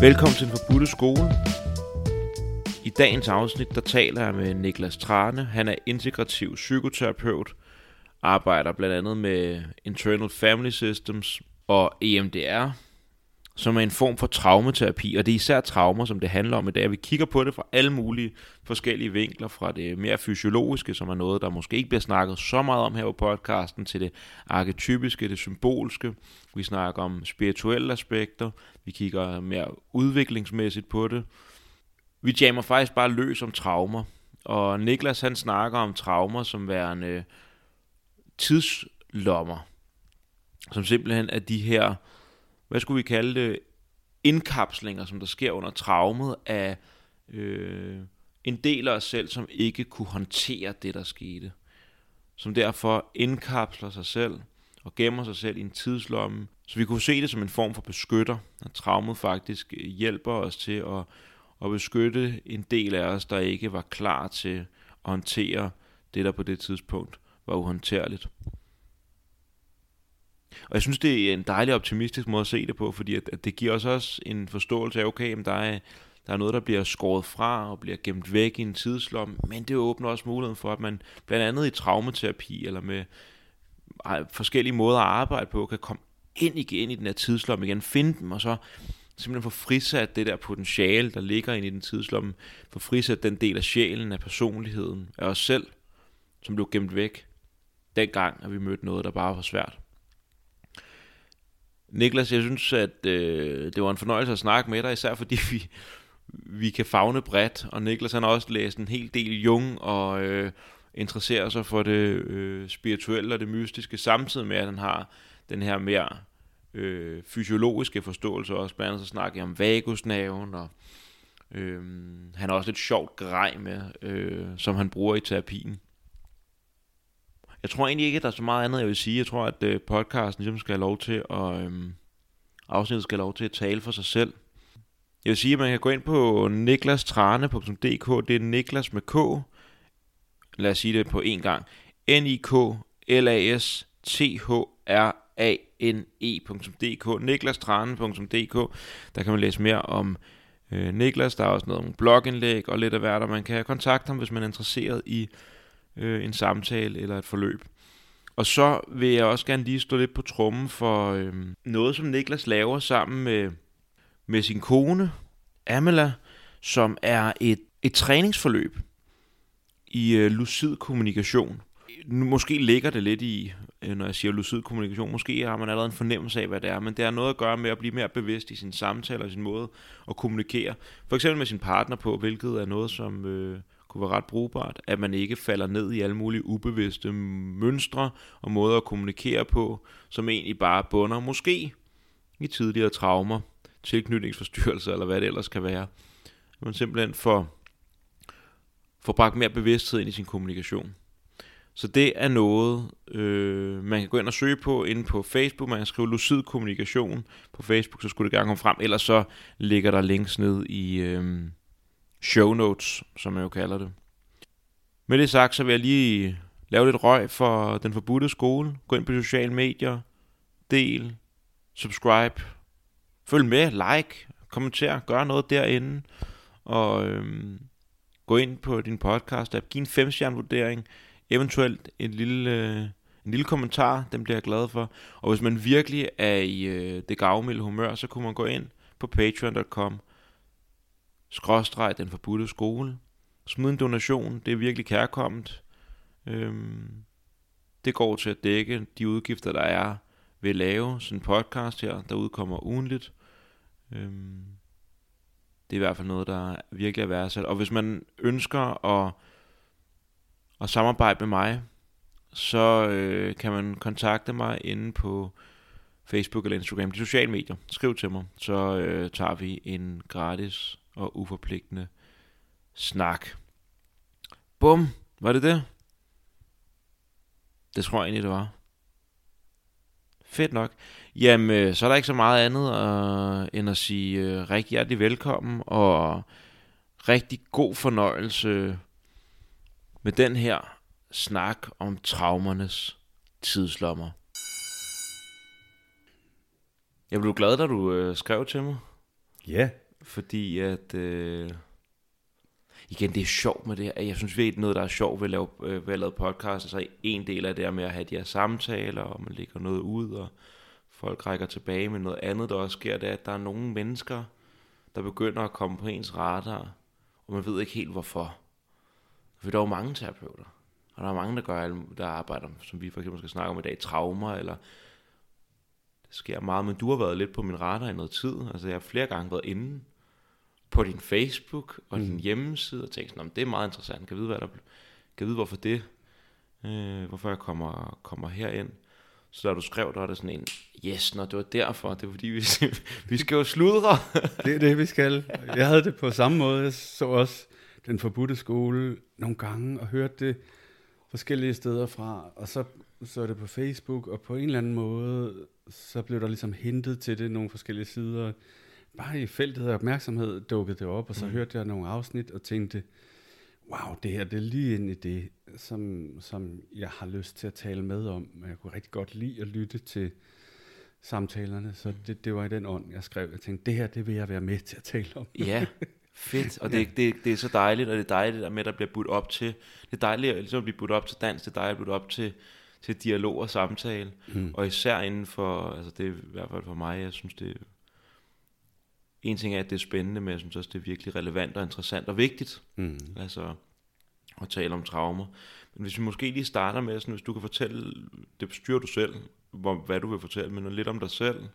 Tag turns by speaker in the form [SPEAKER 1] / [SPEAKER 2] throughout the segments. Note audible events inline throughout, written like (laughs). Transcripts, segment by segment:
[SPEAKER 1] Velkommen til den forbudte skole. I dagens afsnit, der taler jeg med Niklas Trane. Han er integrativ psykoterapeut, arbejder blandt andet med Internal Family Systems og EMDR, som er en form for traumaterapi, og det er især traumer, som det handler om i dag. Vi kigger på det fra alle mulige forskellige vinkler, fra det mere fysiologiske, som er noget, der måske ikke bliver snakket så meget om her på podcasten, til det arketypiske, det symbolske. Vi snakker om spirituelle aspekter, vi kigger mere udviklingsmæssigt på det. Vi jammer faktisk bare løs om traumer, og Niklas han snakker om traumer som værende tidslommer, som simpelthen er de her hvad skulle vi kalde det, indkapslinger, som der sker under traumet af øh, en del af os selv, som ikke kunne håndtere det, der skete. Som derfor indkapsler sig selv og gemmer sig selv i en tidslomme. Så vi kunne se det som en form for beskytter, at traumet faktisk øh, hjælper os til at, at beskytte en del af os, der ikke var klar til at håndtere det, der på det tidspunkt var uhåndterligt. Og jeg synes, det er en dejlig optimistisk måde at se det på, fordi at, at det giver os også en forståelse af, okay, der er, der er noget, der bliver skåret fra og bliver gemt væk i en tidslomme, men det åbner også muligheden for, at man blandt andet i traumaterapi eller med forskellige måder at arbejde på, kan komme ind igen i den her tidslomme igen, finde dem, og så simpelthen få frisat det der potentiale, der ligger inde i den tidslomme, få frisat den del af sjælen, af personligheden, af os selv, som blev gemt væk dengang, at vi mødte noget, der bare var svært. Niklas, jeg synes, at øh, det var en fornøjelse at snakke med dig, især fordi vi, vi kan fagne bredt, og Niklas han har også læst en hel del Jung og øh, interesserer sig for det øh, spirituelle og det mystiske, samtidig med at han har den her mere øh, fysiologiske forståelse også. Blandt andet så snakker jeg om vagusnaven, og øh, han har også et sjovt grej med, øh, som han bruger i terapien. Jeg tror egentlig ikke, at der er så meget andet, jeg vil sige. Jeg tror, at øh, podcasten ligesom skal have lov til at... Øhm, afsnittet skal have lov til at tale for sig selv. Jeg vil sige, at man kan gå ind på niklastrane.dk. Det er Niklas med K. Lad os sige det på en gang. N-I-K-L-A-S-T-H-R-A-N-E.dk niklastrane.dk Der kan man læse mere om øh, Niklas. Der er også noget om blogindlæg og lidt af hvert, og man kan kontakte ham, hvis man er interesseret i øh, en samtale eller et forløb. Og så vil jeg også gerne lige stå lidt på trummen for øh, noget, som Niklas laver sammen med, med sin kone, Amela, som er et, et træningsforløb i øh, lucid kommunikation. Måske ligger det lidt i, øh, når jeg siger lucid kommunikation, måske har man allerede en fornemmelse af, hvad det er, men det har noget at gøre med at blive mere bevidst i sin samtale og sin måde at kommunikere. For eksempel med sin partner på, hvilket er noget, som øh, kunne være ret brugbart, at man ikke falder ned i alle mulige ubevidste mønstre og måder at kommunikere på, som egentlig bare bunder måske i tidligere traumer, tilknytningsforstyrrelser eller hvad det ellers kan være. Man simpelthen får, får bragt mere bevidsthed ind i sin kommunikation. Så det er noget, øh, man kan gå ind og søge på inde på Facebook. Man kan skrive lucid kommunikation på Facebook, så skulle det gerne komme frem. Ellers så ligger der links ned i, øh, show notes, som jeg jo kalder det. Med det sagt, så vil jeg lige lave lidt røg for den forbudte skole. Gå ind på sociale medier, del, subscribe, følg med, like, kommenter, gør noget derinde, og øhm, gå ind på din podcast app, giv en 5 vurdering, eventuelt en lille, øh, en lille kommentar, den bliver jeg glad for. Og hvis man virkelig er i øh, det gavmilde humør, så kunne man gå ind på patreon.com skråstreg den forbudte skole. Smid en donation, det er virkelig kærkommet. Øhm, det går til at dække de udgifter, der er ved at lave sådan en podcast her, der udkommer ugenligt. Øhm, det er i hvert fald noget, der virkelig er værdsat. Og hvis man ønsker at, at samarbejde med mig, så øh, kan man kontakte mig inde på Facebook eller Instagram, de sociale medier. Skriv til mig, så øh, tager vi en gratis og uforpligtende snak. Bum, var det det? Det tror jeg egentlig, det var. Fedt nok. Jamen, øh, så er der ikke så meget andet uh, end at sige uh, rigtig hjertelig velkommen og rigtig god fornøjelse med den her snak om traumernes tidslommer. Jeg blev glad, da du uh, skrev til mig.
[SPEAKER 2] Ja,
[SPEAKER 1] fordi at... Øh, igen, det er sjovt med det her. Jeg synes virkelig, noget, der er sjovt ved at lave, øh, ved at lave podcast, altså en del af det er med at have de her samtaler, og man lægger noget ud, og folk rækker tilbage med noget andet, der også sker, det er, at der er nogle mennesker, der begynder at komme på ens radar, og man ved ikke helt hvorfor. For der er jo mange terapeuter, og der er mange, der, gør, der arbejder, som vi for eksempel skal snakke om i dag, traumer, eller det sker meget, men du har været lidt på min radar i noget tid. Altså jeg har flere gange været inde på din Facebook og mm. din hjemmeside og tænkt sådan, det er meget interessant. Kan vide, hvad der, kan vide hvorfor det, øh, hvorfor jeg kommer, kommer herind. Så da du skrev, der var det sådan en, yes, når det var derfor, det var fordi, vi, (laughs) vi skal jo sludre.
[SPEAKER 2] det er det, vi skal. Jeg havde det på samme måde. Jeg så også den forbudte skole nogle gange og hørte det forskellige steder fra, og så så det på Facebook, og på en eller anden måde, så blev der ligesom hintet til det nogle forskellige sider. Bare i feltet af opmærksomhed dukkede det op, og så mm. hørte jeg nogle afsnit og tænkte, wow, det her det er lige ind i det, som, som jeg har lyst til at tale med om. Jeg kunne rigtig godt lide at lytte til samtalerne, så det, det var i den ånd, jeg skrev. Jeg tænkte, det her, det vil jeg være med til at tale om.
[SPEAKER 1] Ja, fedt. Og det, (laughs) ja. det, det er så dejligt, og det er dejligt at med, der bliver budt op til, det er dejligt ligesom at blive budt op til dans, det er dejligt at blive op til, til dialog og samtale. Mm. Og især inden for, altså det er i hvert fald for mig, jeg synes det en ting er, at det er spændende, men jeg synes også, det er virkelig relevant og interessant og vigtigt. Mm. Altså at tale om traumer. Men hvis vi måske lige starter med, sådan, hvis du kan fortælle, det styrer du selv, hvor, hvad du vil fortælle, men lidt om dig selv,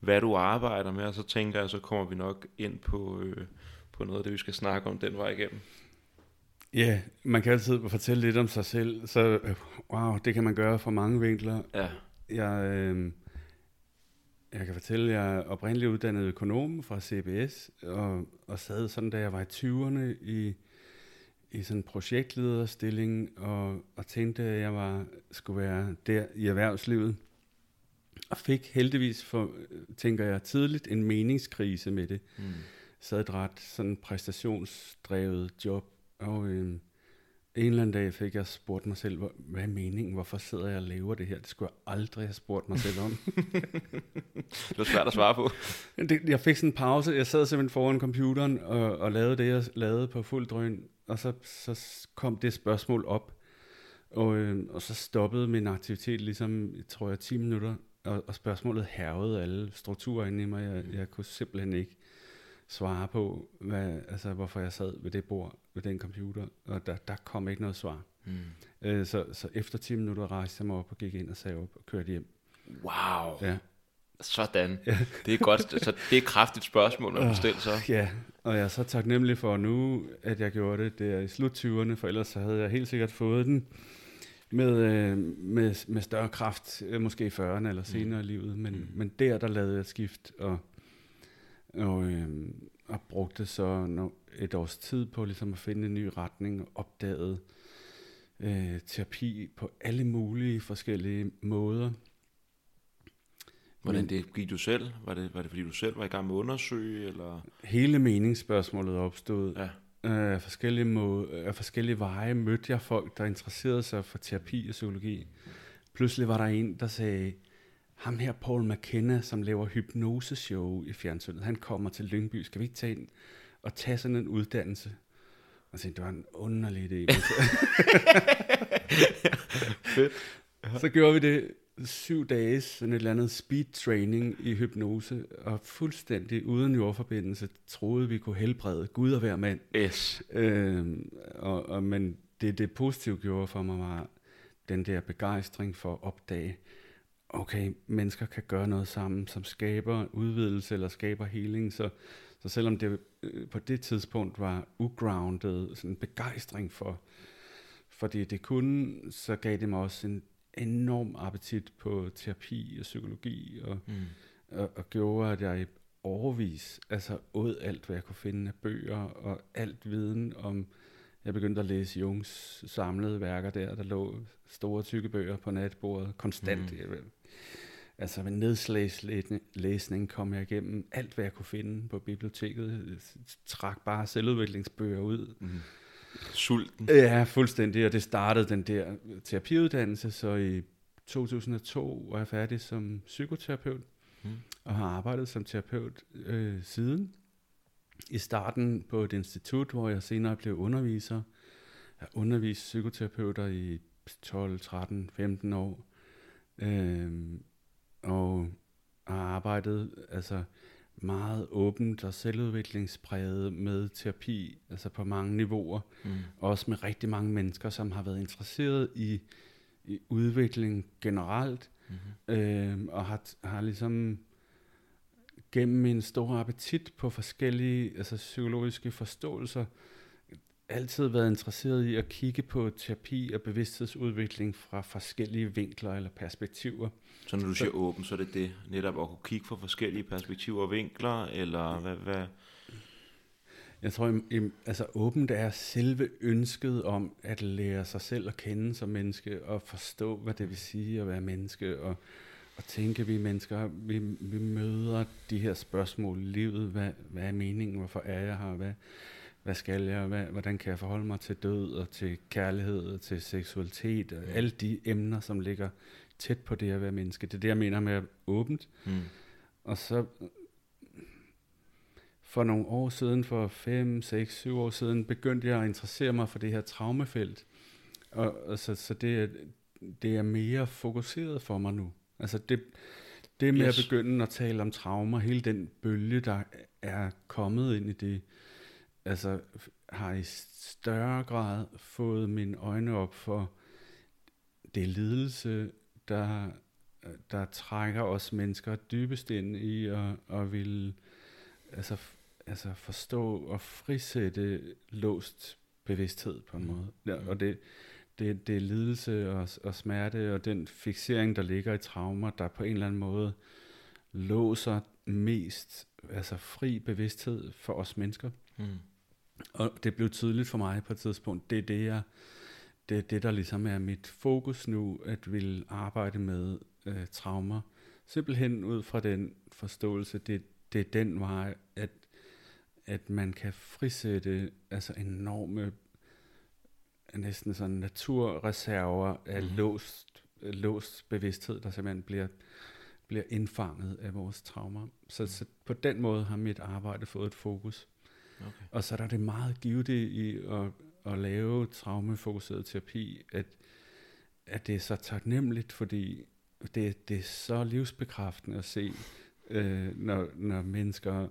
[SPEAKER 1] hvad du arbejder med, og så tænker jeg, så kommer vi nok ind på, øh, på noget af det, vi skal snakke om den vej igennem.
[SPEAKER 2] Ja, man kan altid fortælle lidt om sig selv, så øh, wow, det kan man gøre fra mange vinkler. Ja. Jeg, øh, jeg kan fortælle, at jeg er oprindeligt uddannet økonom fra CBS, og, og sad sådan, da jeg var i 20'erne i, i sådan en projektlederstilling, og, og tænkte, at jeg var, skulle være der i erhvervslivet. Og fik heldigvis, for, tænker jeg, tidligt en meningskrise med det. Mm. Sad et ret sådan præstationsdrevet job, og øh, en eller anden dag fik jeg spurgt mig selv, hvad er meningen? Hvorfor sidder jeg og laver det her? Det skulle jeg aldrig have spurgt mig selv om. (laughs)
[SPEAKER 1] det var svært at svare på.
[SPEAKER 2] det, jeg fik sådan en pause. Jeg sad simpelthen foran computeren og, og lavede det, jeg lavede på fuld drøn. Og så, så kom det spørgsmål op. Og, øh, og så stoppede min aktivitet ligesom, tror jeg, 10 minutter. Og, og spørgsmålet hervede alle strukturer inde i mig. Jeg, jeg kunne simpelthen ikke svare på, hvad, altså, hvorfor jeg sad ved det bord, ved den computer, og der, der kom ikke noget svar. Mm. Øh, så, så efter 10 minutter rejste jeg mig op og gik ind og sagde op og kørte hjem.
[SPEAKER 1] Wow. Ja. Sådan. Ja. Det er godt. Så det er et kraftigt spørgsmål at stille så.
[SPEAKER 2] Ja, og jeg er så taknemmelig for nu, at jeg gjorde det der i slut 20'erne, for ellers så havde jeg helt sikkert fået den med, øh, med, med større kraft, øh, måske i 40'erne eller senere mm. i livet. Men, mm. men der, der lavede jeg skift, og og, øh, og brugte så et års tid på ligesom at finde en ny retning, og opdagede øh, terapi på alle mulige forskellige måder.
[SPEAKER 1] Hvordan det gik du selv? Var det, var det fordi du selv var i gang med at undersøge? Eller?
[SPEAKER 2] Hele meningsspørgsmålet opstod. Ja. Af forskellige, måde, af forskellige veje mødte jeg folk, der interesserede sig for terapi og psykologi. Pludselig var der en, der sagde, ham her Paul McKenna, som laver hypnoseshow i fjernsynet, han kommer til Lyngby. Skal vi ikke tage ind og tage sådan en uddannelse? Og så det var en underlig idé. (laughs) Ja. Så gjorde vi det syv dage, sådan et eller andet speed training i hypnose, og fuldstændig uden jordforbindelse, troede vi kunne helbrede Gud og hver mand.
[SPEAKER 1] Yes.
[SPEAKER 2] Øhm, og, og, men det, det positive gjorde for mig, var den der begejstring for at opdage, okay, mennesker kan gøre noget sammen, som skaber udvidelse eller skaber healing, så, så selvom det øh, på det tidspunkt var ugrounded, sådan en begejstring for, fordi det kunne, så gav det mig også en enorm appetit på terapi og psykologi, og, mm. og, og gjorde, at jeg i overvis, altså åd alt, hvad jeg kunne finde af bøger, og alt viden om, jeg begyndte at læse Jungs samlede værker der, der lå store tykke bøger på natbordet, konstant. Mm. Altså med nedslagslæsning kom jeg igennem alt, hvad jeg kunne finde på biblioteket. Trak bare selvudviklingsbøger ud. Mm.
[SPEAKER 1] Sulten.
[SPEAKER 2] Ja, fuldstændig. Og det startede den der terapiuddannelse, så i 2002 var jeg færdig som psykoterapeut, mm. og har arbejdet som terapeut øh, siden. I starten på et institut, hvor jeg senere blev underviser. Jeg har undervist psykoterapeuter i 12, 13, 15 år. Øhm, og har arbejdet altså meget åbent og selvudviklingspræget med terapi, altså på mange niveauer. Mm. Også med rigtig mange mennesker, som har været interesseret i, i udvikling generelt, mm-hmm. øhm, og har, har ligesom gennem min store appetit på forskellige altså psykologiske forståelser, altid været interesseret i at kigge på terapi og bevidsthedsudvikling fra forskellige vinkler eller perspektiver.
[SPEAKER 1] Så når du siger åben, så er det det netop at kunne kigge fra forskellige perspektiver og vinkler, eller hvad? hvad?
[SPEAKER 2] Jeg tror, altså åbent er selve ønsket om at lære sig selv at kende som menneske, og forstå, hvad det vil sige at være menneske, og, og tænke, vi mennesker, vi, vi møder de her spørgsmål i livet, hvad, hvad er meningen, hvorfor er jeg her, hvad, hvad skal jeg, hvad, hvordan kan jeg forholde mig til død og til kærlighed og til seksualitet og alle de emner, som ligger tæt på det at være menneske. Det er det, jeg mener med åbent. Mm. Og så for nogle år siden, for 5, 6, 7 år siden, begyndte jeg at interessere mig for det her traumefelt. Og, og så, så det, er, det er mere fokuseret for mig nu. Altså det, det med yes. at begynde at tale om traumer, hele den bølge, der er kommet ind i det, altså har i større grad fået mine øjne op for det lidelse, der, der trækker os mennesker dybest ind i at, at vil altså, altså forstå og frisætte låst bevidsthed på en mm. måde. Ja, og det, det, det er lidelse og, og smerte og den fixering, der ligger i traumer, der på en eller anden måde låser mest altså fri bevidsthed for os mennesker. Mm. Og det blev tydeligt for mig på et tidspunkt, det er det, jeg, det, er det der ligesom er mit fokus nu, at vil arbejde med øh, traumer. Simpelthen ud fra den forståelse, det, det er den vej, at, at man kan frisætte altså enorme, næsten sådan naturreserver af mm. låst, låst bevidsthed, der simpelthen bliver, bliver indfanget af vores traumer. Så, mm. så på den måde har mit arbejde fået et fokus. Okay. Og så er der det meget givet i at, at lave traumefokuseret terapi, at, at det er så taknemmeligt, fordi det, det er så livsbekræftende at se, øh, når, når mennesker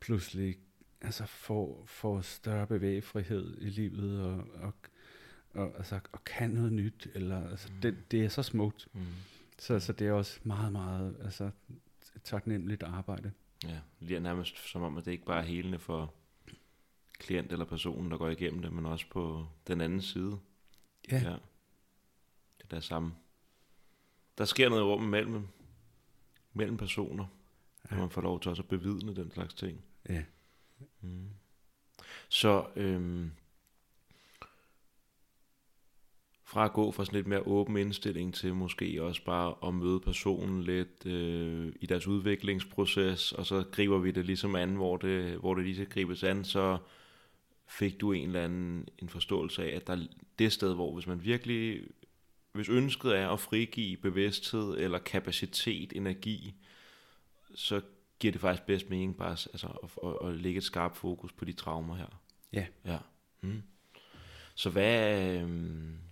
[SPEAKER 2] pludselig altså får, får større bevægefrihed i livet og, og, og, altså, og kan noget nyt. Eller, altså, mm. det, det er så smukt. Mm. Så, så det er også meget, meget altså, taknemmeligt arbejde.
[SPEAKER 1] Ja, lige nærmest som om, at det ikke bare er helende for klient eller personen, der går igennem det, men også på den anden side. Ja. ja. Det der samme. Der sker noget rum mellem, mellem personer, ja. når man får lov til også at bevidne den slags ting. Ja. Mm. Så øhm, fra at gå fra sådan lidt mere åben indstilling til måske også bare at møde personen lidt øh, i deres udviklingsproces, og så griber vi det ligesom an, hvor det, hvor det lige skal gribes an, så fik du en eller anden en forståelse af, at der er det sted, hvor hvis man virkelig, hvis ønsket er at frigive bevidsthed eller kapacitet, energi, så giver det faktisk bedst mening bare altså, at, at, at lægge et skarpt fokus på de traumer her. Ja. ja. Mm. Så hvad... Øh,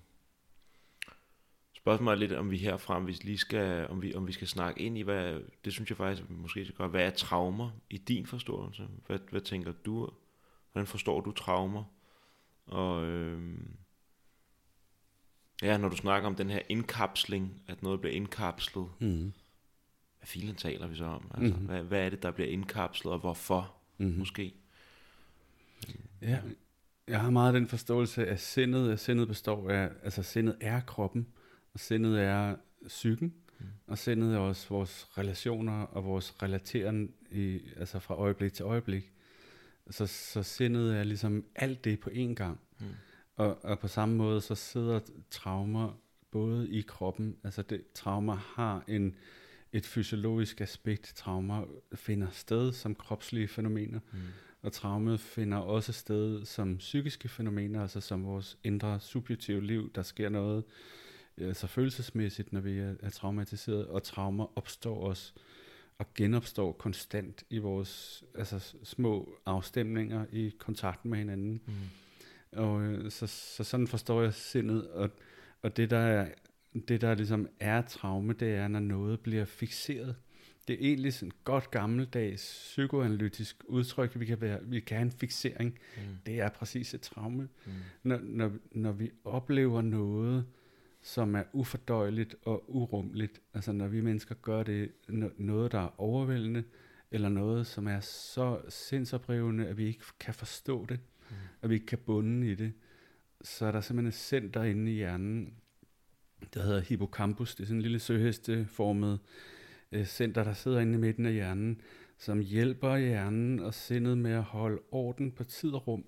[SPEAKER 1] spørgsmålet er lidt, om vi herfra, hvis lige skal, om vi, om vi skal snakke ind i, hvad, det synes jeg faktisk, vi måske skal gøre, hvad er traumer i din forståelse? Hvad, hvad tænker du Hvordan forstår du traumer? Og øh, ja, når du snakker om den her indkapsling, at noget bliver indkapslet, mm. hvad filen taler vi så om? Altså, mm. hvad, hvad er det, der bliver indkapslet, og hvorfor mm. måske?
[SPEAKER 2] Ja, jeg har meget den forståelse af sindet. At sindet består af, altså sindet er kroppen, og sindet er psyken, mm. og sindet er også vores relationer og vores relateren i, altså fra øjeblik til øjeblik. Så, så sindet er ligesom alt det på én gang. Mm. Og, og på samme måde, så sidder traumer både i kroppen, altså det, traumer har en, et fysiologisk aspekt. Traumer finder sted som kropslige fænomener, mm. og traumet finder også sted som psykiske fænomener, altså som vores indre subjektive liv. Der sker noget altså følelsesmæssigt, når vi er, er traumatiseret, og traumer opstår også og genopstår konstant i vores altså, små afstemninger i kontakten med hinanden. Mm. Og øh, så, så sådan forstår jeg sindet, og, og det der er, det der ligesom er traume, det er, når noget bliver fixeret. Det er egentlig sådan et godt gammeldags psykoanalytisk udtryk, vi kan, være, vi kan have en fixering. Mm. Det er præcis et traume. Mm. Når, når, når vi oplever noget, som er ufordøjeligt og urumligt, altså når vi mennesker gør det, noget der er overvældende, eller noget, som er så sindsoprivende, at vi ikke kan forstå det, mm. at vi ikke kan bunde i det, så er der simpelthen et center inde i hjernen, der hedder hippocampus. Det er sådan en lille søhesteformet øh, center, der sidder inde i midten af hjernen, som hjælper hjernen og sindet med at holde orden på tid og rum.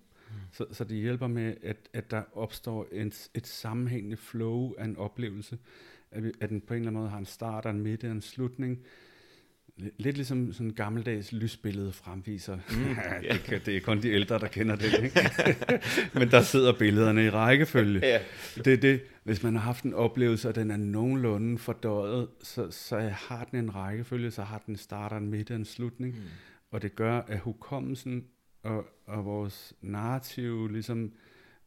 [SPEAKER 2] Så, så det hjælper med, at, at der opstår en, et sammenhængende flow af en oplevelse. At, vi, at den på en eller anden måde har en start og en midte og en slutning. Lidt ligesom sådan en gammeldags lysbillede fremviser. Mm, (laughs) yeah. det, kan, det er kun de ældre, der kender det. Ikke? (laughs) Men der sidder billederne i rækkefølge. Yeah. Det er det. Hvis man har haft en oplevelse, og den er nogenlunde fordøjet, så, så har den en rækkefølge, så har den starter, en midte og en slutning. Mm. Og det gør, at hukommelsen og, og vores narrative ligesom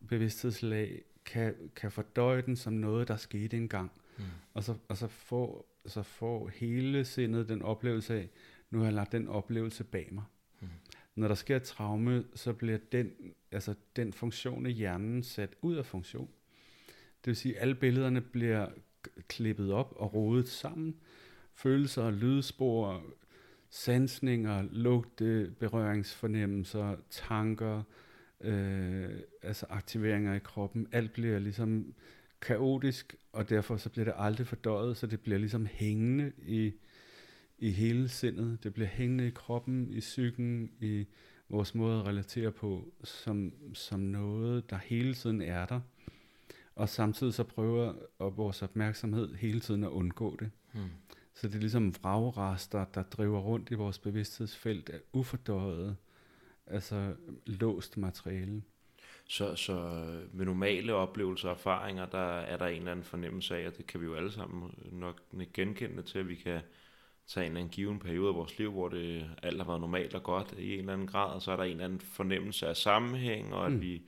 [SPEAKER 2] bevidsthedslag kan, kan fordøje den som noget, der skete engang. Mm. Og, så, og så får så får hele sindet den oplevelse af, nu har jeg lagt den oplevelse bag mig. Mm. Når der sker et traume, så bliver den, altså den funktion i hjernen sat ud af funktion. Det vil sige, at alle billederne bliver klippet op og rodet sammen. Følelser, lydspor, sansninger, lugte, berøringsfornemmelser, tanker, øh, altså aktiveringer i kroppen. Alt bliver ligesom kaotisk, og derfor så bliver det aldrig fordøjet, så det bliver ligesom hængende i, i hele sindet. Det bliver hængende i kroppen, i psyken, i vores måde at relatere på, som, som noget, der hele tiden er der. Og samtidig så prøver og vores opmærksomhed hele tiden at undgå det. Hmm. Så det er ligesom vragrester, der driver rundt i vores bevidsthedsfelt af ufordøjet, altså låst materiale.
[SPEAKER 1] Så, så med normale oplevelser og erfaringer, der er der en eller anden fornemmelse af, og det kan vi jo alle sammen nok genkende til, at vi kan tage en eller anden given periode af vores liv, hvor det alt har været normalt og godt i en eller anden grad, og så er der en eller anden fornemmelse af sammenhæng, og at mm. vi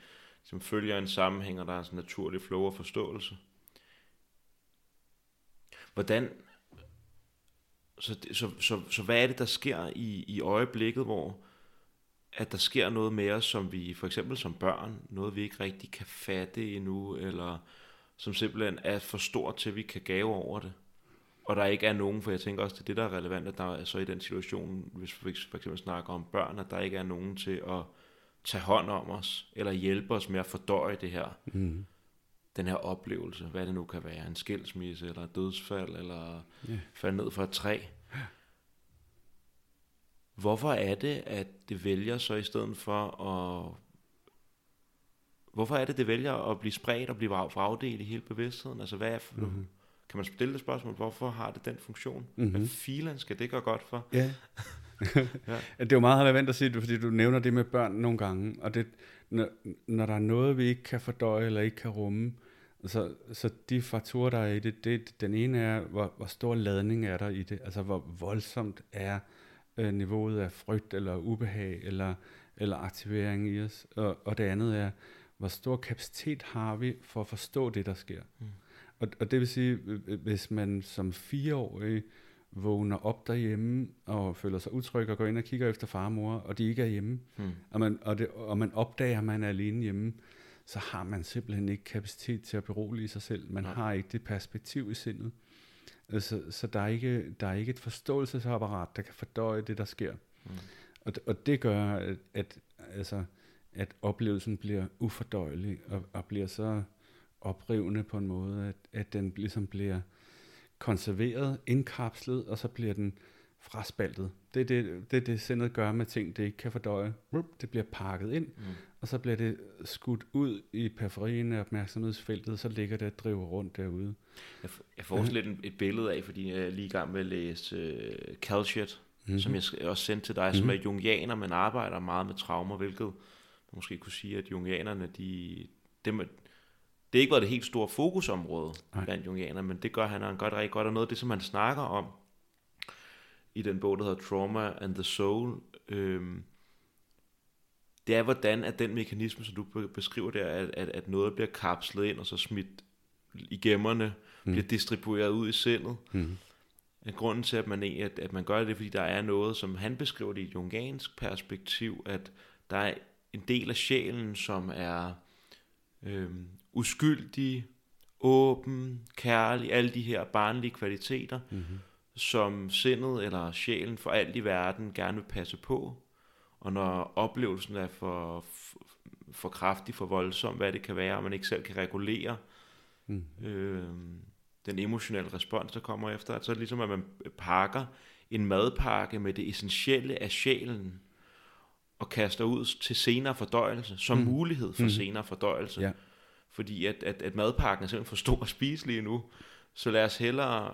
[SPEAKER 1] som følger en sammenhæng, og der er en naturlig flow og forståelse. Hvordan, så, så, så, så hvad er det, der sker i, i øjeblikket, hvor, at der sker noget med os, som vi for eksempel som børn, noget vi ikke rigtig kan fatte endnu, eller som simpelthen er for stort til, at vi kan gave over det. Og der ikke er nogen, for jeg tænker også, det er det, der er relevant, at der er så i den situation, hvis vi for eksempel snakker om børn, at der ikke er nogen til at tage hånd om os, eller hjælpe os med at fordøje det her. Mm. Den her oplevelse, hvad det nu kan være, en skilsmisse, eller et dødsfald, eller yeah. falde ned fra et træ. Hvorfor er det, at det vælger så i stedet for at... Hvorfor er det, det vælger at blive spredt og blive fragdelt i hele bevidstheden? Altså, hvad er, mm-hmm. kan man stille det spørgsmål, hvorfor har det den funktion? Mm-hmm. Hvad filen skal det gøre godt for?
[SPEAKER 2] Ja. (laughs) ja. (laughs) Det er jo meget relevant at sige det, fordi du nævner det med børn nogle gange, og det, når, når der er noget, vi ikke kan fordøje eller ikke kan rumme, så, så de faktorer, der er i det, det den ene er, hvor, hvor stor ladning er der i det, altså hvor voldsomt er øh, niveauet af frygt eller ubehag eller, eller aktivering i os. Og, og det andet er, hvor stor kapacitet har vi for at forstå det, der sker. Mm. Og, og det vil sige, hvis man som fireårig vågner op derhjemme og føler sig utryg og går ind og kigger efter far og mor, og de ikke er hjemme, mm. og, man, og, det, og man opdager, at man er alene hjemme, så har man simpelthen ikke kapacitet til at berolige sig selv. Man Nej. har ikke det perspektiv i sindet. Så, så der, er ikke, der er ikke et forståelsesapparat, der kan fordøje det, der sker. Mm. Og, og det gør, at, at, altså, at oplevelsen bliver ufordøjelig og, og bliver så oprivende på en måde, at, at den ligesom bliver konserveret, indkapslet, og så bliver den fraspaltet. Det er det, det, det sindet gør med ting, det ikke kan fordøje. Det bliver pakket ind, mm. og så bliver det skudt ud i periferien af opmærksomhedsfeltet, så ligger det og driver rundt derude.
[SPEAKER 1] Jeg, jeg får også lidt et billede af, fordi jeg er lige i gang med at læse uh, Calshit, mm-hmm. som jeg også sendte til dig, mm-hmm. som er jungianer, men arbejder meget med traumer, hvilket man måske kunne sige, at jungianerne, de, dem, det er ikke været det helt store fokusområde Nej. blandt jungianer, men det gør han, han gør det rigtig godt, og noget af det, som han snakker om, i den bog, der hedder Trauma and the Soul, øh, det er, hvordan at den mekanisme, som du beskriver der, at, at, at noget bliver kapslet ind og så smidt i gemmerne, mm. bliver distribueret ud i sindet. Mm. Grunden til, at man, at, at man gør det, fordi der er noget, som han beskriver det i et jungansk perspektiv, at der er en del af sjælen, som er øh, uskyldig, åben, kærlig, alle de her barnlige kvaliteter, mm-hmm. som sindet eller sjælen for alt i verden gerne vil passe på. Og når oplevelsen er for, for kraftig, for voldsom, hvad det kan være, og man ikke selv kan regulere mm. øh, den emotionelle respons, der kommer efter, så er det ligesom, at man pakker en madpakke med det essentielle af sjælen, og kaster ud til senere fordøjelse, som mm. mulighed for mm. senere fordøjelse. Ja. Fordi at, at, at madpakken er simpelthen for stor at spise lige nu, så lad os hellere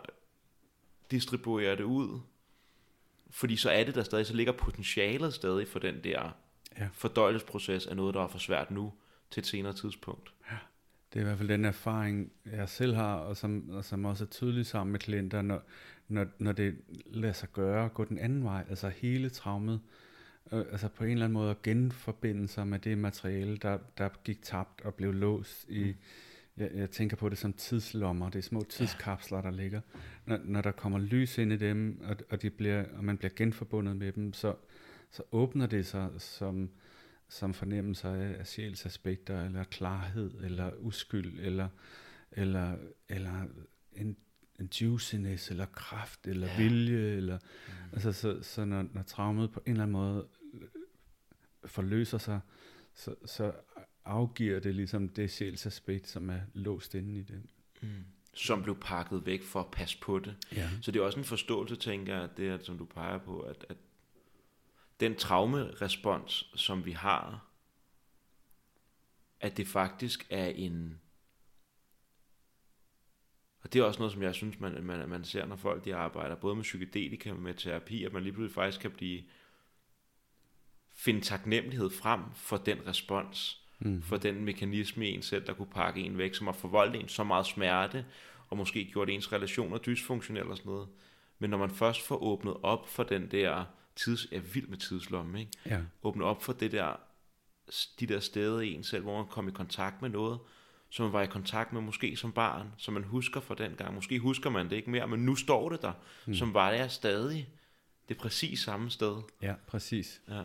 [SPEAKER 1] distribuere det ud, fordi så er det der stadig, så ligger potentialet stadig for den der ja. fordøjelsesproces af noget, der er for svært nu til et senere tidspunkt. Ja.
[SPEAKER 2] Det er i hvert fald den erfaring, jeg selv har, og som, og som også er tydelig sammen med klienter, når, når, når det lader sig gøre, gå den anden vej, altså hele traumet, øh, altså på en eller anden måde at genforbinde sig med det materiale, der, der gik tabt og blev låst i, mm. jeg, jeg tænker på det som tidslommer, det er små tidskapsler, der ligger. Når, når der kommer lys ind i dem, og, og, de bliver, og man bliver genforbundet med dem, så, så åbner det sig som, som fornemmelser af, af sjælsaspekter, eller klarhed, eller uskyld, eller, eller, eller en, en juiciness, eller kraft, eller ja. vilje, eller, mm. altså så, så når, når traumet på en eller anden måde forløser sig, så, så afgiver det ligesom det sjælsaspekt, som er låst inde i det. Mm.
[SPEAKER 1] Som blev pakket væk for at passe på det. Ja. Så det er også en forståelse, tænker jeg, det er, som du peger på, at, at den traumerespons, som vi har, at det faktisk er en... Og det er også noget, som jeg synes, man, man, man ser, når folk de arbejder både med psykedelika og med terapi, at man lige pludselig faktisk kan blive finde taknemmelighed frem for den respons, mm. for den mekanisme i en selv, der kunne pakke en væk, som har forvoldt en så meget smerte, og måske gjort ens relationer dysfunktionelle og sådan noget. Men når man først får åbnet op for den der tids, jeg er vild med tidslomme, ikke? Ja. Åbne op for det der, de der steder i en selv, hvor man kommer i kontakt med noget, som man var i kontakt med måske som barn, som man husker fra den gang. Måske husker man det ikke mere, men nu står det der, mm. som var det stadig det præcis samme sted.
[SPEAKER 2] Ja, præcis. Ja.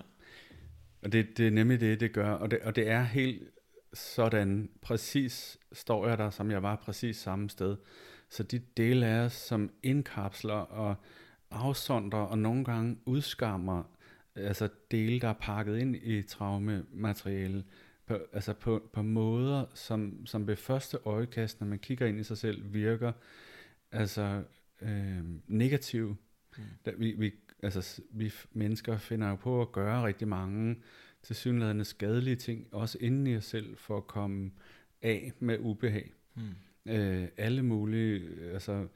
[SPEAKER 2] Og det, det er nemlig det, det gør. Og det, og det er helt sådan, præcis står jeg der, som jeg var præcis samme sted. Så de dele af os, som indkapsler og afsondrer og nogle gange udskammer altså dele, der er pakket ind i traumemateriale, på, altså på, på måder, som, som ved første øjekast, når man kigger ind i sig selv, virker altså øh, negativ. Mm. Da vi, vi altså vi mennesker finder jo på at gøre rigtig mange til synligheden skadelige ting, også inden i os selv, for at komme af med ubehag. Mm. Øh, alle mulige, altså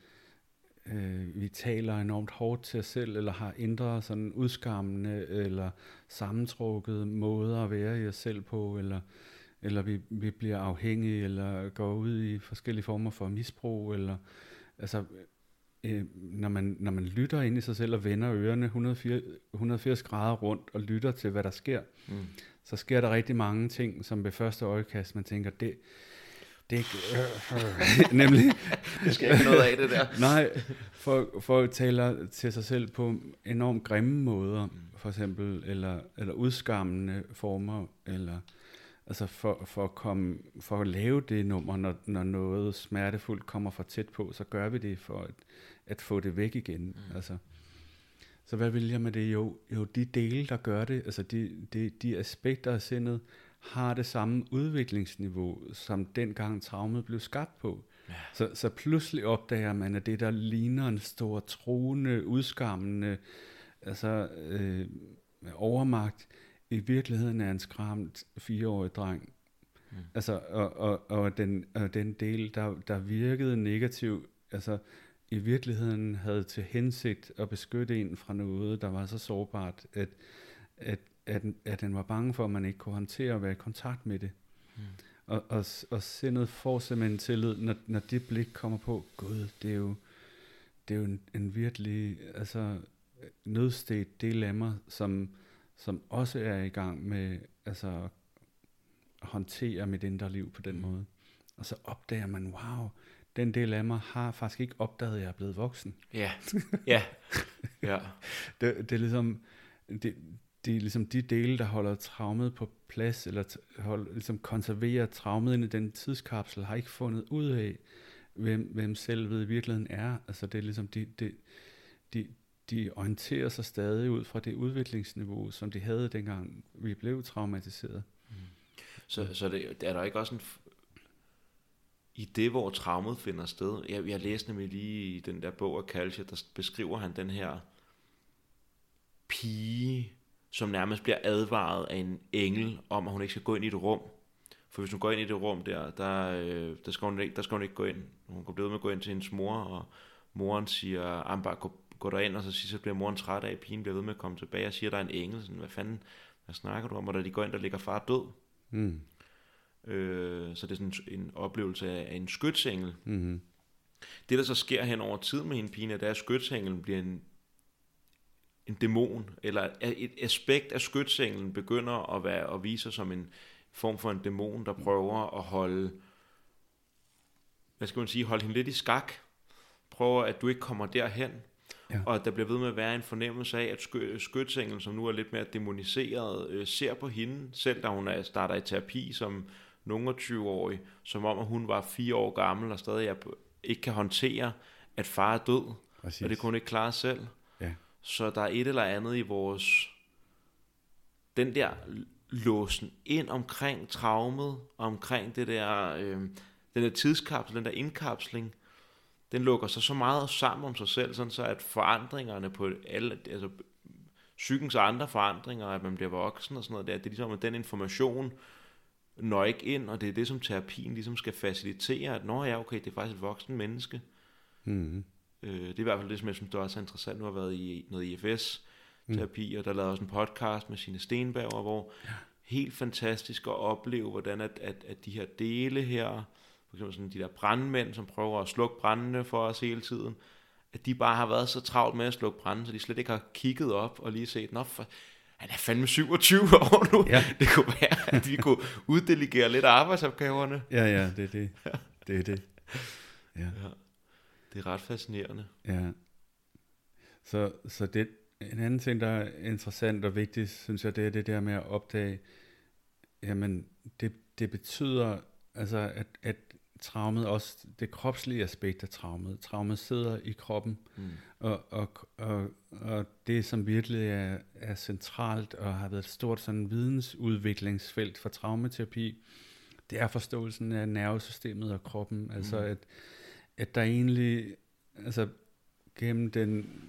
[SPEAKER 2] øh, vi taler enormt hårdt til os selv, eller har indre sådan udskammende, eller sammentrukket måder at være i os selv på, eller, eller vi, vi bliver afhængige, eller går ud i forskellige former for misbrug, eller altså øh, når, man, når man lytter ind i sig selv og vender ørerne 180, 180 grader rundt og lytter til, hvad der sker, mm. så sker der rigtig mange ting, som ved første øjekast, man tænker, det, det øh, øh, (laughs) nemlig.
[SPEAKER 1] det skal ikke noget af det der. (laughs)
[SPEAKER 2] Nej, for, for taler til sig selv på enormt grimme måder, mm. for eksempel, eller, eller udskammende former, eller Altså for, for, at komme, for at lave det nummer, når, når noget smertefuldt kommer for tæt på, så gør vi det for at, at få det væk igen. Mm. Altså, så hvad vil jeg med det? Jo, jo, de dele, der gør det, altså de, de, de aspekter af sindet, har det samme udviklingsniveau, som dengang traumet blev skabt på. Ja. Så, så pludselig opdager man, at det, der ligner en stor truende, udskammende, altså øh, overmagt, i virkeligheden er en skræmt fireårig dreng. Mm. Altså, og, og, og, den, og den del, der, der virkede negativ, altså i virkeligheden havde til hensigt at beskytte en fra noget, der var så sårbart, at, at, at, at den var bange for, at man ikke kunne håndtere at være i kontakt med det. Mm. Og, og, og sindet får simpelthen tillid, når, når det blik kommer på, gud, det er jo, det er jo en, en virkelig, altså nødstedt del af mig, som, som også er i gang med altså, at håndtere mit indre liv på den
[SPEAKER 1] Mm.
[SPEAKER 2] måde. Og så opdager man, wow, den del af mig har faktisk ikke opdaget, at jeg er blevet voksen.
[SPEAKER 1] Ja, (laughs) ja, ja.
[SPEAKER 2] Det, det er ligesom, det, det er ligesom de dele, der holder traumet på plads, eller hold, ligesom konserverer traumet ind i den tidskapsel, har ikke fundet ud af, hvem, hvem selvet i virkeligheden er. Altså det er ligesom, de, de, de, de orienterer sig stadig ud fra det udviklingsniveau, som de havde dengang vi blev traumatiseret.
[SPEAKER 1] Så, så det, er der ikke også en... I det, hvor traumet finder sted... Jeg, jeg læste nemlig lige i den der bog af Kalsje, der beskriver han den her pige, som nærmest bliver advaret af en engel om, at hun ikke skal gå ind i et rum. For hvis hun går ind i det rum der, der, øh, der, skal, hun ikke, der skal hun ikke gå ind. Hun går blive med at gå ind til hendes mor, og moren siger, at bare gå, gå derind, og så, siger, så bliver moren træt af, at pigen bliver ved med at komme tilbage og siger, at der er en engel. Sådan, hvad fanden, hvad snakker du om? Og da de går ind, der ligger far død.
[SPEAKER 2] Mm.
[SPEAKER 1] Øh, så det er sådan en, oplevelse af, af en skytsengel.
[SPEAKER 2] Mm-hmm.
[SPEAKER 1] Det, der så sker hen over tid med hende pigen, er, at skytsenglen bliver en, en dæmon, eller et aspekt af skytsenglen begynder at, være, at vise sig som en form for en dæmon, der prøver at holde, hvad skal man sige, holde hende lidt i skak, prøver, at du ikke kommer derhen,
[SPEAKER 2] Ja.
[SPEAKER 1] og at der bliver ved med at være en fornemmelse af, at sky, skytsenglen, som nu er lidt mere demoniseret, øh, ser på hende, selv da hun er, starter i terapi som nogen 20-årig, som om at hun var fire år gammel og stadig er, ikke kan håndtere, at far er død,
[SPEAKER 2] Præcis.
[SPEAKER 1] og det kunne hun ikke klare selv.
[SPEAKER 2] Ja.
[SPEAKER 1] Så der er et eller andet i vores... Den der låsen ind omkring traumet, omkring det der, øh, den der tidskapsel, den der indkapsling, den lukker sig så meget sammen om sig selv, sådan så at forandringerne på alle, altså psykens andre forandringer, at man bliver voksen og sådan noget der, det er ligesom, at den information når ikke ind, og det er det, som terapien ligesom skal facilitere, at når ja, okay, det er faktisk et voksen menneske,
[SPEAKER 2] Mm-hmm.
[SPEAKER 1] Øh, det er i hvert fald det, som jeg synes, der også er interessant. Nu har jeg været i noget IFS-terapi, og der lavede også en podcast med sine Stenberger, hvor ja. helt fantastisk at opleve, hvordan at, at, at de her dele her, for eksempel sådan de der brandmænd, som prøver at slukke brændene for os hele tiden, at de bare har været så travlt med at slukke branden, så de slet ikke har kigget op og lige set, nå, for, han er fandme 27 (laughs) år nu.
[SPEAKER 2] Ja.
[SPEAKER 1] Det kunne være, at vi kunne uddelegere lidt af arbejdsopgaverne.
[SPEAKER 2] Ja, ja, det er det. Det er det. Ja.
[SPEAKER 1] Ja. Det er ret fascinerende.
[SPEAKER 2] Ja. Så, så det, en anden ting, der er interessant og vigtigt, synes jeg, det er det der med at opdage, jamen, det, det betyder, altså, at, at traumet også, det kropslige aspekt af traumet, traumet sidder i kroppen,
[SPEAKER 1] Mm.
[SPEAKER 2] og, og, og, og det, som virkelig er, er centralt og har været et stort sådan vidensudviklingsfelt for traumaterapi, det er forståelsen af nervesystemet og kroppen. Altså, at, at der egentlig, altså gennem, den,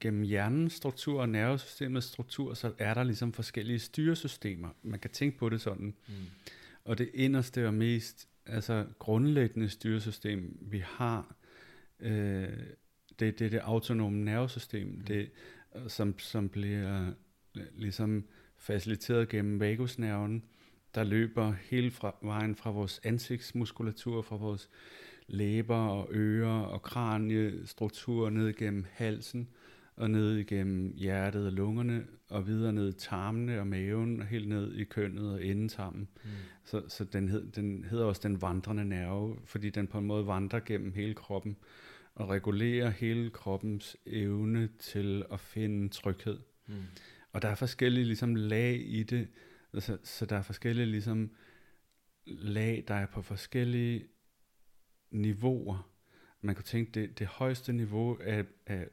[SPEAKER 2] gennem hjernens struktur og nervesystemets struktur, så er der ligesom forskellige styresystemer. Man kan tænke på det sådan.
[SPEAKER 1] Mm.
[SPEAKER 2] Og det inderste og mest altså grundlæggende styresystem, vi har, øh, det, det er det autonome nervesystem, mm. det, som, som bliver øh, ligesom faciliteret gennem vagusnerven, der løber hele fra, vejen fra vores ansigtsmuskulatur, fra vores læber og ører og kraniestruktur ned igennem halsen og ned igennem hjertet og lungerne og videre ned i tarmene og maven og helt ned i kønnet og endetarmen.
[SPEAKER 1] Mm.
[SPEAKER 2] Så, så den, hed, den hedder også den vandrende nerve, fordi den på en måde vandrer gennem hele kroppen og regulerer hele kroppens evne til at finde tryghed.
[SPEAKER 1] Mm.
[SPEAKER 2] Og der er forskellige ligesom lag i det, altså, så der er forskellige ligesom lag, der er på forskellige niveauer. Man kan tænke, det, det højeste niveau af, af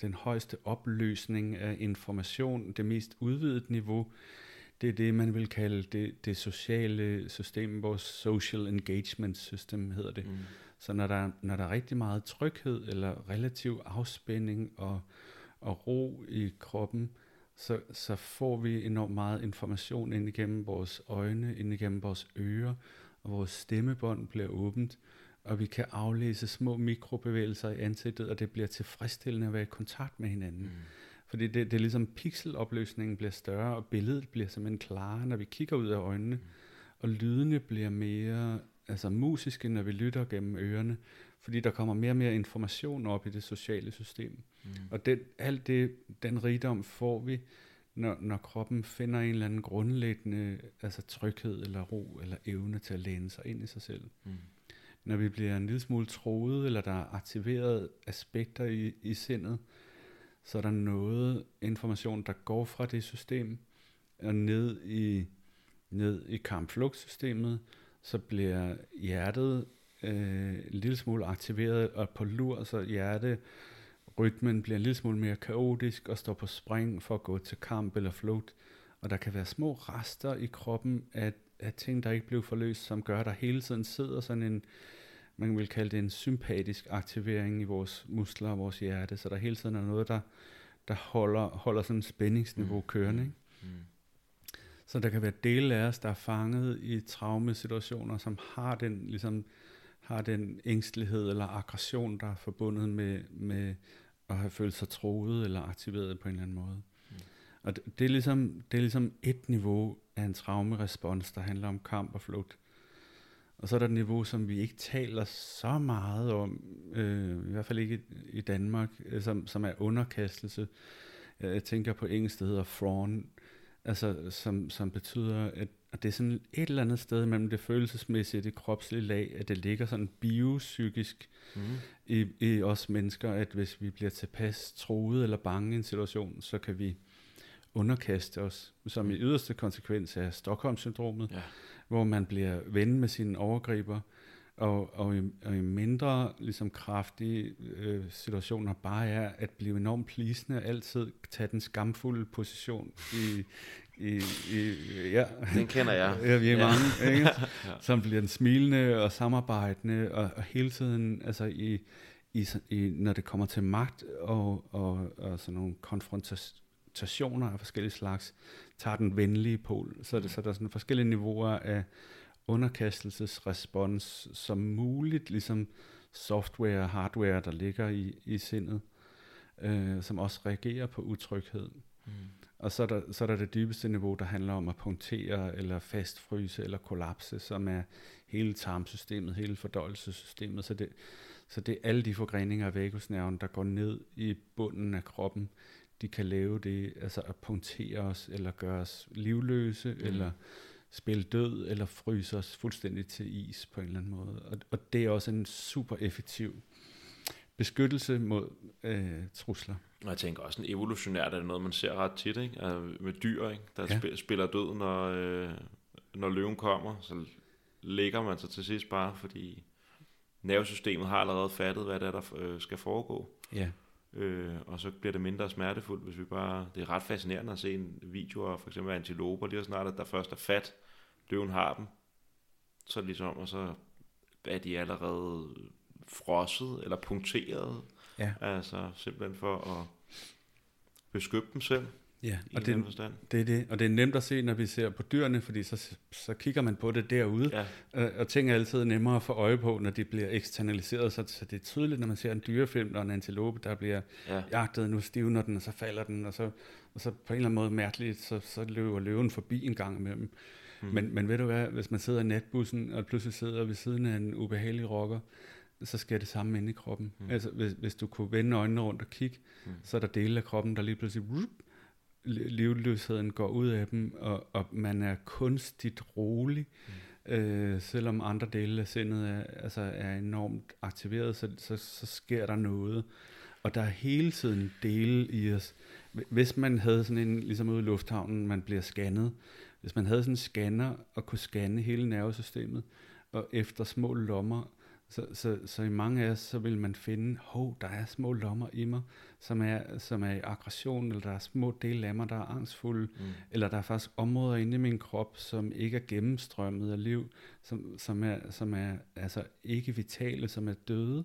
[SPEAKER 2] den højeste opløsning af information, det mest udvidede niveau, det er det, man vil kalde det, det sociale system, vores social engagement system hedder det.
[SPEAKER 1] Mm.
[SPEAKER 2] Så når der, når der er rigtig meget tryghed eller relativ afspænding og, og ro i kroppen, så, så får vi enormt meget information ind igennem vores øjne, ind igennem vores ører, og vores stemmebånd bliver åbent, og vi kan aflæse små mikrobevægelser i ansigtet, og det bliver tilfredsstillende at være i kontakt med hinanden.
[SPEAKER 1] Mm.
[SPEAKER 2] Fordi det, det er ligesom pixelopløsningen bliver større, og billedet bliver simpelthen klarere, når vi kigger ud af øjnene, og lydene bliver mere, altså musiske, når vi lytter gennem ørerne, fordi der kommer mere og mere information op i det sociale system. Mm. Og det, alt det, den rigdom får vi, når, når kroppen finder en eller anden grundlæggende altså tryghed eller ro eller evne til at læne sig ind i sig selv. Mm. Når vi bliver en lille smule troet, eller der er aktiveret aspekter i, i sindet, så er der noget information, der går fra det system og ned i, ned i kampflugtsystemet, så bliver hjertet øh, en lille smule aktiveret og på lur, så hjerte rytmen bliver en lille smule mere kaotisk og står på spring for at gå til kamp eller flugt. Og der kan være små rester i kroppen af, af ting, der ikke blev forløst, som gør, at der hele tiden sidder sådan en, man vil kalde det en sympatisk aktivering i vores muskler og vores hjerte, så der hele tiden er noget, der, der holder, holder sådan en spændingsniveau mm. kørende. Ikke? Mm. Så der kan være dele af os, der er fanget i traumesituationer, som har den, ligesom, har den ængstelighed eller aggression, der er forbundet med, med at have følt sig troet eller aktiveret på en eller anden måde. Mm. Og det, det, er ligesom, det er ligesom et niveau af en traumerespons, der handler om kamp og flugt. Og så er der et niveau, som vi ikke taler så meget om, øh, i hvert fald ikke i Danmark, øh, som, som er underkastelse. Jeg tænker på engelsk, der hedder frawn, altså, som, som betyder, at, at det er sådan et eller andet sted mellem det følelsesmæssige og det kropslige lag, at det ligger sådan biopsykisk mm. i, i os mennesker, at hvis vi bliver tilpas troet eller bange i en situation, så kan vi underkaste os, som i yderste konsekvens af Stockholm-syndromet, ja. hvor man bliver ven med sine overgriber, og, og, i, og i mindre ligesom kraftige øh, situationer bare er at blive enormt plisende, altid tage den skamfulde position i, i, i ja.
[SPEAKER 1] Den kender jeg.
[SPEAKER 2] Ja, vi er ja. mange, (laughs) ikke? ja. som bliver den smilende og samarbejdende, og, og hele tiden, altså i, i, i, når det kommer til magt og, og, og sådan nogle konfrontationer af forskellige slags, tager den venlige pol. Så, det, så der er sådan forskellige niveauer af underkastelsesrespons som muligt, ligesom software og hardware, der ligger i, i sindet, øh, som også reagerer på utryghed. Mm. Og så er, der, så er der det dybeste niveau, der handler om at punktere, eller fastfryse, eller kollapse, som er hele tarmsystemet, hele fordøjelsessystemet. Så det, så det er alle de forgreninger af vagusnerven, der går ned i bunden af kroppen, de kan lave det, altså at punktere os, eller gøre os livløse, mm. eller spille død eller fryse os fuldstændig til is på en eller anden måde. Og, og det er også en super effektiv beskyttelse mod øh, trusler.
[SPEAKER 1] Og jeg tænker også, en evolutionært er det noget, man ser ret tit, ikke? Altså med dyr, ikke? der ja. spiller død, når, øh, når løven kommer, så ligger man sig til sidst bare, fordi nervesystemet har allerede fattet, hvad det er, der øh, skal foregå. Ja. Øh, og så bliver det mindre smertefuldt, hvis vi bare... Det er ret fascinerende at se en video af for eksempel antiloper, lige så snart, at der først er fat, løven har dem, så ligesom, og så er de allerede frosset eller punkteret. Ja. Altså simpelthen for at beskytte dem selv.
[SPEAKER 2] Ja, og det, det er det. Og det er nemt at se, når vi ser på dyrene, fordi så, så kigger man på det derude, ja. og, og ting er altid nemmere at få øje på, når de bliver eksternaliseret, så, så det er tydeligt, når man ser en dyrefilm, der er en antilope, der bliver ja. jagtet, nu stivner den, og så falder den, og så, og så på en eller anden måde mærkeligt, så, så løber løven forbi en gang imellem. Mm. Men, men ved du hvad, hvis man sidder i natbussen, og pludselig sidder ved siden af en ubehagelig rocker, så sker det samme inde i kroppen. Mm. Altså, hvis, hvis du kunne vende øjnene rundt og kigge, mm. så er der dele af kroppen, der lige pludselig rup, livløsheden går ud af dem, og, og man er kunstigt rolig, mm. øh, selvom andre dele af sindet er, altså er enormt aktiveret, så, så, så sker der noget. Og der er hele tiden dele i os. Hvis man havde sådan en, ligesom ude i lufthavnen, man bliver scannet, hvis man havde sådan en scanner og kunne scanne hele nervesystemet, og efter små lommer så, så, så i mange af os, så vil man finde, hov, der er små lommer i mig, som er, som er i aggression, eller der er små dele af mig, der er angstfulde, mm. eller der er faktisk områder inde i min krop, som ikke er gennemstrømmet af liv, som, som, er, som er altså ikke vitale, som er døde.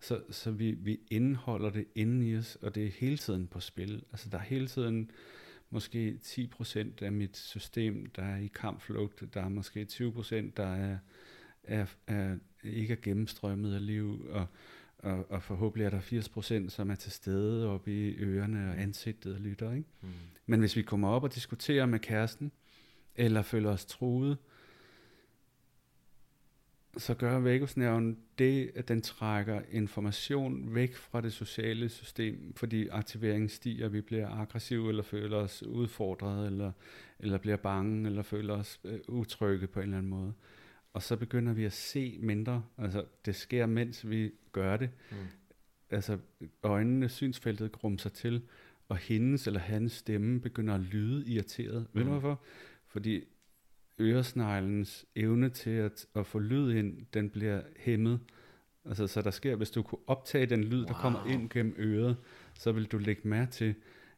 [SPEAKER 2] Så, så vi, vi indeholder det inde i os, og det er hele tiden på spil. Altså der er hele tiden måske 10% af mit system, der er i kampflugt, der er måske 20%, der er, er, er ikke er gennemstrømmet af liv, og, og, og forhåbentlig er der 80%, som er til stede oppe i ørerne og ansigtet og lytter. Ikke? Mm. Men hvis vi kommer op og diskuterer med kæresten, eller føler os truet, så gør vagusnerven det, at den trækker information væk fra det sociale system, fordi aktiveringen stiger, vi bliver aggressive, eller føler os udfordret, eller, eller bliver bange, eller føler os øh, utrygge på en eller anden måde. Og så begynder vi at se mindre, altså det sker, mens vi gør det. Mm. Altså øjnene, synsfeltet grumser til, og hendes eller hans stemme begynder at lyde irriteret. Mm. Ved du mm. hvorfor? Fordi øresneglens evne til at, at få lyd ind, den bliver hæmmet. Altså, så der sker, hvis du kunne optage den lyd, wow. der kommer ind gennem øret, så vil du lægge mærke til,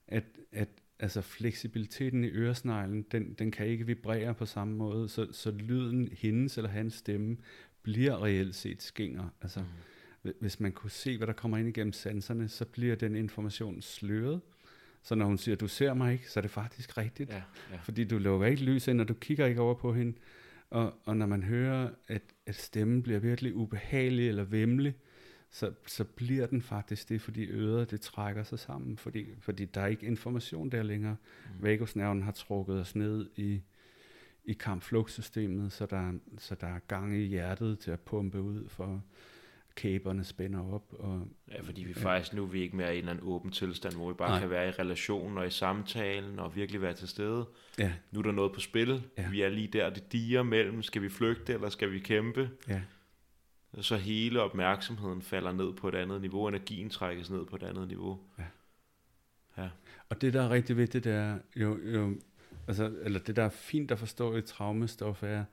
[SPEAKER 2] at, at altså fleksibiliteten i øresneglen, den, den kan ikke vibrere på samme måde, så, så lyden, hendes eller hans stemme, bliver reelt set skinger. Altså, mm. hvis man kunne se, hvad der kommer ind igennem sanserne, så bliver den information sløret, så når hun siger, du ser mig ikke, så er det faktisk rigtigt. Ja, ja. Fordi du lukker ikke lys ind, og du kigger ikke over på hende. Og, og når man hører, at, at stemmen bliver virkelig ubehagelig eller vemmelig, så, så bliver den faktisk det, fordi øret det trækker sig sammen, fordi, fordi der er ikke information der længere. Mm. Vagusnerven har trukket os ned i, i kampflugtsystemet, så der, så der er gang i hjertet til at pumpe ud for, kæberne spænder op. Og,
[SPEAKER 1] ja, fordi vi ja. faktisk nu er vi ikke mere i en eller anden åben tilstand, hvor vi bare Nej. kan være i relationen og i samtalen og virkelig være til stede. Ja. Nu er der noget på spil. Ja. Vi er lige der, det diger mellem, skal vi flygte eller skal vi kæmpe? Ja. Så hele opmærksomheden falder ned på et andet niveau, energien trækkes ned på et andet niveau. Ja.
[SPEAKER 2] ja. Og det, der er rigtig vigtigt, det er jo, jo altså, eller det, der er fint at forstå i traumestof, er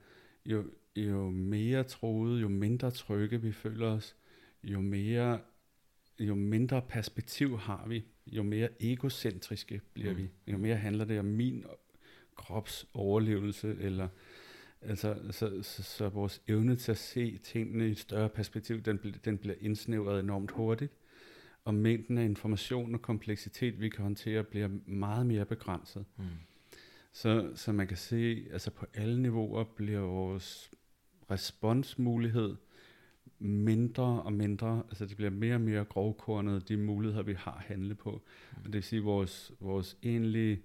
[SPEAKER 2] jo, jo mere troede, jo mindre trygge vi føler os, jo mere jo mindre perspektiv har vi, jo mere egocentriske bliver mm. vi. Jo mere handler det om min krops overlevelse, eller altså, så, så, så vores evne til at se tingene i et større perspektiv, den, den bliver indsnævret enormt hurtigt, og mængden af information og kompleksitet, vi kan håndtere, bliver meget mere begrænset. Mm. Så, så man kan se, altså på alle niveauer bliver vores responsmulighed mindre og mindre, altså det bliver mere og mere grovkornet, de muligheder, vi har at handle på. Mm. Og det vil sige, vores, vores egentlige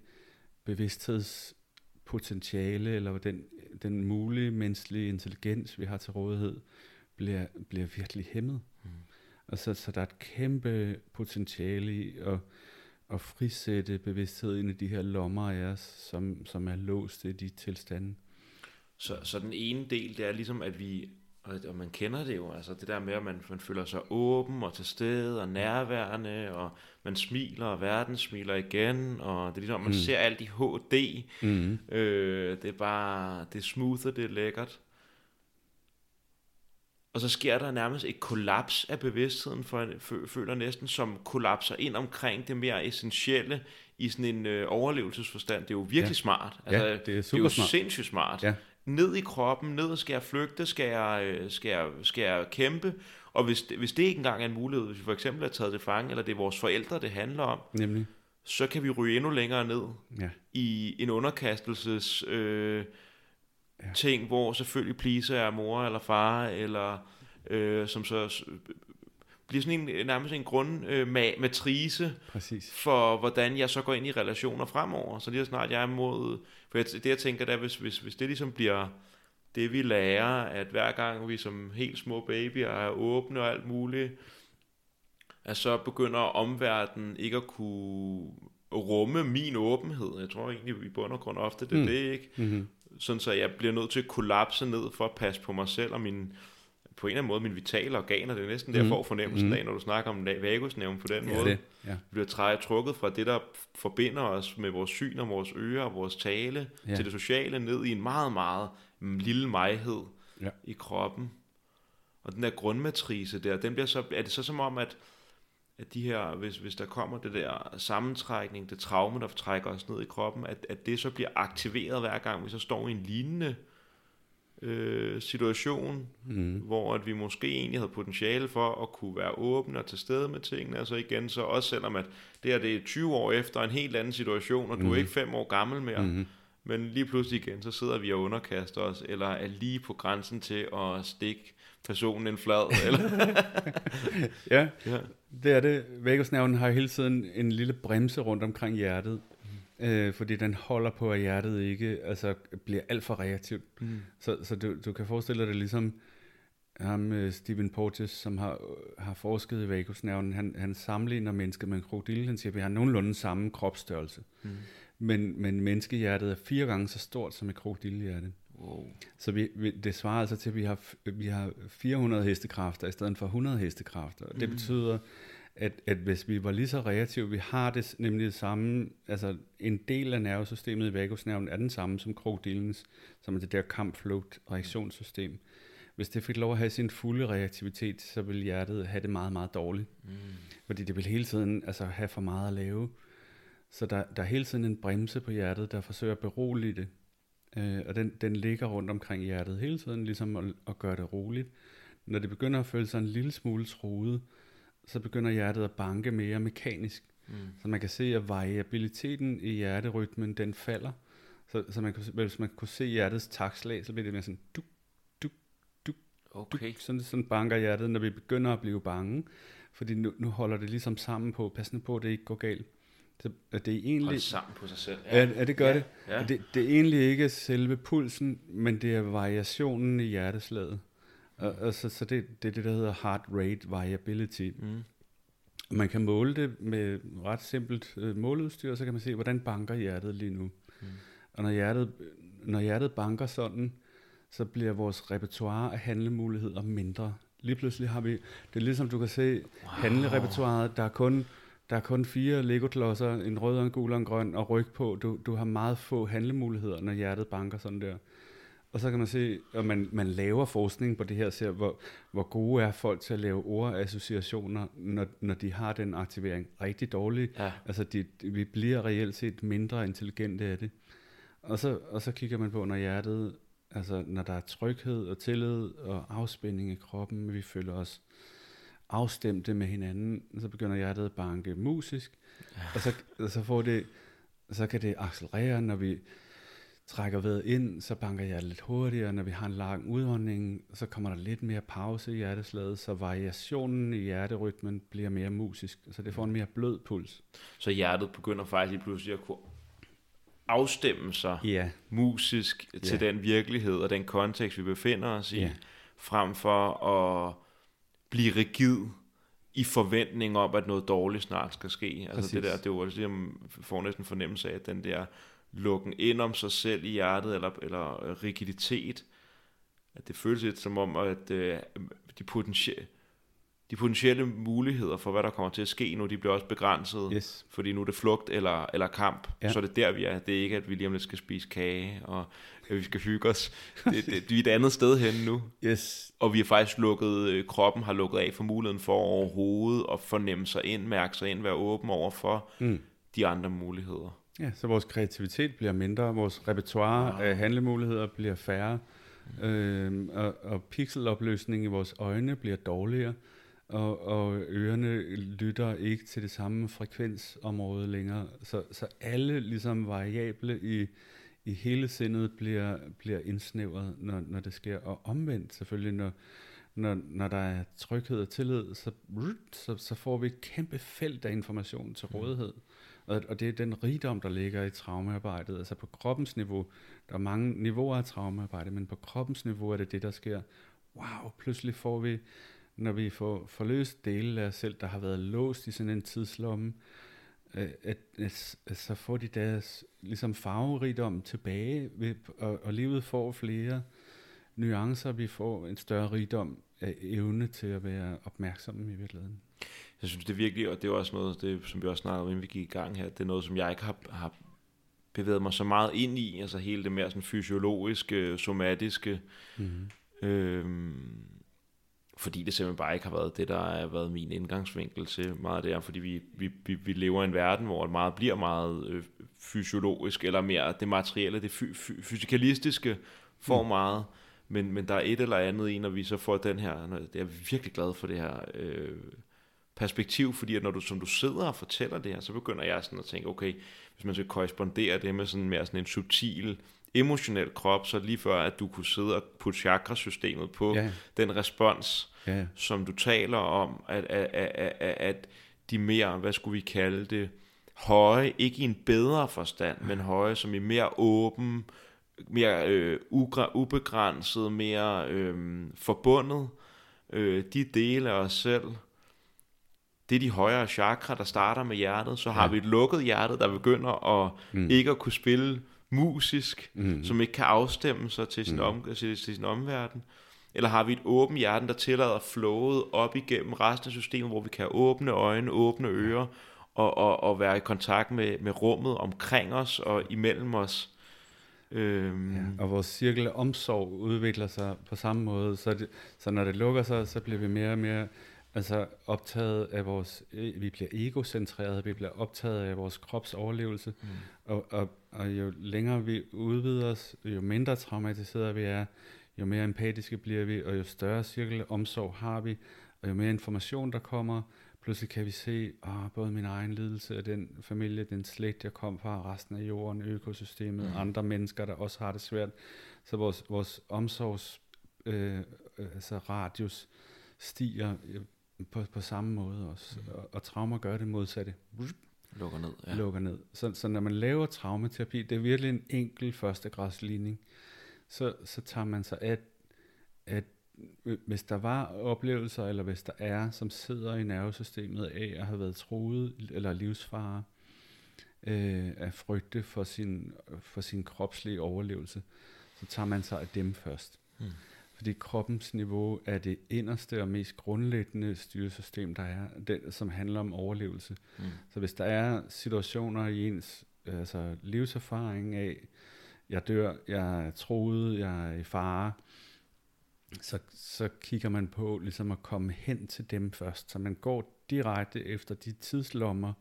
[SPEAKER 2] bevidsthedspotentiale, eller den, den mulige menneskelige intelligens, vi har til rådighed, bliver, bliver virkelig hæmmet. Mm. Og så, så der er et kæmpe potentiale i at, at frisætte bevidsthed ind i de her lommer af os, som, som er låst i de tilstande.
[SPEAKER 1] Så, så den ene del, det er ligesom, at vi, og man kender det jo, altså det der med, at man, man føler sig åben og til stede og nærværende, og man smiler, og verden smiler igen, og det er ligesom, man mm. ser alt i HD. Mm. Øh, det er bare, det er smooth, og det er lækkert. Og så sker der nærmest et kollaps af bevidstheden, for jeg føler næsten som kollapser ind omkring det mere essentielle i sådan en øh, overlevelsesforstand. Det er jo virkelig ja. smart.
[SPEAKER 2] Altså, ja, det er super
[SPEAKER 1] det er jo
[SPEAKER 2] smart.
[SPEAKER 1] sindssygt smart. Ja ned i kroppen, ned skal jeg flygte, skal jeg, øh, skal jeg, skal jeg kæmpe, og hvis, hvis det ikke engang er en mulighed, hvis vi for eksempel er taget til fange, eller det er vores forældre, det handler om, Nemlig. så kan vi ryge endnu længere ned ja. i en underkastelses øh, ja. ting, hvor selvfølgelig pleaser er mor eller far, eller øh, som så bliver sådan en, nærmest en grundmatrice øh, for, hvordan jeg så går ind i relationer fremover. Så lige så snart jeg er mod... For jeg, det jeg tænker, der, hvis, hvis, hvis det ligesom bliver det, vi lærer, at hver gang vi som helt små babyer er åbne og alt muligt, at så begynder omverdenen ikke at kunne rumme min åbenhed. Jeg tror egentlig, i bund og grund ofte det er mm. det, ikke? Mm-hmm. Sådan så jeg bliver nødt til at kollapse ned for at passe på mig selv og min på en eller anden måde mine vitale organer. Det er næsten mm. der, får fornemmelsen mm. af, når du snakker om vagusnævn på den ja, måde. Det. Ja. Vi bliver træet, trukket fra det, der forbinder os med vores syn og vores ører og vores tale, ja. til det sociale, ned i en meget, meget lille mighed ja. i kroppen. Og den der grundmatrice der, den bliver så, er det så som om, at, at de her, hvis, hvis der kommer det der sammentrækning, det traume, der trækker os ned i kroppen, at, at det så bliver aktiveret hver gang, vi så står i en lignende øh, situation, mm. hvor at vi måske egentlig havde potentiale for at kunne være åbne og til stede med tingene, altså igen, så også selvom at det her det er 20 år efter en helt anden situation, og du mm. er ikke 5 år gammel mere, mm. men lige pludselig igen, så sidder vi og underkaster os, eller er lige på grænsen til at stikke personen en flad. (laughs) Eller?
[SPEAKER 2] ja, ja, det er det. Væggersnerven har hele tiden en lille bremse rundt omkring hjertet, øh, fordi den holder på, at hjertet ikke altså, bliver alt for reaktivt. Mm. Så, så du, du kan forestille dig det ligesom, ham, øh, Stephen Porges, som har, har forsket i vagusnerven, han, han sammenligner mennesket med en krokodille. Han siger, at vi har nogenlunde samme kropsstørrelse. Mm. Men, men menneskehjertet er fire gange så stort som et krokodillehjerte. Wow. Så vi, vi, det svarer altså til, at vi har, vi har 400 hestekræfter i stedet for 100 hestekræfter. Mm. Det betyder, at, at hvis vi var lige så reaktive, vi har det nemlig det samme, altså en del af nervesystemet i vagusnerven er den samme som krokodillens, som er det der kamp-flugt-reaktionssystem. Hvis det fik lov at have sin fulde reaktivitet, så vil hjertet have det meget, meget dårligt. Mm. Fordi det vil hele tiden altså, have for meget at lave. Så der, der er hele tiden en bremse på hjertet, der forsøger at berolige det. Øh, og den, den ligger rundt omkring hjertet hele tiden, ligesom at, at gøre det roligt. Når det begynder at føle sig en lille smule truet, så begynder hjertet at banke mere mekanisk. Mm. Så man kan se, at variabiliteten i hjerterytmen, den falder. Så, så man, hvis man kunne se hjertets takslag, så bliver det mere sådan duk, duk, duk, okay. duk. Sådan, sådan banker hjertet, når vi begynder at blive bange. Fordi nu, nu holder det ligesom sammen på, pas nu på, at det ikke går galt. Så det er egentlig... Hold
[SPEAKER 1] sammen på sig selv.
[SPEAKER 2] Ja, ja det gør ja, det. Ja. Det. Det er egentlig ikke selve pulsen, men det er variationen i hjerteslaget. Og, og så, det, det er det, der hedder heart rate variability. Mm. Man kan måle det med ret simpelt øh, måleudstyr, så kan man se, hvordan banker hjertet lige nu. Mm. Og når hjertet, når hjertet banker sådan, så bliver vores repertoire af handlemuligheder mindre. Lige pludselig har vi, det er ligesom du kan se, wow. handlerepertoireet, der er kun der er kun fire Lego-klodser, en rød, en gul og en grøn, og ryg på. Du, du har meget få handlemuligheder, når hjertet banker sådan der. Og så kan man se, at man, man laver forskning på det her, ser hvor, hvor gode er folk til at lave ordassociationer, når, når de har den aktivering. Rigtig dårligt. Ja. Altså, de, de, vi bliver reelt set mindre intelligente af det. Og så, og så kigger man på, når hjertet, altså når der er tryghed og tillid og afspænding i kroppen, vi føler os afstemte med hinanden, så begynder hjertet at banke musisk, ja. og så, så får det, så kan det accelerere, når vi trækker vejret ind, så banker hjertet lidt hurtigere. Når vi har en lang udånding, så kommer der lidt mere pause i hjerteslaget, så variationen i hjerterytmen bliver mere musisk, så det får en mere blød puls.
[SPEAKER 1] Så hjertet begynder faktisk lige pludselig at kunne afstemme sig ja. musisk til ja. den virkelighed og den kontekst, vi befinder os i, ja. frem for at blive rigid i forventning om, at noget dårligt snart skal ske. Altså Præcis. det der, det var ligesom, får næsten fornemmelse af, at den der lukken ind om sig selv i hjertet, eller, eller rigiditet, at det føles lidt som om, at øh, de, potentielle, de potentielle muligheder for, hvad der kommer til at ske nu, de bliver også begrænset, yes. fordi nu er det flugt eller, eller kamp, ja. så er det der, vi er. Det er ikke, at vi lige om lidt skal spise kage, og at vi skal hygge os. Det, det, vi er et andet sted hen nu.
[SPEAKER 2] Yes.
[SPEAKER 1] Og vi har faktisk lukket, øh, kroppen har lukket af for muligheden for overhovedet at fornemme sig ind, mærke sig ind, være åben over for mm. de andre muligheder.
[SPEAKER 2] Ja, så vores kreativitet bliver mindre, vores repertoire wow. af handlemuligheder bliver færre, mm. øh, og, og pixelopløsning i vores øjne bliver dårligere, og, og ørerne lytter ikke til det samme frekvensområde længere. Så, så alle ligesom variable i, i hele sindet bliver, bliver indsnævret, når, når det sker. Og omvendt selvfølgelig, når, når, når der er tryghed og tillid, så, så, så får vi et kæmpe felt af information til mm. rådighed. Mm. Og, og det er den rigdom, der ligger i traumearbejdet. Altså på kroppens niveau, der er mange niveauer af traumearbejde, men på kroppens niveau er det det, der sker. Wow, pludselig får vi, når vi får forløst dele af os selv, der har været låst i sådan en tidslomme, at, at, at, at så får de deres ligesom farverigdom tilbage, ved, og, og livet får flere nuancer, vi får en større rigdom af evne til at være opmærksomme i virkeligheden
[SPEAKER 1] jeg synes det er virkelig, og det er også noget, det, som vi også snakkede om, inden vi gik i gang her, det er noget, som jeg ikke har, har bevæget mig så meget ind i, altså hele det mere sådan fysiologiske, somatiske, mm-hmm. øhm, fordi det simpelthen bare ikke har været det, der har været min indgangsvinkel til meget af det fordi vi, vi, vi, vi lever i en verden, hvor det meget bliver meget øh, fysiologisk, eller mere det materielle, det fy, fy, fysikalistiske får mm. meget, men, men der er et eller andet i, når vi så får den her, jeg er virkelig glad for det her, øh, perspektiv, fordi at når du, som du sidder og fortæller det her, så begynder jeg sådan at tænke, okay, hvis man skal korrespondere det med sådan mere sådan en subtil, emotionel krop, så lige før, at du kunne sidde og putte chakrasystemet på ja. den respons, ja. som du taler om, at, at, at, at, at de mere, hvad skulle vi kalde det, høje, ikke i en bedre forstand, men høje som i mere åben, mere øh, ubegrænset, mere øh, forbundet, øh, de dele af os selv, det er de højere chakra, der starter med hjertet. Så har
[SPEAKER 2] Ja.
[SPEAKER 1] vi et lukket hjerte, der begynder at
[SPEAKER 2] Mm.
[SPEAKER 1] ikke at kunne spille musisk,
[SPEAKER 2] Mm.
[SPEAKER 1] som ikke kan afstemme sig til sin,
[SPEAKER 2] Mm.
[SPEAKER 1] om, til, til sin omverden? Eller har vi et åbent hjerte, der tillader flowet op igennem resten af systemet, hvor vi kan åbne øjne, åbne ører, og, og, og være i kontakt med, med rummet omkring os og imellem os? Øhm,
[SPEAKER 2] Ja, og vores cirkel omsorg udvikler sig på samme måde, så, det, så når det lukker sig, så bliver vi mere og mere altså, optaget af vores, øh, vi bliver egocentreret, vi bliver optaget af vores krops overlevelse,
[SPEAKER 1] Mm.
[SPEAKER 2] og, og, og jo længere vi udvider os, jo mindre traumatiseret vi er, jo mere empatiske bliver vi, og jo større cirkel omsorg har vi, og jo mere information der kommer, pludselig kan vi se, at både min egen lidelse og den familie, den slægt, jeg kom fra, resten af jorden, økosystemet,
[SPEAKER 1] Mm.
[SPEAKER 2] andre mennesker, der også har det svært. Så vores, vores omsorgs øh, øh, altså radius stiger på, på samme måde også, mm. og, og traumer gør det modsatte
[SPEAKER 1] lukker ned.
[SPEAKER 2] ja. Lukker ned. Så, så når man laver traumaterapi, det er virkelig en enkel førstegradsligning, så, så tager man sig af, at hvis der var oplevelser, eller hvis der er, som sidder i nervesystemet af at have været truet eller livsfare, øh, af frygte for sin, for sin kropslige overlevelse, så tager man sig af dem først.
[SPEAKER 1] Mm.
[SPEAKER 2] Fordi kroppens niveau er det inderste og mest grundlæggende styresystem, der er, det, som handler om overlevelse.
[SPEAKER 1] Mm.
[SPEAKER 2] Så hvis der er situationer i ens altså livserfaring af, jeg dør, jeg er troet, jeg er i fare, så, så kigger man på ligesom at komme hen til dem først. Så man går direkte efter de tidslommer,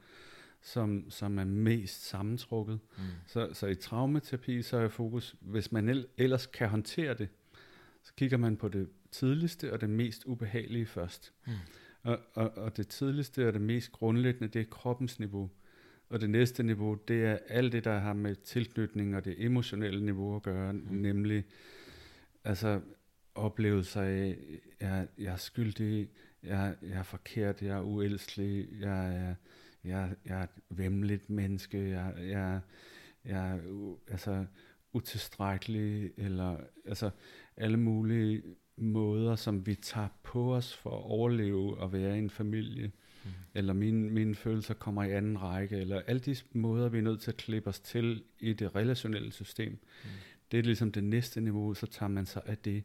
[SPEAKER 2] som, som er mest sammentrukket.
[SPEAKER 1] Mm.
[SPEAKER 2] Så, så i traumaterapi, så er fokus, hvis man el- ellers kan håndtere det, så kigger man på det tidligste og det mest ubehagelige først.
[SPEAKER 1] Mm.
[SPEAKER 2] Og, og, og det tidligste og det mest grundlæggende, det er kroppens niveau. Og det næste niveau, det er alt det, der har med tilknytning og det emotionelle niveau at gøre, mm. nemlig altså oplevelser af, jeg, jeg er skyldig, jeg, jeg er forkert, jeg er uelskelig, jeg er, jeg, jeg er et vemmeligt menneske, jeg, jeg, jeg er altså, utilstrækkelig, eller altså alle mulige måder, som vi tager på os for at overleve og være i en familie,
[SPEAKER 1] Mm.
[SPEAKER 2] eller mine, mine følelser kommer i anden række, eller alle de måder, vi er nødt til at klippe os til i det relationelle system.
[SPEAKER 1] Mm.
[SPEAKER 2] Det er ligesom det næste niveau, så tager man sig af det.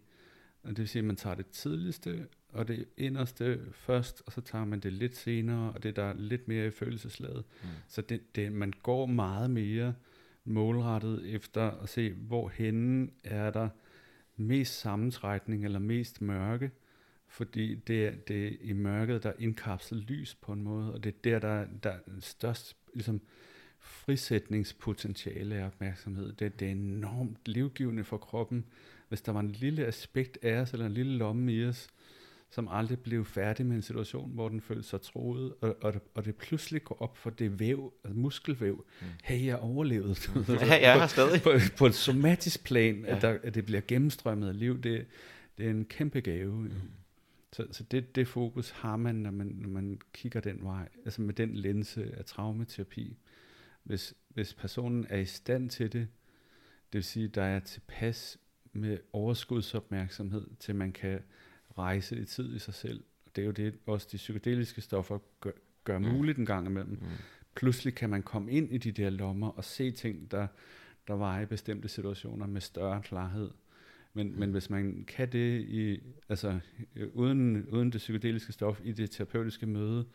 [SPEAKER 2] Og det vil sige, at man tager det tidligste og det inderste først, og så tager man det lidt senere, og det der er lidt mere i følelseslaget.
[SPEAKER 1] Mm.
[SPEAKER 2] Så det, det, man går meget mere målrettet efter at se, hvor henne er der mest sammentrækning eller mest mørke, fordi det er, det er i mørket, der er indkapslet lys på en måde, og det er der, der, der er størst ligesom, frisætningspotentiale af opmærksomhed. Det, det er enormt livgivende for kroppen. Hvis der var en lille aspekt af os, eller en lille lomme i os, som aldrig blev færdig med en situation, hvor den følte sig troet, og, og, det, og det pludselig går op for det væv, altså muskelvæv.
[SPEAKER 1] Mm.
[SPEAKER 2] Hey, jeg overlevede. (laughs)
[SPEAKER 1] Ja, jeg her stadig.
[SPEAKER 2] på, på et somatisk plan,
[SPEAKER 1] Ja.
[SPEAKER 2] at, der, at det bliver gennemstrømmet af liv, det, det er en kæmpe gave. Mm. Så, så det, det fokus har man når, man, når man kigger den vej, altså med den linse af traumaterapi. Hvis, hvis personen er i stand til det, det vil sige, der er tilpas med overskudsopmærksomhed, til man kan rejse i tid i sig selv. Det er jo det, også de psykedeliske stoffer gør, gør
[SPEAKER 1] Mm.
[SPEAKER 2] muligt en gang imellem
[SPEAKER 1] Mm.
[SPEAKER 2] pludselig kan man komme ind i de der lommer og se ting, der, der var i bestemte situationer med større klarhed. Men, men hvis man kan det i, altså, uden, uden det psykedeliske stof i det terapeutiske møde,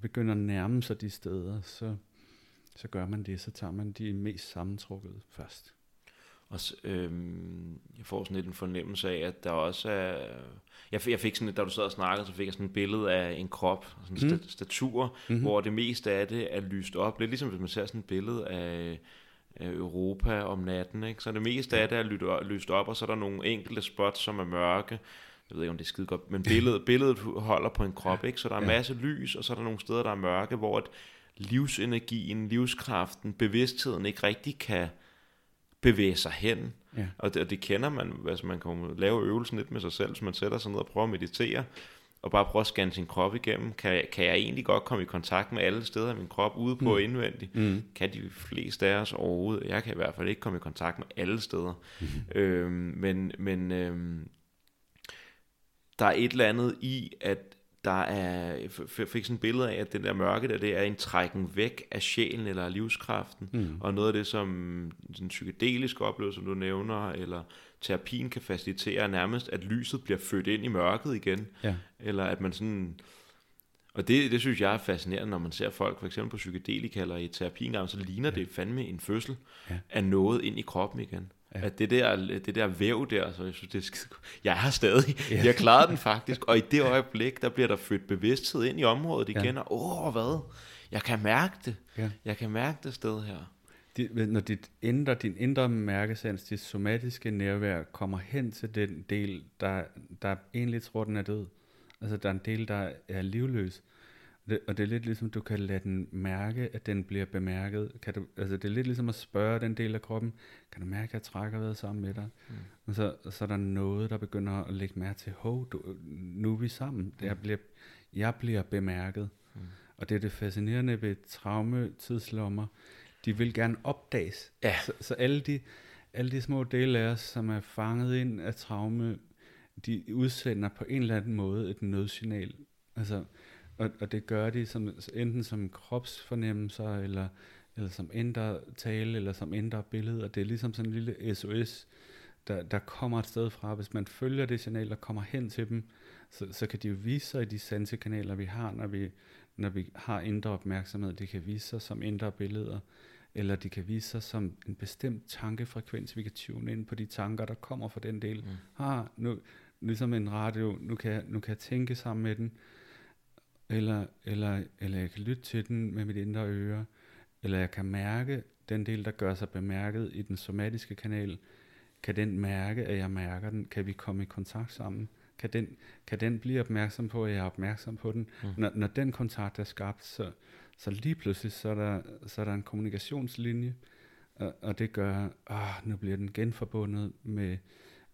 [SPEAKER 2] begynder at nærme sig de steder, så, så gør man det, så tager man de mest sammentrukket først.
[SPEAKER 1] Og s- øhm, jeg får sådan lidt en fornemmelse af, at der også er... Jeg fik, jeg fik sådan, da du sad og snakkede, så fik jeg sådan et billede af en krop, sådan en
[SPEAKER 2] Mm.
[SPEAKER 1] sta- statur,
[SPEAKER 2] Mm-hmm.
[SPEAKER 1] mm. hvor det meste af det er lyst op. Lidt ligesom hvis man ser sådan et billede af, af Europa om natten, ikke? Så det meste af det er lyst op, og så er der nogle enkelte spots, som er mørke. Jeg ved ikke, om det er skide godt, men billedet, (laughs) billedet holder på en krop, ikke? Så der er en masse lys, og så er der nogle steder, der er mørke, hvor at livsenergien, livskraften, bevidstheden ikke rigtig kan bevæge sig hen.
[SPEAKER 2] Ja.
[SPEAKER 1] Og det, og det kender man, altså man kan lave øvelsen lidt med sig selv, hvis man sætter sig ned og prøver at meditere, og bare prøver at scanne sin krop igennem. Kan, kan jeg egentlig godt komme i kontakt med alle steder i min krop, ude på
[SPEAKER 2] Mm.
[SPEAKER 1] og indvendigt?
[SPEAKER 2] Mm.
[SPEAKER 1] Kan de fleste af os overhovedet? Jeg kan i hvert fald ikke komme i kontakt med alle steder.
[SPEAKER 2] Mm.
[SPEAKER 1] Øhm, men men øhm, der er et eller andet i, at der er, fik sådan et billede af, at den der mørke der, det er en trækken væk af sjælen eller af livskraften,
[SPEAKER 2] Mm.
[SPEAKER 1] og noget af det, som den psykedeliske oplevelse, som du nævner, eller terapien kan facilitere, er nærmest, at lyset bliver født ind i mørket igen,
[SPEAKER 2] Ja.
[SPEAKER 1] eller at man sådan... Og det, det synes jeg er fascinerende, når man ser folk for eksempel på psykedelika eller i terapi engang, så ligner ja. det fandme en fødsel
[SPEAKER 2] Ja.
[SPEAKER 1] af noget ind i kroppen igen.
[SPEAKER 2] Ja.
[SPEAKER 1] Ja. At det der, det der væv der, så jeg synes, det er skide... Jeg er her stadig.
[SPEAKER 2] Ja. (laughs)
[SPEAKER 1] Ja. Jeg klarede den faktisk. Og i det øjeblik, der bliver der født bevidsthed ind i området
[SPEAKER 2] Ja.
[SPEAKER 1] igen. Og åh, hvad? Jeg kan mærke det.
[SPEAKER 2] Ja.
[SPEAKER 1] Jeg kan mærke det sted her.
[SPEAKER 2] Dit, når dit indre, din indre mærkesans, dit somatiske nærvær, kommer hen til den del, der, der egentlig tror, den er død. Altså, der er en del, der er livløs. Det, og det er lidt ligesom, du kan lade den mærke, at den bliver bemærket. Kan du, altså, det er lidt ligesom at spørge den del af kroppen, kan du mærke, at jeg trækker vejret sammen med dig? Mm. Og så, så er der noget, der begynder at lægge mærke til, hov, du, nu er vi sammen. Det, jeg, bliver, jeg bliver bemærket. Mm. Og det er det fascinerende ved traume-tidslommer. De vil gerne opdages.
[SPEAKER 1] Ja.
[SPEAKER 2] Så, så alle, de, alle de små dele af os, som er fanget ind af traume, de udsender på en eller anden måde et nødsignal. Altså, og, og det gør de som, enten som kropsfornemmelser, eller, eller som ændrer tale, eller som ændrer billede. Og det er ligesom sådan en lille SOS, der, der kommer et sted fra. Hvis man følger det signal, der kommer hen til dem, så, så kan de jo vise sig i de sansekanaler, vi har, når vi, når vi har indre opmærksomhed. Det kan vise sig som indre billeder, eller de kan vise sig som en bestemt tankefrekvens. Vi kan tune ind på de tanker, der kommer fra den del. Mm. Ah, nu, ligesom en radio, nu kan, jeg, nu kan jeg tænke sammen med den, eller, eller, eller jeg kan lytte til den med mit indre øre, eller jeg kan mærke den del, der gør sig bemærket i den somatiske kanal, kan den mærke, at jeg mærker den? Kan vi komme i kontakt sammen? Kan den, kan den blive opmærksom på, at jeg er opmærksom på den? Mm. Når, når den kontakt er skabt, så, så lige pludselig, så er der, så er der en kommunikationslinje, og, og det gør, ah, nu bliver den genforbundet med,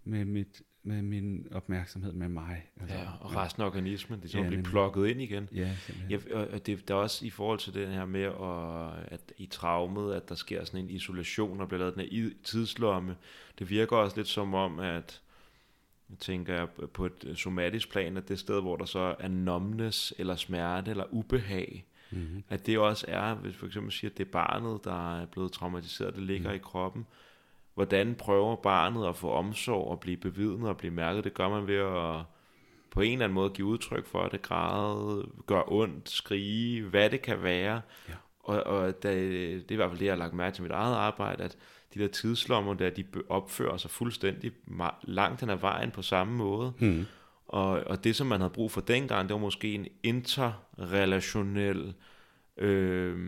[SPEAKER 2] med, mit, med min opmærksomhed med mig. Altså,
[SPEAKER 1] Ja, og resten af organismen, det er sådan
[SPEAKER 2] Ja,
[SPEAKER 1] at blive
[SPEAKER 2] nemlig.
[SPEAKER 1] plukket ind igen.
[SPEAKER 2] Ja, simpelthen.
[SPEAKER 1] Ja, og det, der er også i forhold til den her med, at, at i traumet, at der sker sådan en isolation, og bliver lavet den her tidslomme. Det virker også lidt som om, at jeg tænker jeg på et somatisk plan, at det sted, hvor der så er numbness, eller smerte, eller ubehag,
[SPEAKER 2] Mm-hmm.
[SPEAKER 1] at det også er, hvis for eksempel siger, at det er barnet, der er blevet traumatiseret, det ligger mm. i kroppen. Hvordan prøver barnet at få omsorg og blive bevidnet og blive mærket? Det gør man ved at på en eller anden måde give udtryk for det, græde, gøre ondt, skrige, hvad det kan være.
[SPEAKER 2] Ja.
[SPEAKER 1] Og, og det, det er i hvert fald det, jeg har lagt mærke til mit eget arbejde, at de der tidslommer der, de opfører sig fuldstændig langt hen ad vejen på samme måde.
[SPEAKER 2] Mm.
[SPEAKER 1] Og, og det, som man havde brug for dengang, det var måske en interrelationel øh,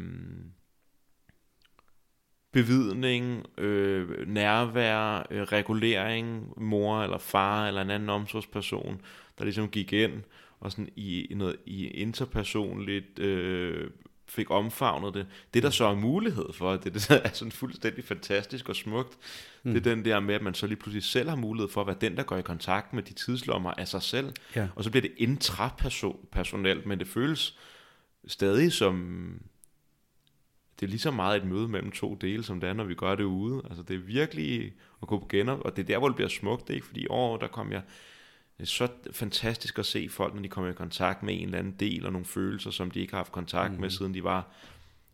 [SPEAKER 1] bevidning, øh, nærvær, øh, regulering, mor eller far eller en anden omsorgsperson, der ligesom gik ind og sådan i, i noget i interpersonligt øh, fik omfavnet det. Det der så er mulighed for, det, det er sådan fuldstændig fantastisk og smukt, mm. det er den der med, at man så lige pludselig selv har mulighed for at være den, der går i kontakt med de tidslommer af sig selv.
[SPEAKER 2] Ja.
[SPEAKER 1] Og så bliver det intrapersonelt, men det føles stadig som... Det er lige så meget et møde mellem to dele, som det er, når vi gør det ude. Altså det er virkelig at gå på genop, og det er der, hvor det bliver smukt. Det er ikke fordi, åh, der kom jeg... Det er så fantastisk at se folk, når de kommer i kontakt med en eller anden del og nogle følelser, som de ikke har haft kontakt mm. med, siden de var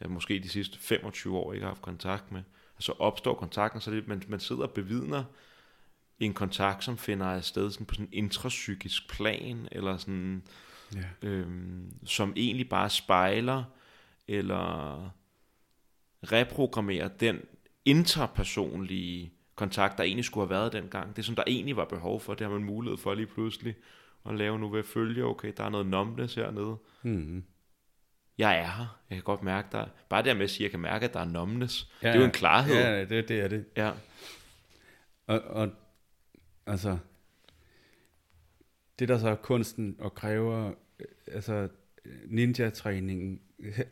[SPEAKER 1] ja, måske de sidste 25 år ikke har haft kontakt med. Og så opstår kontakten, så det, man, man sidder og bevidner en kontakt, som finder sted sådan på sådan en intrapsykisk plan, eller sådan,
[SPEAKER 2] Ja.
[SPEAKER 1] øhm, som egentlig bare spejler, eller reprogrammerer den interpersonlige kontakt, der egentlig skulle have været dengang. Det, som der egentlig var behov for, det har man mulighed for lige pludselig at lave nu ved at følge, okay, der er noget numbness hernede.
[SPEAKER 2] Mm.
[SPEAKER 1] Jeg er her. Jeg kan godt mærke der. Bare det med at sige, at jeg kan mærke, at der er numbness.
[SPEAKER 2] Ja,
[SPEAKER 1] det er jo en klarhed.
[SPEAKER 2] Ja, det, det er det.
[SPEAKER 1] ja.
[SPEAKER 2] Og, og altså, det der så er kunsten og kræver, øh, altså ninja-træningen,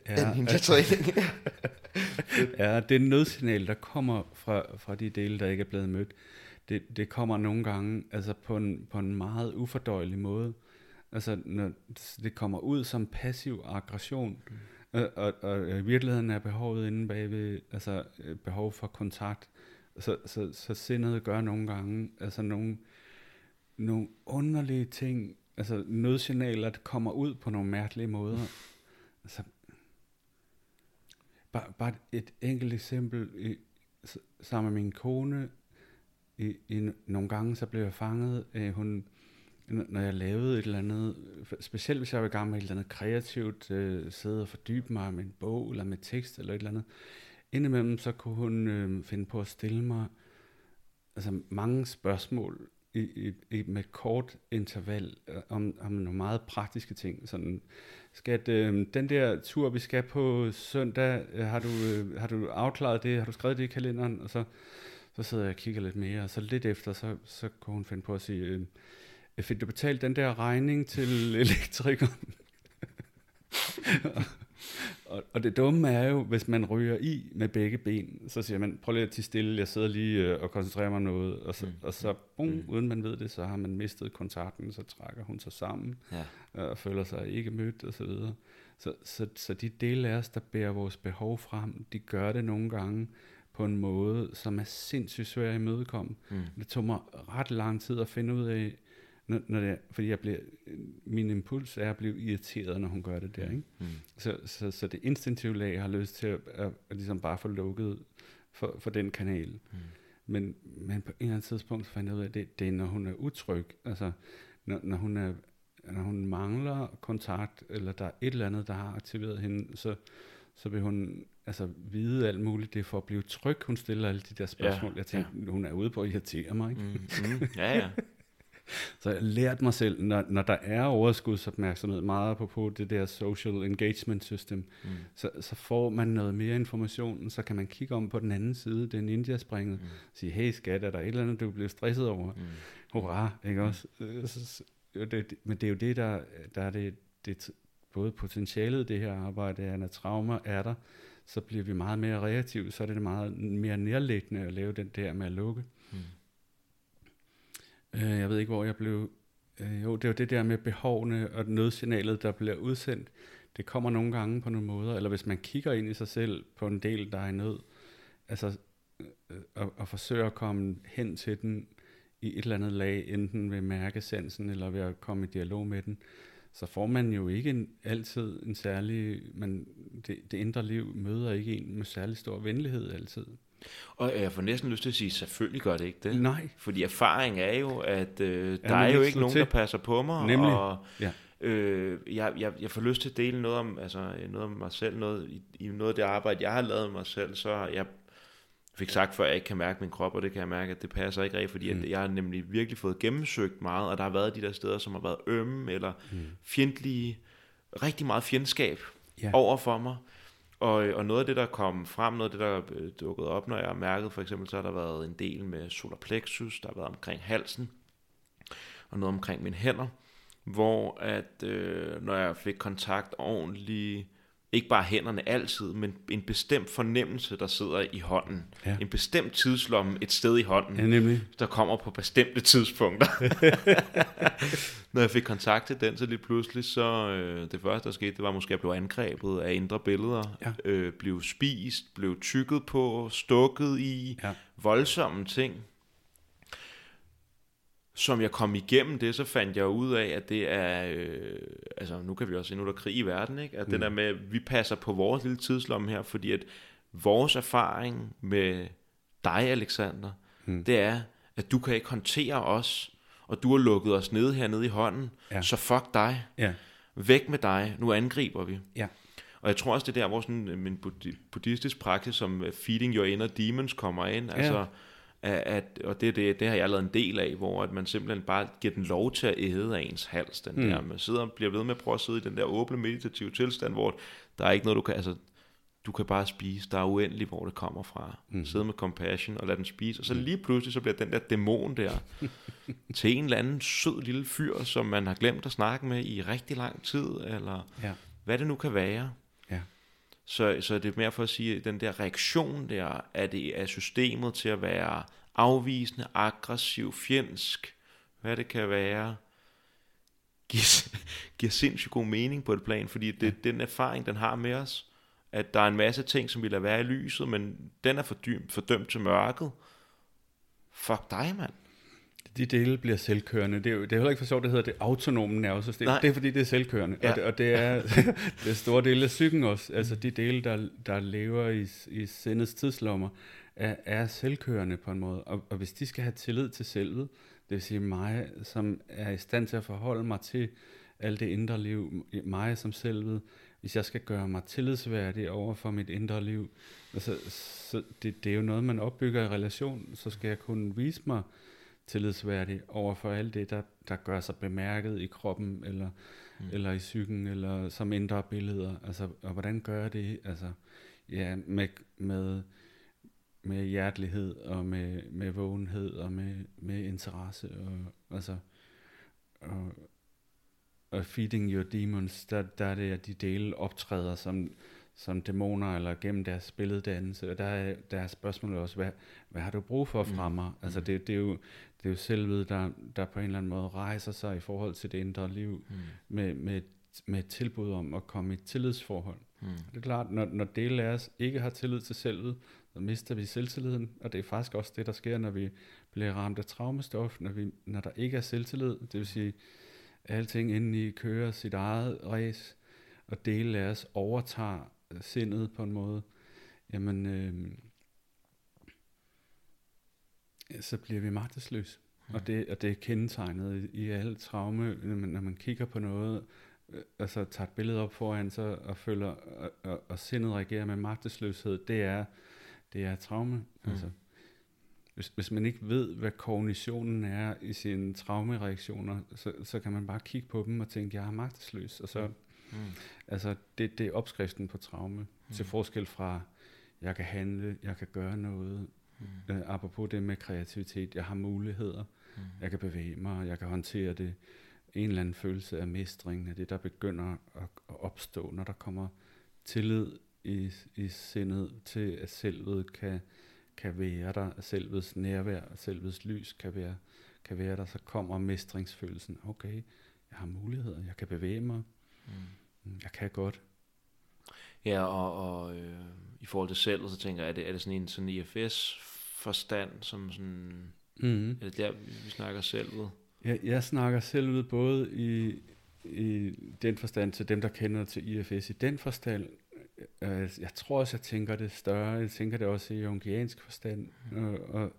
[SPEAKER 2] er,
[SPEAKER 1] ninja-træning. (laughs)
[SPEAKER 2] er det nødsignal, der kommer fra, fra de dele, der ikke er blevet mødt. Det, det kommer nogle gange altså på, en, på en meget ufordøjelig måde. Altså, når det kommer ud som passiv aggression, mm. og, og, og i virkeligheden er behovet inde bagved, altså øh, behov for kontakt, så, så, så sindet gør nogle gange, altså nogle, nogle underlige ting, altså nødsignaler, der kommer ud på nogle mærkelige måder. Altså, bare, bare et enkelt eksempel, i, sammen med min kone, i, i nogle gange så blev jeg fanget, øh, hun, når jeg lavede et eller andet, specielt hvis jeg var i gang med et eller andet kreativt, øh, sidde og fordybe mig med en bog, eller med tekst, eller et eller andet, indimellem så kunne hun øh, finde på at stille mig altså mange spørgsmål i, i, i, med et kort interval øh, om, om nogle meget praktiske ting. Sådan, skat, øh, den der tur, vi skal på søndag, øh, har, du, øh, har du afklaret det? Har du skrevet det i kalenderen? Og så, så sidder jeg og kigger lidt mere, og så lidt efter, så, så kunne hun finde på at sige, øh, øh fik du betalt den der regning til elektrikeren? (laughs) og, og det dumme er jo, hvis man ryger i med begge ben, så siger man, prøv lige at tige stille, jeg sidder lige øh, og koncentrerer mig noget, og så,
[SPEAKER 1] Mm.
[SPEAKER 2] og så bum,
[SPEAKER 1] Mm.
[SPEAKER 2] uden man ved det, så har man mistet kontakten, så trækker hun sig sammen,
[SPEAKER 1] Ja.
[SPEAKER 2] øh, og føler sig ikke mødt, og så videre. Så, så, så de dele af os, der bærer vores behov frem, de gør det nogle gange på en måde, som er sindssygt svær at imødekomme.
[SPEAKER 1] Mm.
[SPEAKER 2] Det tog mig ret lang tid at finde ud af, når, når det, fordi jeg bliver, min impuls er at blive irriteret, når hun gør det der. Ikke?
[SPEAKER 1] Mm.
[SPEAKER 2] Så, så, så det instinktive lag har lyst til at, at, at ligesom bare få lukket for, for den kanal.
[SPEAKER 1] Mm.
[SPEAKER 2] Men, men på en eller anden tidspunkt fandt jeg ud af, at det, det er, når hun er utryg. Altså, når, når, hun er, når hun mangler kontakt, eller der er et eller andet, der har aktiveret hende, så, så vil hun altså, vide alt muligt. Det er for at blive tryg, hun stiller alle de der spørgsmål.
[SPEAKER 1] Ja,
[SPEAKER 2] jeg tænkte, hun er ude på at irritere mig. Ikke?
[SPEAKER 1] Mm. Mm. Ja, ja. (laughs)
[SPEAKER 2] Så jeg har lært mig selv, når, når der er overskudsopmærksomhed, meget på det der social engagement system,
[SPEAKER 1] Mm.
[SPEAKER 2] så, så får man noget mere information, så kan man kigge om på den anden side, det er ninja-springet,
[SPEAKER 1] Mm.
[SPEAKER 2] sige, hey skat, er der et eller andet, du bliver stresset over?
[SPEAKER 1] Mm.
[SPEAKER 2] Hurra, ikke også? Øh, så- det, det- men det er jo det, der, der er det, det, både potentialet i det her arbejde, er, når traumer er der, så bliver vi meget mere reaktive, så er det meget mere nærliggende at lave den der med at lukke.
[SPEAKER 1] Mm.
[SPEAKER 2] Øh, jeg ved ikke, hvor jeg blev... Øh, jo, det er det der med behovene og nødsignalet, der bliver udsendt. Det kommer nogle gange på nogle måder, eller hvis man kigger ind i sig selv på en del, der er i nød, altså øh, øh og, og forsøger at komme hen til den i et eller andet lag, enten ved mærkesansen eller ved at komme i dialog med den, så får man jo ikke en, altid en særlig, man, det, det indre liv møder ikke en med særlig stor venlighed altid.
[SPEAKER 1] Og jeg får næsten lyst til at sige, selvfølgelig gør det ikke det.
[SPEAKER 2] Nej.
[SPEAKER 1] Fordi erfaring er jo, at øh, der er jo
[SPEAKER 2] ikke
[SPEAKER 1] nogen,
[SPEAKER 2] til?
[SPEAKER 1] der passer på mig.
[SPEAKER 2] Nemlig.
[SPEAKER 1] Og,
[SPEAKER 2] Ja.
[SPEAKER 1] øh, jeg, jeg, jeg får lyst til at dele noget om, altså, noget om mig selv, noget, i, i noget af det arbejde, jeg har lavet med mig selv, så jeg fik sagt før, at jeg ikke kan mærke min krop, og det kan jeg mærke, at det passer ikke rigtigt, fordi mm. at jeg har nemlig virkelig fået gennemsøgt meget, og der har været de der steder, som har været ømme eller mm. fjendtlige, rigtig meget fjendskab
[SPEAKER 2] Ja.
[SPEAKER 1] over for mig. Og, og noget af det, der kom frem, noget af det, der er øh, dukket op, når jeg har mærket, for eksempel, så har der været en del med solar plexus, der har været omkring halsen, og noget omkring mine hænder, hvor at, øh, når jeg fik kontakt ordentligt, ikke bare hænderne altid, men en bestemt fornemmelse, der sidder i hånden.
[SPEAKER 2] Ja.
[SPEAKER 1] En bestemt tidslomme et sted i hånden,
[SPEAKER 2] Ja, nemlig.
[SPEAKER 1] der kommer på bestemte tidspunkter. (laughs) Når jeg fik kontakt til den, så lige pludselig, så øh, det første, der skete, det var måske, at jeg blev angrebet af indre billeder,
[SPEAKER 2] Ja.
[SPEAKER 1] øh, blev spist, blev tykket på, stukket i,
[SPEAKER 2] Ja.
[SPEAKER 1] voldsomme ting. Som jeg kom igennem det, så fandt jeg ud af, at det er, øh, altså nu kan vi også se, nu er der krig i verden, ikke? at mm. den der med, at vi passer på vores lille tidslomme her, fordi at vores erfaring med dig, Alexander, mm. det er, at du kan ikke håndtere os, og du har lukket os ned hernede i hånden,
[SPEAKER 2] Ja.
[SPEAKER 1] så fuck dig,
[SPEAKER 2] Ja.
[SPEAKER 1] væk med dig, nu angriber vi.
[SPEAKER 2] Ja.
[SPEAKER 1] Og jeg tror også, det er der, hvor sådan øh, en buddhi- buddhistisk praksis som øh, feeding your inner demons kommer ind. Altså, at, at, og det, det, det har jeg lavet en del af, hvor at man simpelthen bare giver den lov til at æde af ens hals. Den mm. der. Man sidder og bliver ved med at prøve at sidde i den der åbne meditative tilstand, hvor der er ikke noget, du kan... Altså, du kan bare spise. Der er uendeligt, hvor det kommer fra. Mm. Sidde med compassion og lade den spise. Og så lige pludselig, så bliver den der dæmon der (laughs) til en eller anden sød lille fyr, som man har glemt at snakke med i rigtig lang tid, eller
[SPEAKER 2] Ja.
[SPEAKER 1] hvad det nu kan være. Så, så det er mere for at sige, at den der reaktion der, er det er systemet til at være afvisende, aggressiv, fjendsk, hvad det kan være, giver, (laughs) giver sindssygt god mening på et plan, fordi det, ja. den erfaring, den har med os, at der er en masse ting, som vil lade være i lyset, men den er fordømt, fordømt til mørket. Fuck dig, mand.
[SPEAKER 2] De dele bliver selvkørende. Det er, jo, det er heller ikke for sjovt, det hedder det autonome nervesystem. Nej. Det er fordi, det er selvkørende. Ja. Og, det, og det er (laughs) det store dele af psyken også. Altså de dele, der, der lever i, i sindets tidslommer, er, er selvkørende på en måde. Og, og hvis de skal have tillid til selvet, det vil sige mig, som er i stand til at forholde mig til alt det indre liv, mig som selvet, hvis jeg skal gøre mig tillidsværdig over for mit indre liv, altså, så det, det er jo noget, man opbygger i relation, så skal jeg kunne vise mig tillidsværdig over for alt det, der, der gør sig bemærket i kroppen, eller, mm. eller i psyken, eller som indre billeder. Altså, og hvordan gør jeg det? Altså, ja, med, med, med hjertelighed, og med, med vågenhed, og med, med interesse, og, altså, og, og feeding your demons, der, der er det, at de dele optræder som, som dæmoner, eller gennem deres billeddannelse, og der er, der er spørgsmålet også, hvad, hvad har du brug for fra mm. mig? Altså det, det, er jo, det er jo selvet, der, der på en eller anden måde rejser sig i forhold til det indre liv, mm. med, med, med et tilbud om at komme i et tillidsforhold. Mm. Det er klart, når, når dele af os ikke har tillid til selvet, så mister vi selvtilliden, og det er faktisk også det, der sker, når vi bliver ramt af traumestof, når, vi, når der ikke er selvtillid, det vil sige, alting indeni kører sit eget race, og dele af os overtager sindet på en måde, jamen, øh, så bliver vi magtesløse. Mm. Og, det, og det er kendetegnet i, i alle traume, når man, når man kigger på noget, øh, altså tager et billede op foran sig og føler, og, og, og sindet reagerer med magtesløshed, det er, det er traume. Mm. Altså, hvis, hvis man ikke ved, hvad kognitionen er i sine traumereaktioner, så, så kan man bare kigge på dem og tænke, jeg er magtesløs, og så, mm. altså, det, det er opskriften på traume, mm. til forskel fra, jeg kan handle, jeg kan gøre noget, mm. øh, apropos det med kreativitet, jeg har muligheder, mm. jeg kan bevæge mig, jeg kan håndtere det, en eller anden følelse af mestring, af det, der begynder at, at opstå, når der kommer tillid i, i sindet til, at selvet kan, kan være der, at selvets nærvær, at selvets lys kan være, kan være der, så kommer mestringsfølelsen. Okay, jeg har muligheder, jeg kan bevæge mig, mm. mm. jeg kan godt.
[SPEAKER 1] Ja, og, og øh, i forhold til selvet, så tænker jeg, er det, er det sådan en sådan IFS-forstand, som sådan, mm. er det der, vi snakker selvet?
[SPEAKER 2] Jeg, jeg snakker selvet både i, i den forstand til dem, der kender til IFS i den forstand, øh, jeg tror også, jeg tænker det større. Jeg tænker det også i jungiansk forstand. Mm. Og, og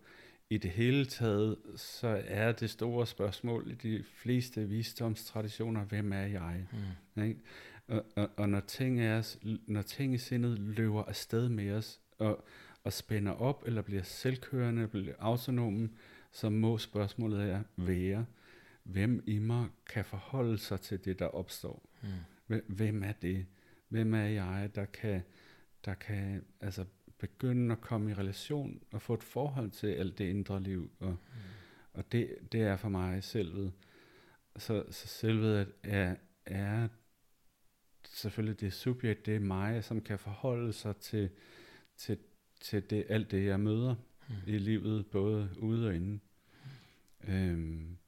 [SPEAKER 2] i det hele taget, så er det store spørgsmål i de fleste visdomstraditioner, hvem er jeg? Mm. Ikke? Og, og, og når, ting er, når ting i sindet løber afsted med os, og, og spænder op, eller bliver selvkørende, bliver autonomen, så må spørgsmålet er være, hvem i mig kan forholde sig til det, der opstår? Mm. Hvem er det? Hvem er jeg, der kan, der kan altså, begynde at komme i relation og få et forhold til alt det indre liv. Og, mm. og det, det er for mig selvet. Så, så selvet er, er selvfølgelig det subjekt, det er mig, som kan forholde sig til, til, til det, alt det, jeg møder mm. i livet, både ude og inde. Mm. Øhm,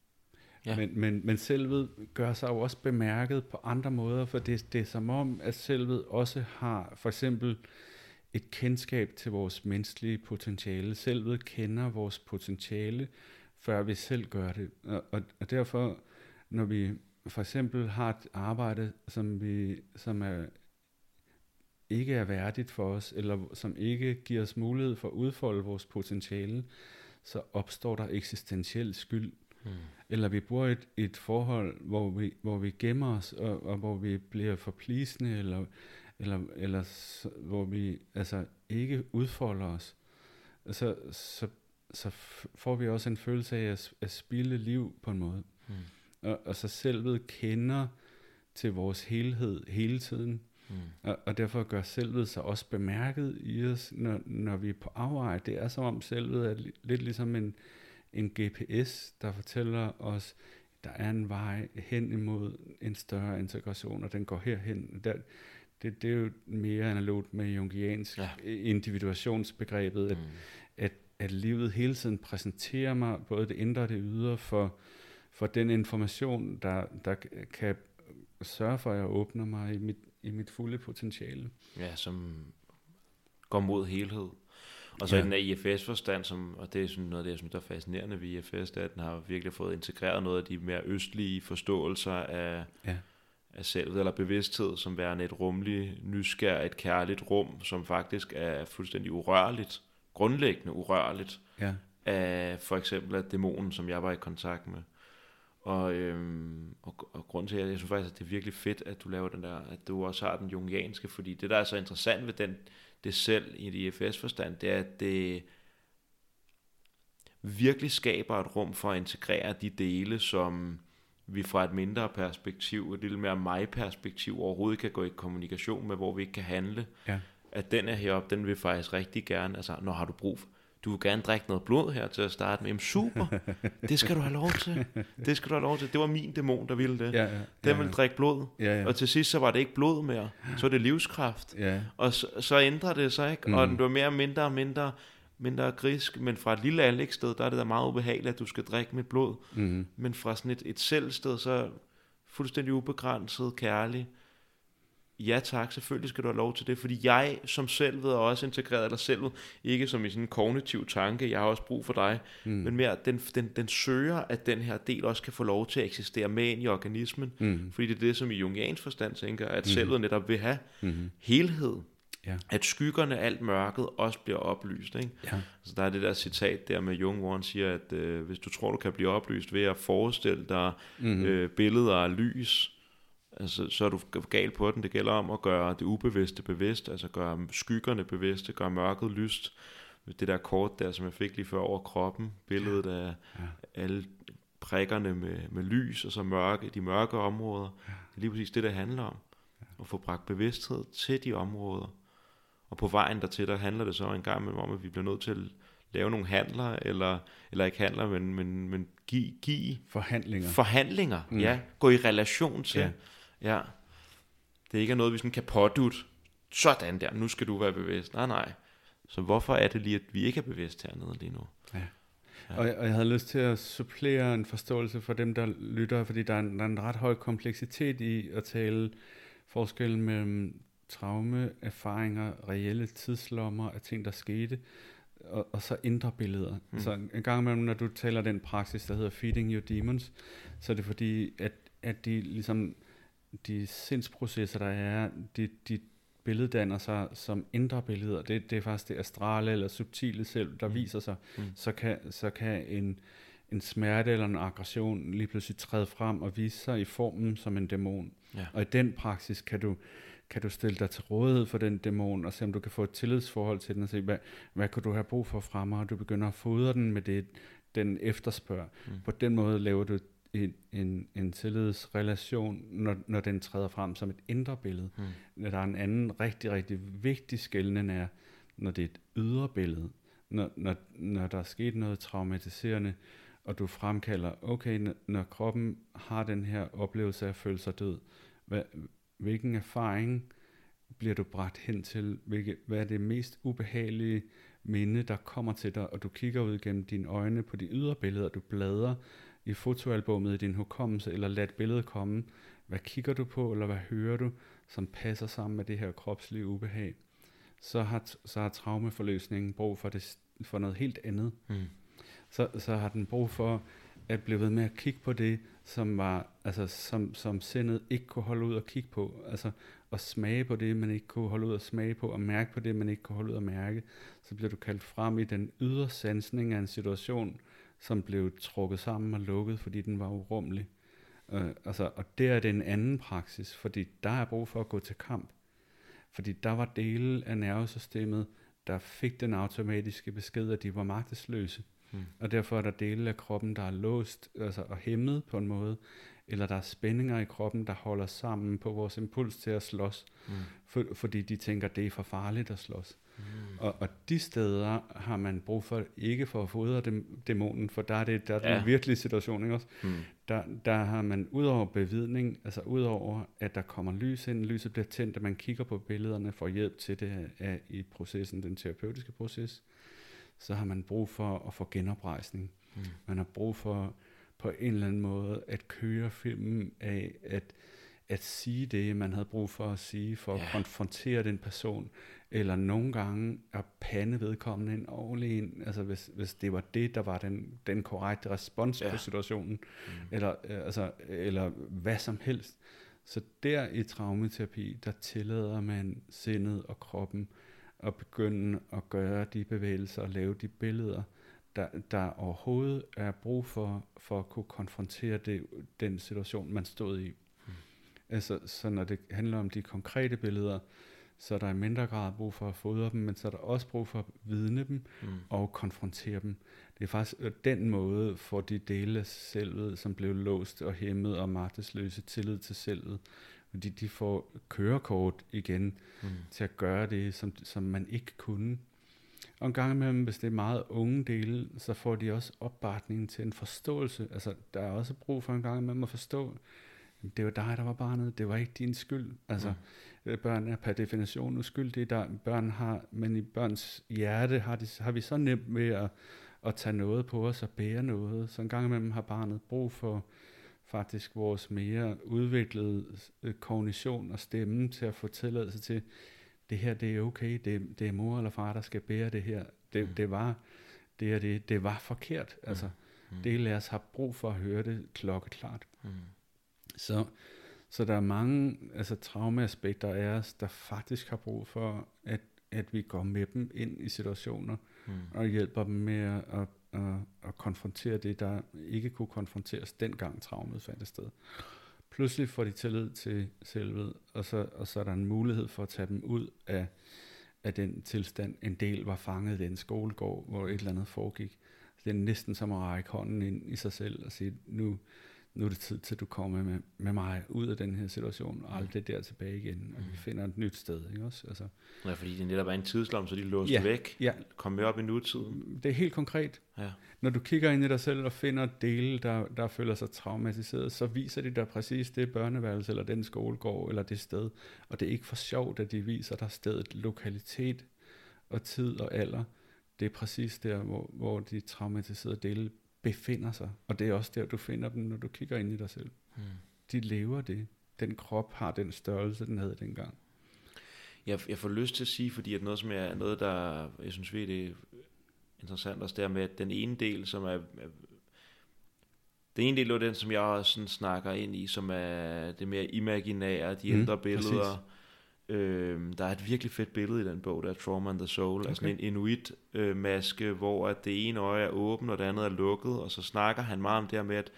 [SPEAKER 2] Ja. Men, men, men selvet gør sig jo også bemærket på andre måder, for det, det er som om, at selvet også har for eksempel et kendskab til vores menneskelige potentiale. Selvet kender vores potentiale, før vi selv gør det. Og, og, og derfor, når vi for eksempel har et arbejde, som, vi, som er, ikke er værdigt for os, eller som ikke giver os mulighed for at udfolde vores potentiale, så opstår der eksistentiel skyld. Mm. Eller vi bor i et, et forhold, hvor vi, hvor vi gemmer os, og, og hvor vi bliver forplisende, eller, eller, eller så, hvor vi altså ikke udfolder os. Så, så, så får vi også en følelse af at, at spille liv på en måde. Mm. Og, og så selvet kender til vores helhed hele tiden. Mm. Og, og derfor gør selvet sig også bemærket i os, når, når vi er på afveje. Det er som om selvet er lidt ligesom en, en GPS, der fortæller os, der er en vej hen imod en større integration, og den går herhen. Der, det, det er jo mere analogt med jungiansk ja. individuationsbegrebet, at, mm. at, at livet hele tiden præsenterer mig både det indre og det ydre for, for den information, der, der kan sørge for, at jeg åbner mig i mit, i mit fulde potentiale.
[SPEAKER 1] Ja, som går mod helhed. Og så
[SPEAKER 2] Ja.
[SPEAKER 1] den her IFS-forstand, som, og det er sådan noget af det, jeg synes, der er fascinerende ved IFS, det er, at den har virkelig fået integreret noget af de mere østlige forståelser af,
[SPEAKER 2] Ja.
[SPEAKER 1] af selvet, eller bevidsthed, som værende et rumligt, nysgerrigt, kærligt rum, som faktisk er fuldstændig urørligt, grundlæggende urørligt,
[SPEAKER 2] Ja.
[SPEAKER 1] af for eksempel af dæmonen, som jeg var i kontakt med. Og, øhm, og, og grund til, at jeg synes faktisk, at det er virkelig fedt, at du laver den der, at du også har den jungianske, fordi det, der er så interessant ved den, det selv i et IFS-forstand, det er, at det virkelig skaber et rum for at integrere de dele, som vi fra et mindre perspektiv, et lidt mere mig-perspektiv, overhovedet kan gå i kommunikation med, hvor vi ikke kan handle.
[SPEAKER 2] Ja.
[SPEAKER 1] At den er heroppe, den vil faktisk rigtig gerne, altså, når har du brug for, du vil gerne drikke noget blod her til at starte med. Jamen super, det skal du have lov til. Det skal du have lov til. Det var min dæmon, der ville det.
[SPEAKER 2] Ja, ja,
[SPEAKER 1] Den
[SPEAKER 2] ja,
[SPEAKER 1] ville drikke blod.
[SPEAKER 2] ja, ja,
[SPEAKER 1] Og til sidst så var det ikke blod mere. Så var det livskraft.
[SPEAKER 2] ja,
[SPEAKER 1] Og så, så ændrer det sig, ikke? Mm. Og den bliver mere og mindre og mindre, mindre grisk. Men fra et lille anlægssted, der er det da meget ubehageligt, at du skal drikke mit blod.
[SPEAKER 2] mm,
[SPEAKER 1] Men fra sådan et, et selvsted, så fuldstændig ubegrænset, kærlig. Ja tak, selvfølgelig skal du have lov til det, fordi jeg som selvet er også integreret, eller selvet, ikke som i sådan en kognitiv tanke, jeg har også brug for dig,
[SPEAKER 2] mm,
[SPEAKER 1] men mere, den, den, den søger, at den her del også kan få lov til at eksistere med ind i organismen,
[SPEAKER 2] mm,
[SPEAKER 1] fordi det er det, som i Jungians forstand tænker, at
[SPEAKER 2] Mm.
[SPEAKER 1] selvet netop vil have
[SPEAKER 2] mm,
[SPEAKER 1] helhed,
[SPEAKER 2] Ja.
[SPEAKER 1] at skyggerne, alt mørket, også bliver oplyst, ikke?
[SPEAKER 2] ja,
[SPEAKER 1] Så der er det der citat der med Jung, hvor han siger, at øh, hvis du tror, du kan blive oplyst ved at forestille dig
[SPEAKER 2] mm.
[SPEAKER 1] øh, billeder af lys, altså, så er du gal på den. Det gælder om at gøre det ubevidste bevidst, altså gøre skyggerne bevidste, gøre mørket lyst. Det der kort der, som jeg fik lige før over kroppen, billedet af
[SPEAKER 2] Ja.
[SPEAKER 1] alle prikkerne med, med lys, og så mørke, de mørke områder. Det er lige præcis det, det handler om. At få bragt bevidsthed til de områder. Og på vejen dertil, der handler det så en gang imellem om, at vi bliver nødt til at lave nogle handler, eller, eller ikke handler, men, men, men give, give
[SPEAKER 2] forhandlinger.
[SPEAKER 1] forhandlinger.
[SPEAKER 2] Mm.
[SPEAKER 1] Ja, gå i relation til.
[SPEAKER 2] Ja.
[SPEAKER 1] Ja. ja. Det er ikke noget, vi sådan kan pådute. Sådan der, nu skal du være bevidst. Nej, nej. Så hvorfor er det lige, at vi ikke er bevidst hernede lige nu? Ja.
[SPEAKER 2] Og, jeg, og jeg havde lyst til at supplere en forståelse for dem, der lytter, fordi der er en, der er en ret høj kompleksitet i at tale forskellen mellem traume, erfaringer, reelle tidslommer af ting, der skete, og, og så indre billeder. Mm. Så en gang imellem, når du taler den praksis, der hedder Feeding Your Demons, så er det fordi, at, at de ligesom, de sindsprocesser, der er, de, de billeddanner sig som indre billeder. Det, det er faktisk det astrale eller subtile selv, der mm. Viser sig.
[SPEAKER 1] Mm.
[SPEAKER 2] Så kan, så kan en, en smerte eller en aggression lige pludselig træde frem og vise sig i formen som en dæmon.
[SPEAKER 1] Ja.
[SPEAKER 2] Og i den praksis kan du, kan du stille dig til rådighed for den dæmon, og se om du kan få et tillidsforhold til den, og se, hvad, hvad kan du have brug for fra mig, og du begynder at fodre den med det, den efterspørger. Mm. På den måde laver du en, en, en tillidsrelation, når, når den træder frem som et indre billede.
[SPEAKER 1] Mm.
[SPEAKER 2] Der er en anden rigtig, rigtig vigtig skældning er, når det er et ydre billede. Når, når, når der er sket noget traumatiserende, og du fremkalder, okay, når, kroppen har den her oplevelse af at føle sig død, hvad, hvilken erfaring bliver du bragt hen til? Hvilke, hvad er det mest ubehagelige minde, der kommer til dig, og du kigger ud gennem dine øjne på de ydre billeder, du bladrer i fotoalbummet i din hukommelse, eller lad et billede komme. Hvad kigger du på, eller hvad hører du, som passer sammen med det her kropslige ubehag? Så har, så har traumeforløsningen brug for, det, for noget helt andet.
[SPEAKER 1] Mm.
[SPEAKER 2] Så, så har den brug for at blive ved med at kigge på det, som var, altså som, som sindet ikke kunne holde ud at kigge på. Altså at smage på det, man ikke kunne holde ud at smage på, og mærke på det, man ikke kunne holde ud at mærke. Så bliver du kaldt frem i den ydre sansning af en situation, som blev trukket sammen og lukket, fordi den var urummelig. Uh, altså, og der er det en anden praksis, fordi der er brug for at gå til kamp. Fordi der var dele af nervesystemet, der fik den automatiske besked, at de var magtesløse.
[SPEAKER 1] Mm.
[SPEAKER 2] Og derfor er der dele af kroppen, der er låst altså, og hæmmet på en måde, eller der er spændinger i kroppen, der holder sammen på vores impuls til at slås,
[SPEAKER 1] Mm.
[SPEAKER 2] for, fordi de tænker, det er for farligt at slås.
[SPEAKER 1] Mm.
[SPEAKER 2] Og, og de steder har man brug for, ikke for at fodre dem, dæmonen, for der er det der er
[SPEAKER 1] Ja.
[SPEAKER 2] den virkelige situation, ikke også?
[SPEAKER 1] Mm.
[SPEAKER 2] Der, der har man ud over bevidning, altså ud over at der kommer lys ind, lyset bliver tændt, at man kigger på billederne for hjælp til det af, i processen, den terapeutiske proces, så har man brug for at få genoprejsning.
[SPEAKER 1] Mm.
[SPEAKER 2] Man har brug for på en eller anden måde at køre filmen af, at, at sige det, man havde brug for at sige, for at
[SPEAKER 1] Ja.
[SPEAKER 2] konfrontere den person, eller nogle gange at pande vedkommende en ordentlig en, altså hvis, hvis det var det, der var den, den korrekte respons
[SPEAKER 1] Ja.
[SPEAKER 2] på situationen, mm. eller, øh, altså, eller hvad som helst. Så der i traumaterapi, der tillader man sindet og kroppen at begynde at gøre de bevægelser og lave de billeder, der, der overhovedet er brug for, for at kunne konfrontere det, den situation, man stod i.
[SPEAKER 1] Hmm.
[SPEAKER 2] Altså, så når det handler om de konkrete billeder, så er der i mindre grad brug for at fodre dem, men så er der også brug for at vidne dem
[SPEAKER 1] Mm.
[SPEAKER 2] og konfrontere dem. Det er faktisk øh, den måde, for de dele af selvet, som blev låst og hæmmet og magtesløse tillid til selvet, fordi de får kørekort igen
[SPEAKER 1] Mm.
[SPEAKER 2] til at gøre det, som, som man ikke kunne. Og en gang imellem, hvis det er meget unge dele, så får de også opbakning til en forståelse. Altså, der er også brug for en gang imellem at forstå, det var dig, der var barnet, det var ikke din skyld. Altså, mm. børn er per definition uskyldige, der børn har, men i børns hjerte har, de, har vi så nemt ved at, at tage noget på os og bære noget. Så en gang imellem har barnet brug for faktisk vores mere udviklede øh, kognition og stemme til at få tilladelse til, det her det er okay, det, det er mor eller far, der skal bære det her. Det,
[SPEAKER 1] Mm.
[SPEAKER 2] det var det, er det, det var forkert. Altså,
[SPEAKER 1] Mm.
[SPEAKER 2] det af os har brug for at høre det klokkeklart.
[SPEAKER 1] Mm.
[SPEAKER 2] Så, så der er mange altså, traumeaspekter af os, der faktisk har brug for, at, at vi går med dem ind i situationer,
[SPEAKER 1] Mm.
[SPEAKER 2] og hjælper dem med at, at, at, at konfrontere det, der ikke kunne konfronteres dengang traumet fandt sted. Pludselig får de tillid til selvet, og så, og så er der en mulighed for at tage dem ud af, af den tilstand. En del var fanget i den skolegård, hvor et eller andet foregik. Det er næsten som at række hånden ind i sig selv og sige, nu, nu er det tid til, at du kommer med, med mig ud af den her situation, og aldrig der tilbage igen, og vi finder et nyt sted. Ikke også? Altså,
[SPEAKER 1] Ja, fordi det netop er en tidslom, så de låste
[SPEAKER 2] Ja.
[SPEAKER 1] væk.
[SPEAKER 2] ja,
[SPEAKER 1] Kom med op i nutiden.
[SPEAKER 2] det er helt konkret.
[SPEAKER 1] Ja.
[SPEAKER 2] Når du kigger ind i dig selv og finder dele, der, der føler sig traumatiseret, så viser de dig præcis det børneværelse, eller den skolegård, eller det sted. Og det er ikke for sjovt, at de viser dig stedet, lokalitet og tid og alder. Det er præcis der, hvor, hvor de traumatiserede dele befinder sig. Og det er også der, du finder dem, når du kigger ind i dig selv.
[SPEAKER 1] Mm.
[SPEAKER 2] De lever det. Den krop har den størrelse, den havde dengang.
[SPEAKER 1] Jeg, jeg får lyst til at sige, fordi at noget, som jeg, noget, der jeg synes virkelig er interessant også, det er med, at den ene del, som er, den ene del er den, som jeg også sådan snakker ind i, som er det mere imaginære, de
[SPEAKER 2] Mm,
[SPEAKER 1] ældre billeder. Øhm, der er et virkelig fedt billede i den bog, der er Trauma and the Soul, okay. altså
[SPEAKER 2] Okay.
[SPEAKER 1] en inuit-maske, hvor at det ene øje er åbent, og det andet er lukket, og så snakker han meget om det her med, at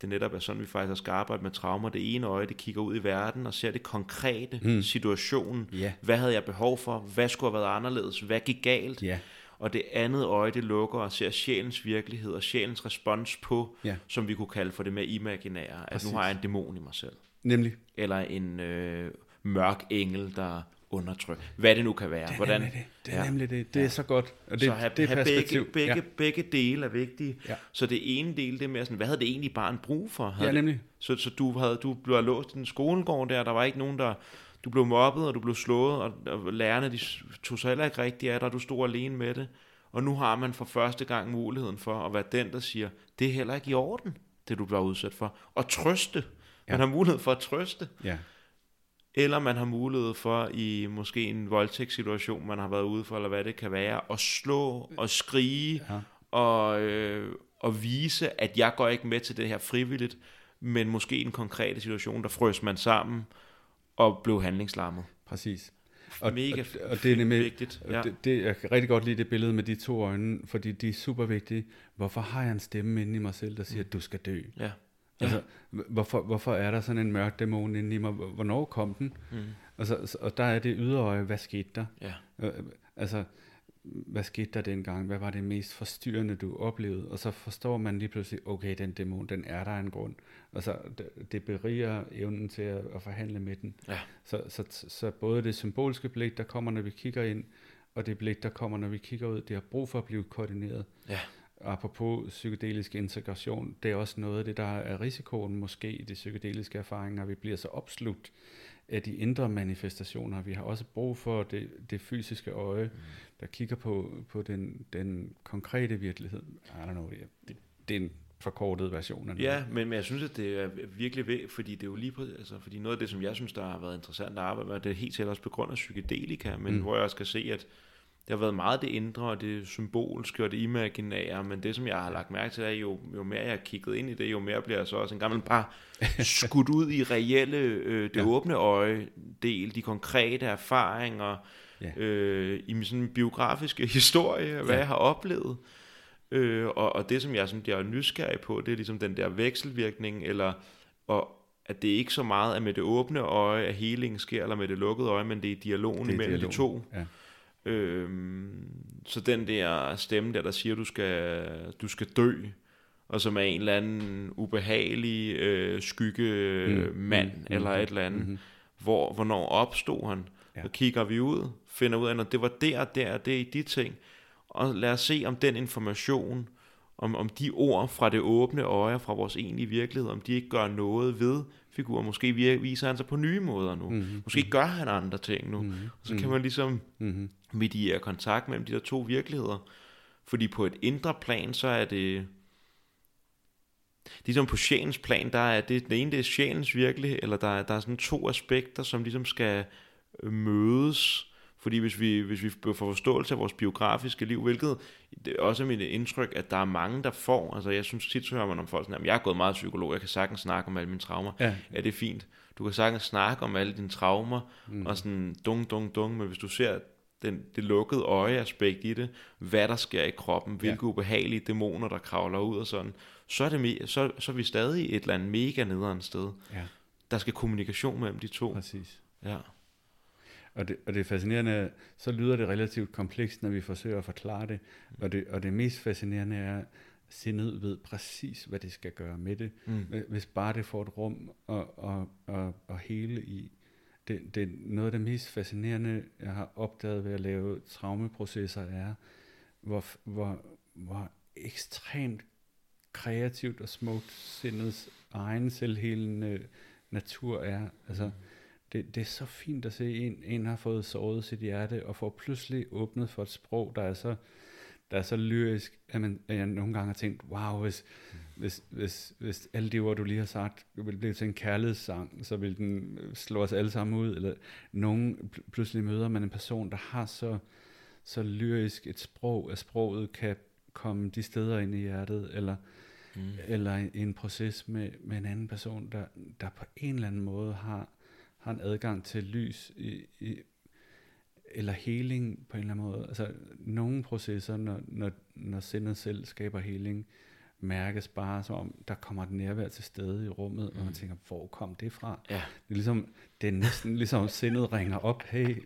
[SPEAKER 1] det netop er sådan, vi faktisk skal arbejde med traumer. Det ene øje, det kigger ud i verden og ser det konkrete,
[SPEAKER 2] Mm.
[SPEAKER 1] situationen,
[SPEAKER 2] Ja.
[SPEAKER 1] hvad havde jeg behov for? Hvad skulle have været anderledes? Hvad gik galt?
[SPEAKER 2] Ja.
[SPEAKER 1] Og det andet øje, det lukker og ser sjælens virkelighed og sjælens respons på,
[SPEAKER 2] Ja.
[SPEAKER 1] som vi kunne kalde for det mere imaginære. At
[SPEAKER 2] Præcis.
[SPEAKER 1] nu har jeg en dæmon i mig selv.
[SPEAKER 2] Nemlig.
[SPEAKER 1] Eller en øh, mørk engel, der undertrykker. Hvad det nu kan være.
[SPEAKER 2] Det er
[SPEAKER 1] Hvordan,
[SPEAKER 2] det. Det er
[SPEAKER 1] Ja.
[SPEAKER 2] nemlig det. Det er
[SPEAKER 1] Ja.
[SPEAKER 2] så godt. Og det,
[SPEAKER 1] så have,
[SPEAKER 2] det er
[SPEAKER 1] have begge, begge,
[SPEAKER 2] ja.
[SPEAKER 1] begge dele er vigtige.
[SPEAKER 2] Ja.
[SPEAKER 1] Så det ene del, det er mere sådan, hvad havde det egentlig barn brug for? Havde
[SPEAKER 2] ja,
[SPEAKER 1] det-
[SPEAKER 2] nemlig.
[SPEAKER 1] så, så du, havde, du blev låst i en skolegård der, der var ikke nogen, der... Du blev mobbet, og du blev slået, og, og lærerne de tog sig heller ikke rigtigt af dig, og du stod alene med det. Og nu har man for første gang muligheden for at være den, der siger, det er heller ikke i orden, det du bliver udsat for. Og trøste. Man
[SPEAKER 2] Ja.
[SPEAKER 1] har mulighed for at trøste.
[SPEAKER 2] Ja.
[SPEAKER 1] Eller man har mulighed for i måske en voldtægtssituation, man har været ude for, eller hvad det kan være, at slå og skrige
[SPEAKER 2] Ja.
[SPEAKER 1] og, øh, og vise, at jeg går ikke med til det her frivilligt, men måske i en konkrete situation, der frøs man sammen og blev handlingslammet.
[SPEAKER 2] Præcis.
[SPEAKER 1] Og, Mega
[SPEAKER 2] og, og det er nemlig,
[SPEAKER 1] vigtigt.
[SPEAKER 2] Ja.
[SPEAKER 1] Ja.
[SPEAKER 2] Det, det, jeg kan rigtig godt lide det billede med de to øjne, fordi de er super vigtige. Hvorfor har jeg en stemme inde i mig selv, der siger, at du skal dø?
[SPEAKER 1] ja.
[SPEAKER 2] Altså, hvorfor, hvorfor er der sådan en mørk dæmon inde i mig? Hvornår kom den?
[SPEAKER 1] Mm.
[SPEAKER 2] Altså, og der er det ydre øje, hvad skete der?
[SPEAKER 1] ja.
[SPEAKER 2] Øh, altså, hvad skete der dengang? Hvad var det mest forstyrrende, du oplevede? Og så forstår man lige pludselig, okay, den dæmon, den er der en grund. Og så det, det beriger evnen til at, at forhandle med den.
[SPEAKER 1] Ja.
[SPEAKER 2] Så, så, så både det symbolske blik, der kommer, når vi kigger ind, og det blik, der kommer, når vi kigger ud, det har brug for at blive koordineret.
[SPEAKER 1] Ja.
[SPEAKER 2] Apropos psykedelisk integration, det er også noget af det, der er risikoen måske i de psykedeliske erfaringer, vi bliver så opslugt af de indre manifestationer. Vi har også brug for det, det fysiske øje,
[SPEAKER 1] Mm.
[SPEAKER 2] der kigger på, på den, den konkrete virkelighed. I don't know, det, det, det er en forkortet version af noget.
[SPEAKER 1] Ja, men, men jeg synes, at det er virkelig ved, fordi det er jo lige på, altså, fordi noget af det, som jeg synes, der har været interessant at arbejde med, det er helt sikkert også på grund af psykedelika, men mm. hvor jeg også kan se, at det har været meget det indre, og det symbolske og det imaginære, men det, som jeg har lagt mærke til, er jo, jo mere jeg har kigget ind i det, jo mere bliver jeg så også en gammel bare (laughs) skudt ud i reelle, øh, det ja. åbne øje del, de konkrete erfaringer, ja. øh, i min sådan biografiske historie, hvad ja. jeg har oplevet. Øh, og, og det, som jeg, som jeg er nysgerrig på, det er ligesom den der vekselvirkning, eller og at det ikke så meget er med det åbne øje, at healingen sker, eller med det lukkede øje, men det er dialogen det er imellem dialogen. de to. Ja. Øhm, så den der stemme der, der siger, du skal, du skal dø, og som er en eller anden ubehagelig øh, skygge mm. mand, mm. eller et eller andet, mm. hvor, hvornår opstod han? Ja. Så kigger vi ud, finder ud af, at det var der, der, det er de ting, og lad os se om den information, om, om de ord fra det åbne øje, fra vores egentlige virkelighed, om de ikke gør noget ved figuren. Måske viser han sig på nye måder nu. Mm-hmm. Måske gør han andre ting nu. Mm-hmm. Og så kan man ligesom mm-hmm. mediere kontakt mellem de der to virkeligheder. Fordi på et indre plan, så er det... Ligesom på sjælens plan, der er det, det ene det er sjælens virkelighed, eller der, der er sådan to aspekter, som ligesom skal mødes fordi hvis vi, hvis vi får forståelse af vores biografiske liv, hvilket det er også mit indtryk, at der er mange, der får, altså jeg synes tit, så hører man om folk sådan, at jeg er gået meget psykolog, jeg kan sagtens snakke om alle mine traumer. Ja, ja det er fint. Du kan sagtens snakke om alle dine traumer, mm. og sådan dung, dung, dung, men hvis du ser den, det lukkede øjeaspekt i det, hvad der sker i kroppen, hvilke ja. ubehagelige dæmoner, der kravler ud og sådan, så er, det, så, så er vi stadig et eller andet mega nederen sted. Ja. Der skal kommunikation mellem de to.
[SPEAKER 2] Præcis.
[SPEAKER 1] Ja.
[SPEAKER 2] Og det, og det er fascinerende, så lyder det relativt komplekst, når vi forsøger at forklare det. Og det, og det mest fascinerende er, at sindet ved præcis, hvad det skal gøre med det, mm. hvis bare det får et rum at, at, at, at hele i. Det, det er noget af det mest fascinerende, jeg har opdaget ved at lave traumeprocesser, er, hvor, hvor, hvor ekstremt kreativt og smukt sindets egen selvhelende natur er. Altså, mm det, det er så fint at se, en, en har fået såret sit hjerte, og får pludselig åbnet for et sprog, der er så, der er så lyrisk, at, man, at jeg nogle gange har tænkt, wow, hvis, mm. hvis, hvis, hvis alle de ord, du lige har sagt, vil blive til en kærlighedssang, så vil den slå os alle sammen ud, eller nogen pludselig møder man en person, der har så, så lyrisk et sprog, at sproget kan komme de steder ind i hjertet, eller, mm. eller i en proces med, med en anden person, der, der på en eller anden måde har har en adgang til lys i, i, eller healing på en eller anden måde. Altså nogle processer, når, når, når sindet selv skaber healing, mærkes bare som om, der kommer et nærvær til stede i rummet, mm. og man mm. tænker, hvor kom det fra? Ja. Det er ligesom, det er næsten ligesom sindet ringer op, hey,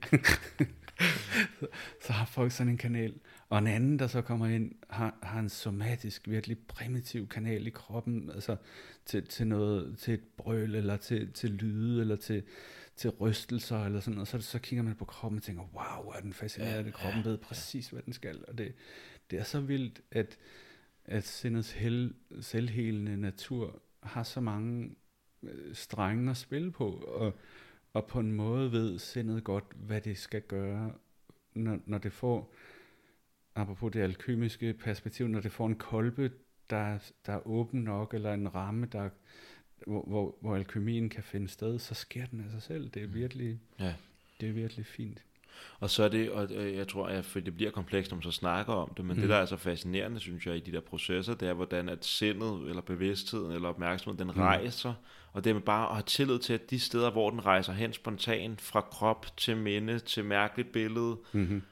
[SPEAKER 2] (laughs) så har folk sådan en kanal. Og en anden, der så kommer ind, har, har en somatisk, virkelig primitiv kanal i kroppen, altså til, til noget, til et brøl, eller til, til lyde, eller til, til rystelser, eller sådan noget. Så, så kigger man på kroppen og tænker, wow, hvor er den fascinerende. Ja, kroppen ved præcis, hvad den skal. Og det, det er så vildt, at, at sindets hel, selvhelende natur har så mange øh, strenge at spille på, og, og på en måde ved sindet godt, hvad det skal gøre, når, når det får apropos det alkymiske perspektiv, når det får en kolbe, der, der er åben nok, eller en ramme, der, hvor, hvor, hvor alkymien kan finde sted, så sker den af sig selv. Det er mm. virkelig, ja. det er virkelig fint.
[SPEAKER 1] Og så er det, og øh, jeg tror, at det bliver komplekst, når man så snakker om det, men mm. det, der er så fascinerende, synes jeg, i de der processer, det er, hvordan at sindet, eller bevidstheden, eller opmærksomheden, den mm. rejser, og det er bare at have tillid til, at de steder, hvor den rejser hen spontant, fra krop til minde, til mærkeligt billede, mm-hmm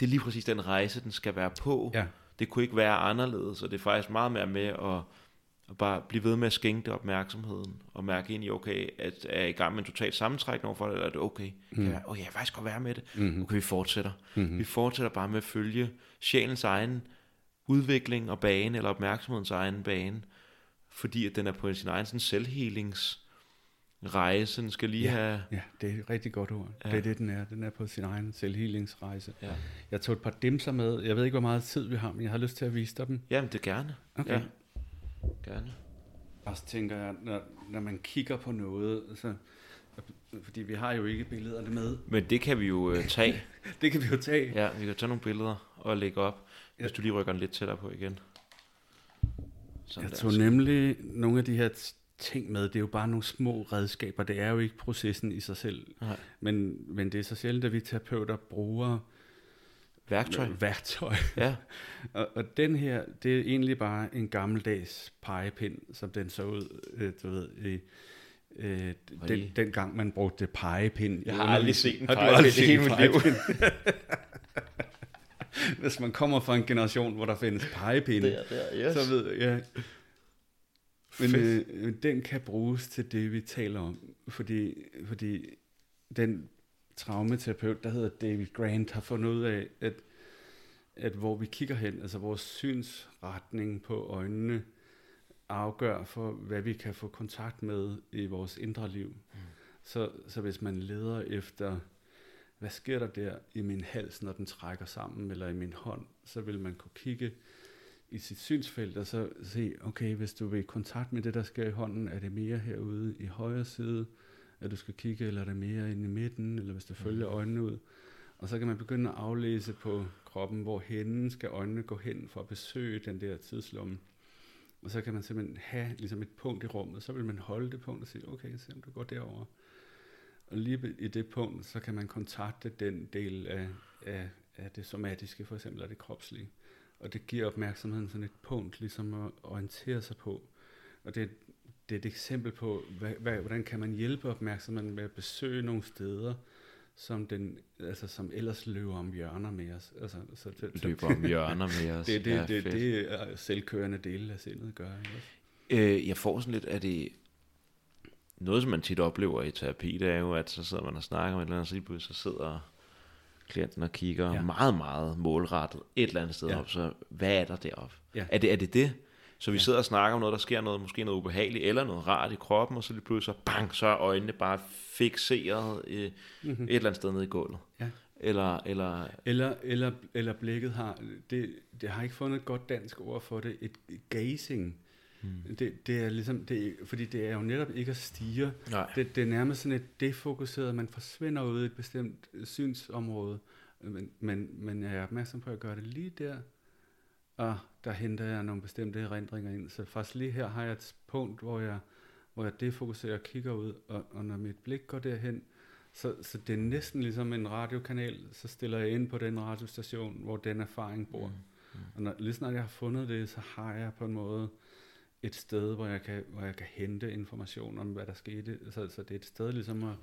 [SPEAKER 1] det er lige præcis den rejse, den skal være på. Ja. Det kunne ikke være anderledes, og det er faktisk meget mere med at, at bare blive ved med at skænke det opmærksomheden, og mærke ind i, okay, at er i gang med en total sammentrækning overfor det, eller er det okay? Mm. Kan jeg, okay, jeg faktisk godt være med det. Mm-hmm. Okay, vi fortsætter. Mm-hmm. Vi fortsætter bare med at følge sjælens egen udvikling og bane, eller opmærksomhedens egen bane, fordi at den er på sin egen sådan selvhelings rejse, den skal lige
[SPEAKER 2] ja,
[SPEAKER 1] have...
[SPEAKER 2] Ja, det er et rigtig godt ord. Ja. Det er det, den er. Den er på sin egen selvhealingsrejse. Ja. Jeg tog et par dimser med. Jeg ved ikke, hvor meget tid vi har, men jeg har lyst til at vise dig dem.
[SPEAKER 1] Jamen, det er gerne. Okay. Ja. Gerne.
[SPEAKER 2] Og så tænker jeg, når, når man kigger på noget, så, fordi vi har jo ikke billederne med.
[SPEAKER 1] Men det kan vi jo uh, tage. (laughs)
[SPEAKER 2] det kan vi jo tage.
[SPEAKER 1] Ja, vi kan tage nogle billeder og lægge op, ja. hvis du lige rykker den lidt tættere på igen.
[SPEAKER 2] Sådan jeg tog der. nemlig nogle af de her ting med. Det er jo bare nogle små redskaber. Det er jo ikke processen i sig selv. Nej. Men, men det er så sjældent, at vi terapeuter bruger
[SPEAKER 1] værktøj. (laughs)
[SPEAKER 2] værktøj.
[SPEAKER 1] Ja. (laughs)
[SPEAKER 2] og, og den her, det er egentlig bare en gammeldags pegepind, som den så ud, øh, du ved, i, øh, den, den gang man brugte pegepind.
[SPEAKER 1] Jeg har aldrig set en pegepind i hele mit liv. (laughs)
[SPEAKER 2] Hvis man kommer fra en generation, hvor der findes pegepinde,
[SPEAKER 1] der, der, yes.
[SPEAKER 2] så ved jeg, ja, men øh, den kan bruges til det, vi taler om, fordi, fordi den traumaterapeut, der hedder David Grant, har fundet ud af, at, at hvor vi kigger hen, altså vores synsretning på øjnene, afgør for, hvad vi kan få kontakt med i vores indre liv. Mm. Så, så hvis man leder efter, hvad sker der der i min hals, når den trækker sammen, eller i min hånd, så vil man kunne kigge i sit synsfelt, og så se, okay, hvis du vil i kontakt med det, der sker i hånden, er det mere herude i højre side, at du skal kigge, eller er det mere inde i midten, eller hvis du følger mm. øjnene ud. Og så kan man begynde at aflæse på kroppen, hvor hen skal øjnene gå hen for at besøge den der tidslomme. Og så kan man simpelthen have ligesom et punkt i rummet, så vil man holde det punkt og sige, okay, se om du går derover. Og lige i det punkt, så kan man kontakte den del af, af, af det somatiske, for eksempel af det kropslige. Og det giver opmærksomheden sådan et punkt, ligesom at orientere sig på. Og det, det er et eksempel på, hvad, hvad, hvordan kan man hjælpe opmærksomheden med at besøge nogle steder, som, den, altså, som ellers løber om hjørner med os. Altså,
[SPEAKER 1] så det, løber om hjørner med (laughs) os.
[SPEAKER 2] det, det, ja, det, det, det er selvkørende dele af sindet gør.
[SPEAKER 1] Ikke? Øh, jeg får sådan lidt, at det noget, som man tit oplever i terapi, det er jo, at så sidder man og snakker med et eller andet, og så sidder klienten og kigger ja. meget, meget målrettet et eller andet sted ja. op, så hvad er der deroppe? Ja. Er, det, er det det? Så vi ja. sidder og snakker om noget, der sker noget, måske noget ubehageligt, eller noget rart i kroppen, og så lige pludselig så, bang, så er øjnene bare fixeret øh, mm-hmm. et eller andet sted nede i gulvet. Ja. Eller, eller,
[SPEAKER 2] eller, eller, eller blikket har, det, det har ikke fundet et godt dansk ord for det, et gazing. Mm. Det, det er ligesom, det, fordi det er jo netop ikke at stige. Det, det er nærmest sådan et defokuseret, man forsvinder ud i et bestemt synsområde, men, men, men jeg er opmærksom på at gøre det lige der, og der henter jeg nogle bestemte erindringer ind. Så faktisk lige her har jeg et punkt, hvor jeg, hvor jeg defokuserer og kigger ud, og, og når mit blik går derhen, så, så det er næsten ligesom en radiokanal, så stiller jeg ind på den radiostation, hvor den erfaring bor. Mm. Mm. Og når, lige snart jeg har fundet det, så har jeg på en måde et sted, hvor jeg kan, hvor jeg kan hente information om, hvad der skete. Så, så det er et sted ligesom at,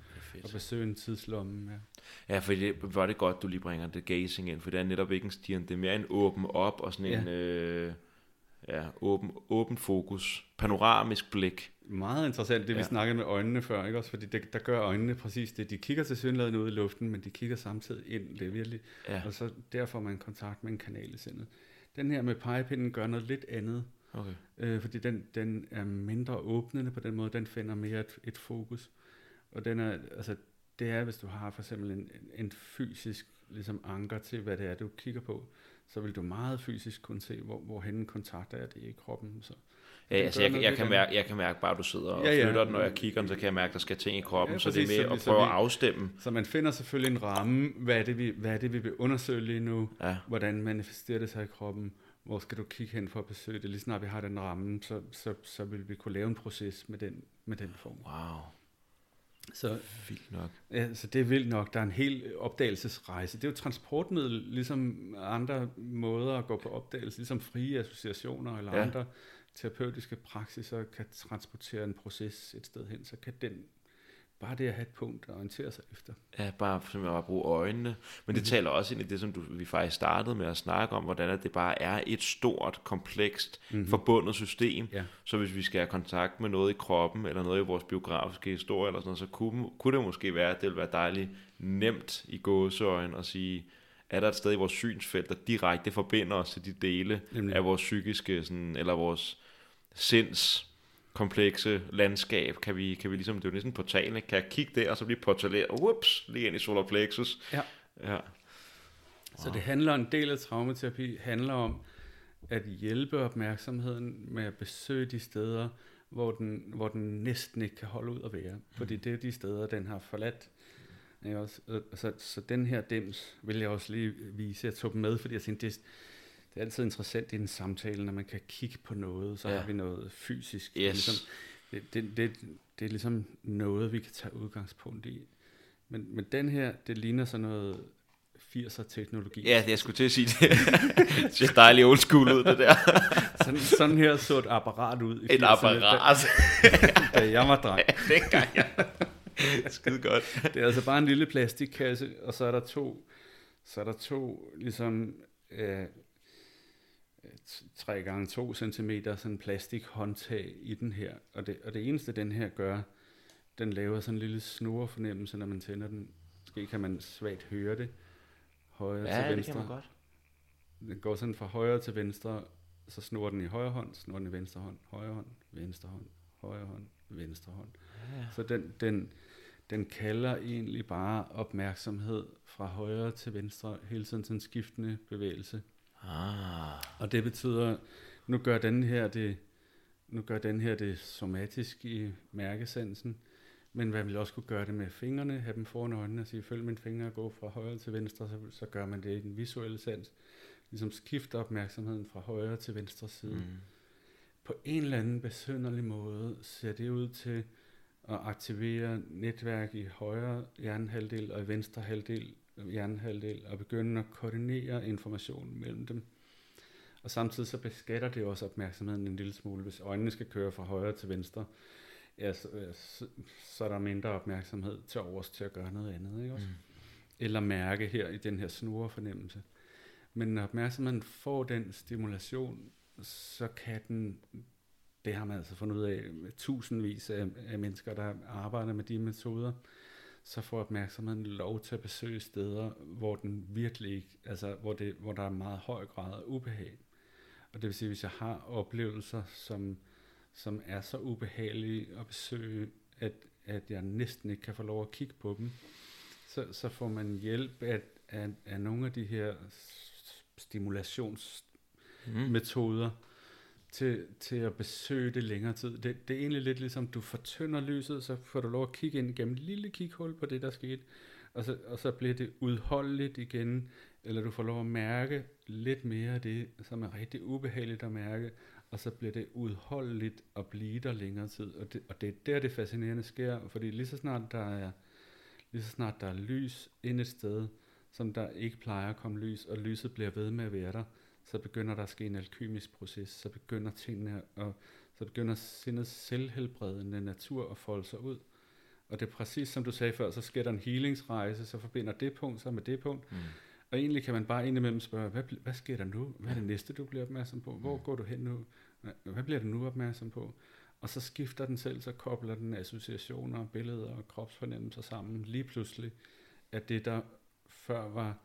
[SPEAKER 2] at besøge en tidslomme.
[SPEAKER 1] Ja, ja for det var det godt, du lige bringer det gazing ind, for det er netop ikke en stier, det er mere en åben op og sådan ja. en øh, ja, åben, åben fokus, panoramisk blik.
[SPEAKER 2] Meget interessant, det ja. vi snakkede med øjnene før, ikke også? Fordi det, der gør øjnene præcis det. De kigger til synligheden ud i luften, men de kigger samtidig ind. Det er virkelig, ja. og så derfor man kontakt med en kanal i sindet. Den her med pegepinden gør noget lidt andet. Okay. Øh, fordi den, den er mindre åbnende på den måde, den finder mere et, et fokus. Og den er, altså, det er, hvis du har for eksempel en, en fysisk ligesom anker til, hvad det er, du kigger på, så vil du meget fysisk kunne se, hvor, hvorhen kontakter er det i kroppen. Så,
[SPEAKER 1] Ja, altså jeg, jeg, kan mærke, jeg kan mærke bare, at du sidder og ja, ja. flytter den, når jeg kigger den, så kan jeg mærke, at der skal ting i kroppen, ja, så det er med at prøve vi, at afstemme.
[SPEAKER 2] Så man finder selvfølgelig en ramme, hvad er det, vi, hvad er det, vi vil undersøge lige nu, ja. hvordan manifesterer det sig i kroppen, hvor skal du kigge hen for at besøge det? Lige snart vi har den ramme, så, så, så vil vi kunne lave en proces med den, med den form.
[SPEAKER 1] Wow.
[SPEAKER 2] Så,
[SPEAKER 1] vildt nok.
[SPEAKER 2] Ja, så det er vildt nok. Der er en hel opdagelsesrejse. Det er jo transportmiddel, ligesom andre måder at gå på opdagelse, ligesom frie associationer eller ja. andre terapeutiske praksiser kan transportere en proces et sted hen, så kan den bare det at have et punkt at orientere sig efter.
[SPEAKER 1] Ja, bare simpelthen bare bruge øjnene. Men det mm-hmm. taler også ind i det, som du, vi faktisk startede med at snakke om, hvordan det bare er et stort, komplekst, mm-hmm. forbundet system. Ja. Så hvis vi skal have kontakt med noget i kroppen, eller noget i vores biografiske historie, eller sådan noget, så kunne, kunne det måske være, at det ville være dejligt nemt i gåseøjen at sige, er der et sted i vores synsfelt, der direkte forbinder os til de dele Nemlig. af vores psykiske, sådan, eller vores sinds komplekse landskab, kan vi, kan vi ligesom, det er jo næsten portalen, kan jeg kigge der, og så blive portaleret, whoops, lige ind i solar plexus.
[SPEAKER 2] Ja. ja. Wow. Så det handler, en del af traumaterapi handler om at hjælpe opmærksomheden med at besøge de steder, hvor den, hvor den næsten ikke kan holde ud at være. Fordi det er de steder, den har forladt. Også, så, så den her dims vil jeg også lige vise. Jeg tog dem med, fordi jeg tænkte, det, det er altid interessant i en samtale, når man kan kigge på noget, så
[SPEAKER 1] Ja.
[SPEAKER 2] har vi noget fysisk.
[SPEAKER 1] Yes.
[SPEAKER 2] Det, er ligesom, det, det, det, det er ligesom noget, vi kan tage udgangspunkt i. Men, men den her, det ligner sådan noget 80'er teknologi.
[SPEAKER 1] Ja, det jeg skulle til at sige det. (laughs) det ser dejligt old school ud, det der. (laughs)
[SPEAKER 2] Sådan, sådan her så et apparat ud i
[SPEAKER 1] Et
[SPEAKER 2] 80'erne,
[SPEAKER 1] apparat.
[SPEAKER 2] Da, (laughs) da jeg var dreng.
[SPEAKER 1] Ja. Skide godt.
[SPEAKER 2] Det er altså bare en lille plastikkasse, og så er der to, så er der to ligesom øh, 3 gange 2 cm sådan plastik håndtag i den her. Og det, og det eneste den her gør, den laver sådan en lille snurrefornemmelse, når man tænder den. Måske kan man svagt høre det. Højre
[SPEAKER 1] Ja,
[SPEAKER 2] til
[SPEAKER 1] det
[SPEAKER 2] venstre.
[SPEAKER 1] kan man godt.
[SPEAKER 2] Den går sådan fra højre til venstre, så snurrer den i højre hånd, snurrer den i venstre hånd, højre hånd, venstre hånd, højre hånd, venstre hånd.
[SPEAKER 1] Ja.
[SPEAKER 2] Så den, den, den kalder egentlig bare opmærksomhed fra højre til venstre, hele tiden sådan en skiftende bevægelse.
[SPEAKER 1] Ah.
[SPEAKER 2] Og det betyder, nu gør den her det, nu gør den her det somatisk i mærkesansen, men man vil også kunne gøre det med fingrene, have dem foran øjnene og sige, følg mine fingre og gå fra højre til venstre, så, så gør man det i den visuelle sans. Ligesom skifter opmærksomheden fra højre til venstre side.
[SPEAKER 1] Mm.
[SPEAKER 2] På en eller anden besynderlig måde ser det ud til at aktivere netværk i højre hjernehalvdel og i venstre halvdel hjernehalvdel og begynde at koordinere informationen mellem dem. Og samtidig så beskatter det også opmærksomheden en lille smule. Hvis øjnene skal køre fra højre til venstre, ja, så, så, så er der mindre opmærksomhed til overs til at gøre noget andet. Ikke også?
[SPEAKER 1] Mm.
[SPEAKER 2] eller mærke her i den her snurre fornemmelse. Men når opmærksomheden får den stimulation, så kan den, det har man altså fundet ud af tusindvis af, af mennesker, der arbejder med de metoder, så får opmærksomheden lov til at besøge steder, hvor den virkelig altså hvor, det, hvor der er meget høj grad af ubehag. Og det vil sige, hvis jeg har oplevelser, som, som er så ubehagelige at besøge, at, at jeg næsten ikke kan få lov at kigge på dem, så, så får man hjælp af, af, af nogle af de her stimulationsmetoder
[SPEAKER 1] Mm
[SPEAKER 2] til, til at besøge det længere tid. Det, det er egentlig lidt ligesom, du fortynder lyset, så får du lov at kigge ind gennem et lille kighul på det, der skete, og så, og så bliver det udholdeligt igen, eller du får lov at mærke lidt mere af det, som er rigtig ubehageligt at mærke, og så bliver det udholdeligt at blive der længere tid. Og det, og det er der, det fascinerende sker, fordi lige så snart der er, lige så snart der er lys ind et sted, som der ikke plejer at komme lys, og lyset bliver ved med at være der, så begynder der at ske en alkymisk proces, så begynder tingene at, så begynder sindets selvhelbredende natur at folde sig ud. Og det er præcis som du sagde før, så sker der en healingsrejse, så forbinder det punkt sig med det punkt,
[SPEAKER 1] Mm.
[SPEAKER 2] og egentlig kan man bare indimellem spørge, hvad, hvad sker der nu? Hvad er det næste, du bliver opmærksom på? Hvor går du hen nu? Hvad- Hvad bliver du nu opmærksom på? Og så skifter den selv, så kobler den associationer, billeder og kropsfornemmelser sammen. Lige pludselig at det, der før var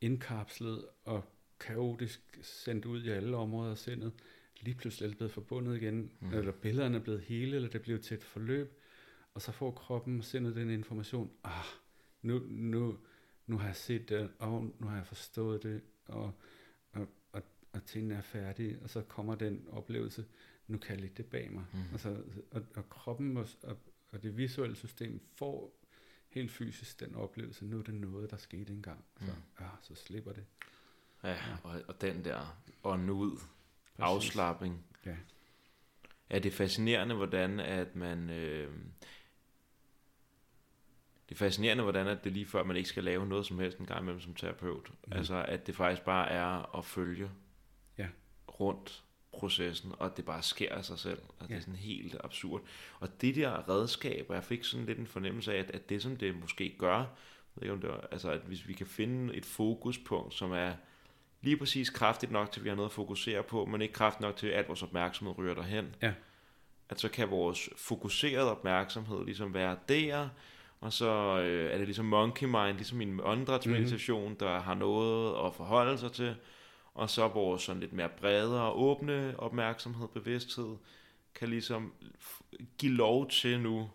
[SPEAKER 2] indkapslet og kaotisk sendt ud i alle områder af sindet, lige pludselig er det blevet forbundet igen,
[SPEAKER 1] Mm.
[SPEAKER 2] eller billederne er blevet hele, eller det blevet til et forløb, og så får kroppen og sindet den information, ah, nu, nu, nu har jeg set det, og nu har jeg forstået det, og, og, og, og tingene er færdige, og så kommer den oplevelse, nu kan jeg lægge det bag mig.
[SPEAKER 1] Mm.
[SPEAKER 2] Altså, og, og kroppen og, og, og det visuelle system får helt fysisk den oplevelse, nu er det noget, der skete engang. Så,
[SPEAKER 1] Mm.
[SPEAKER 2] ah, så slipper det.
[SPEAKER 1] Ja, og, og den der ånde ud,
[SPEAKER 2] Præcis. Ja.
[SPEAKER 1] Ja, det er fascinerende, hvordan at man... Øh, det er fascinerende, hvordan at det lige før, man ikke skal lave noget som helst en gang imellem som terapeut. Mm. Altså, at det faktisk bare er at følge
[SPEAKER 2] Ja.
[SPEAKER 1] rundt processen, og at det bare sker af sig selv. Og det
[SPEAKER 2] Ja.
[SPEAKER 1] er sådan helt absurd. Og det der redskaber, jeg fik sådan lidt en fornemmelse af, at, at det som det måske gør, jeg ved ikke om det var, altså at hvis vi kan finde et fokuspunkt, som er lige præcis kraftigt nok til, at vi har noget at fokusere på, men ikke kraftigt nok til, at vores opmærksomhed ryger derhen.
[SPEAKER 2] Ja.
[SPEAKER 1] At så kan vores fokuserede opmærksomhed ligesom være der, og så øh, er det ligesom monkey mind, ligesom en åndedrætsmeditation, mm-hmm. der har noget at forholde sig til, og så vores sådan lidt mere brede og åbne opmærksomhed, bevidsthed, kan ligesom give lov til nu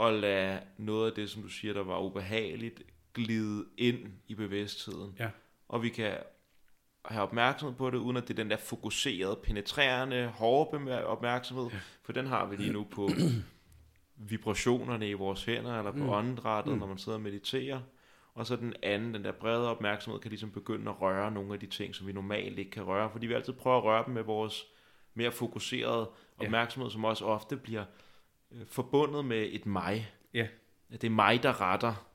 [SPEAKER 1] at lade noget af det, som du siger, der var ubehageligt, glide ind i bevidstheden.
[SPEAKER 2] Ja.
[SPEAKER 1] Og vi kan have opmærksomhed på det, uden at det er den der fokuserede, penetrerende, hårde opmærksomhed, ja. for den har vi lige nu på (clears throat) vibrationerne i vores hænder, eller på mm. Åndedrættet, mm. Når man sidder og mediterer. og så den anden, den der brede opmærksomhed, kan ligesom begynde at røre nogle af de ting, som vi normalt ikke kan røre, fordi vi altid prøver at røre dem med vores mere fokuserede opmærksomhed, ja. som også ofte bliver øh, forbundet med et mig.
[SPEAKER 2] Ja.
[SPEAKER 1] Det er mig, der retter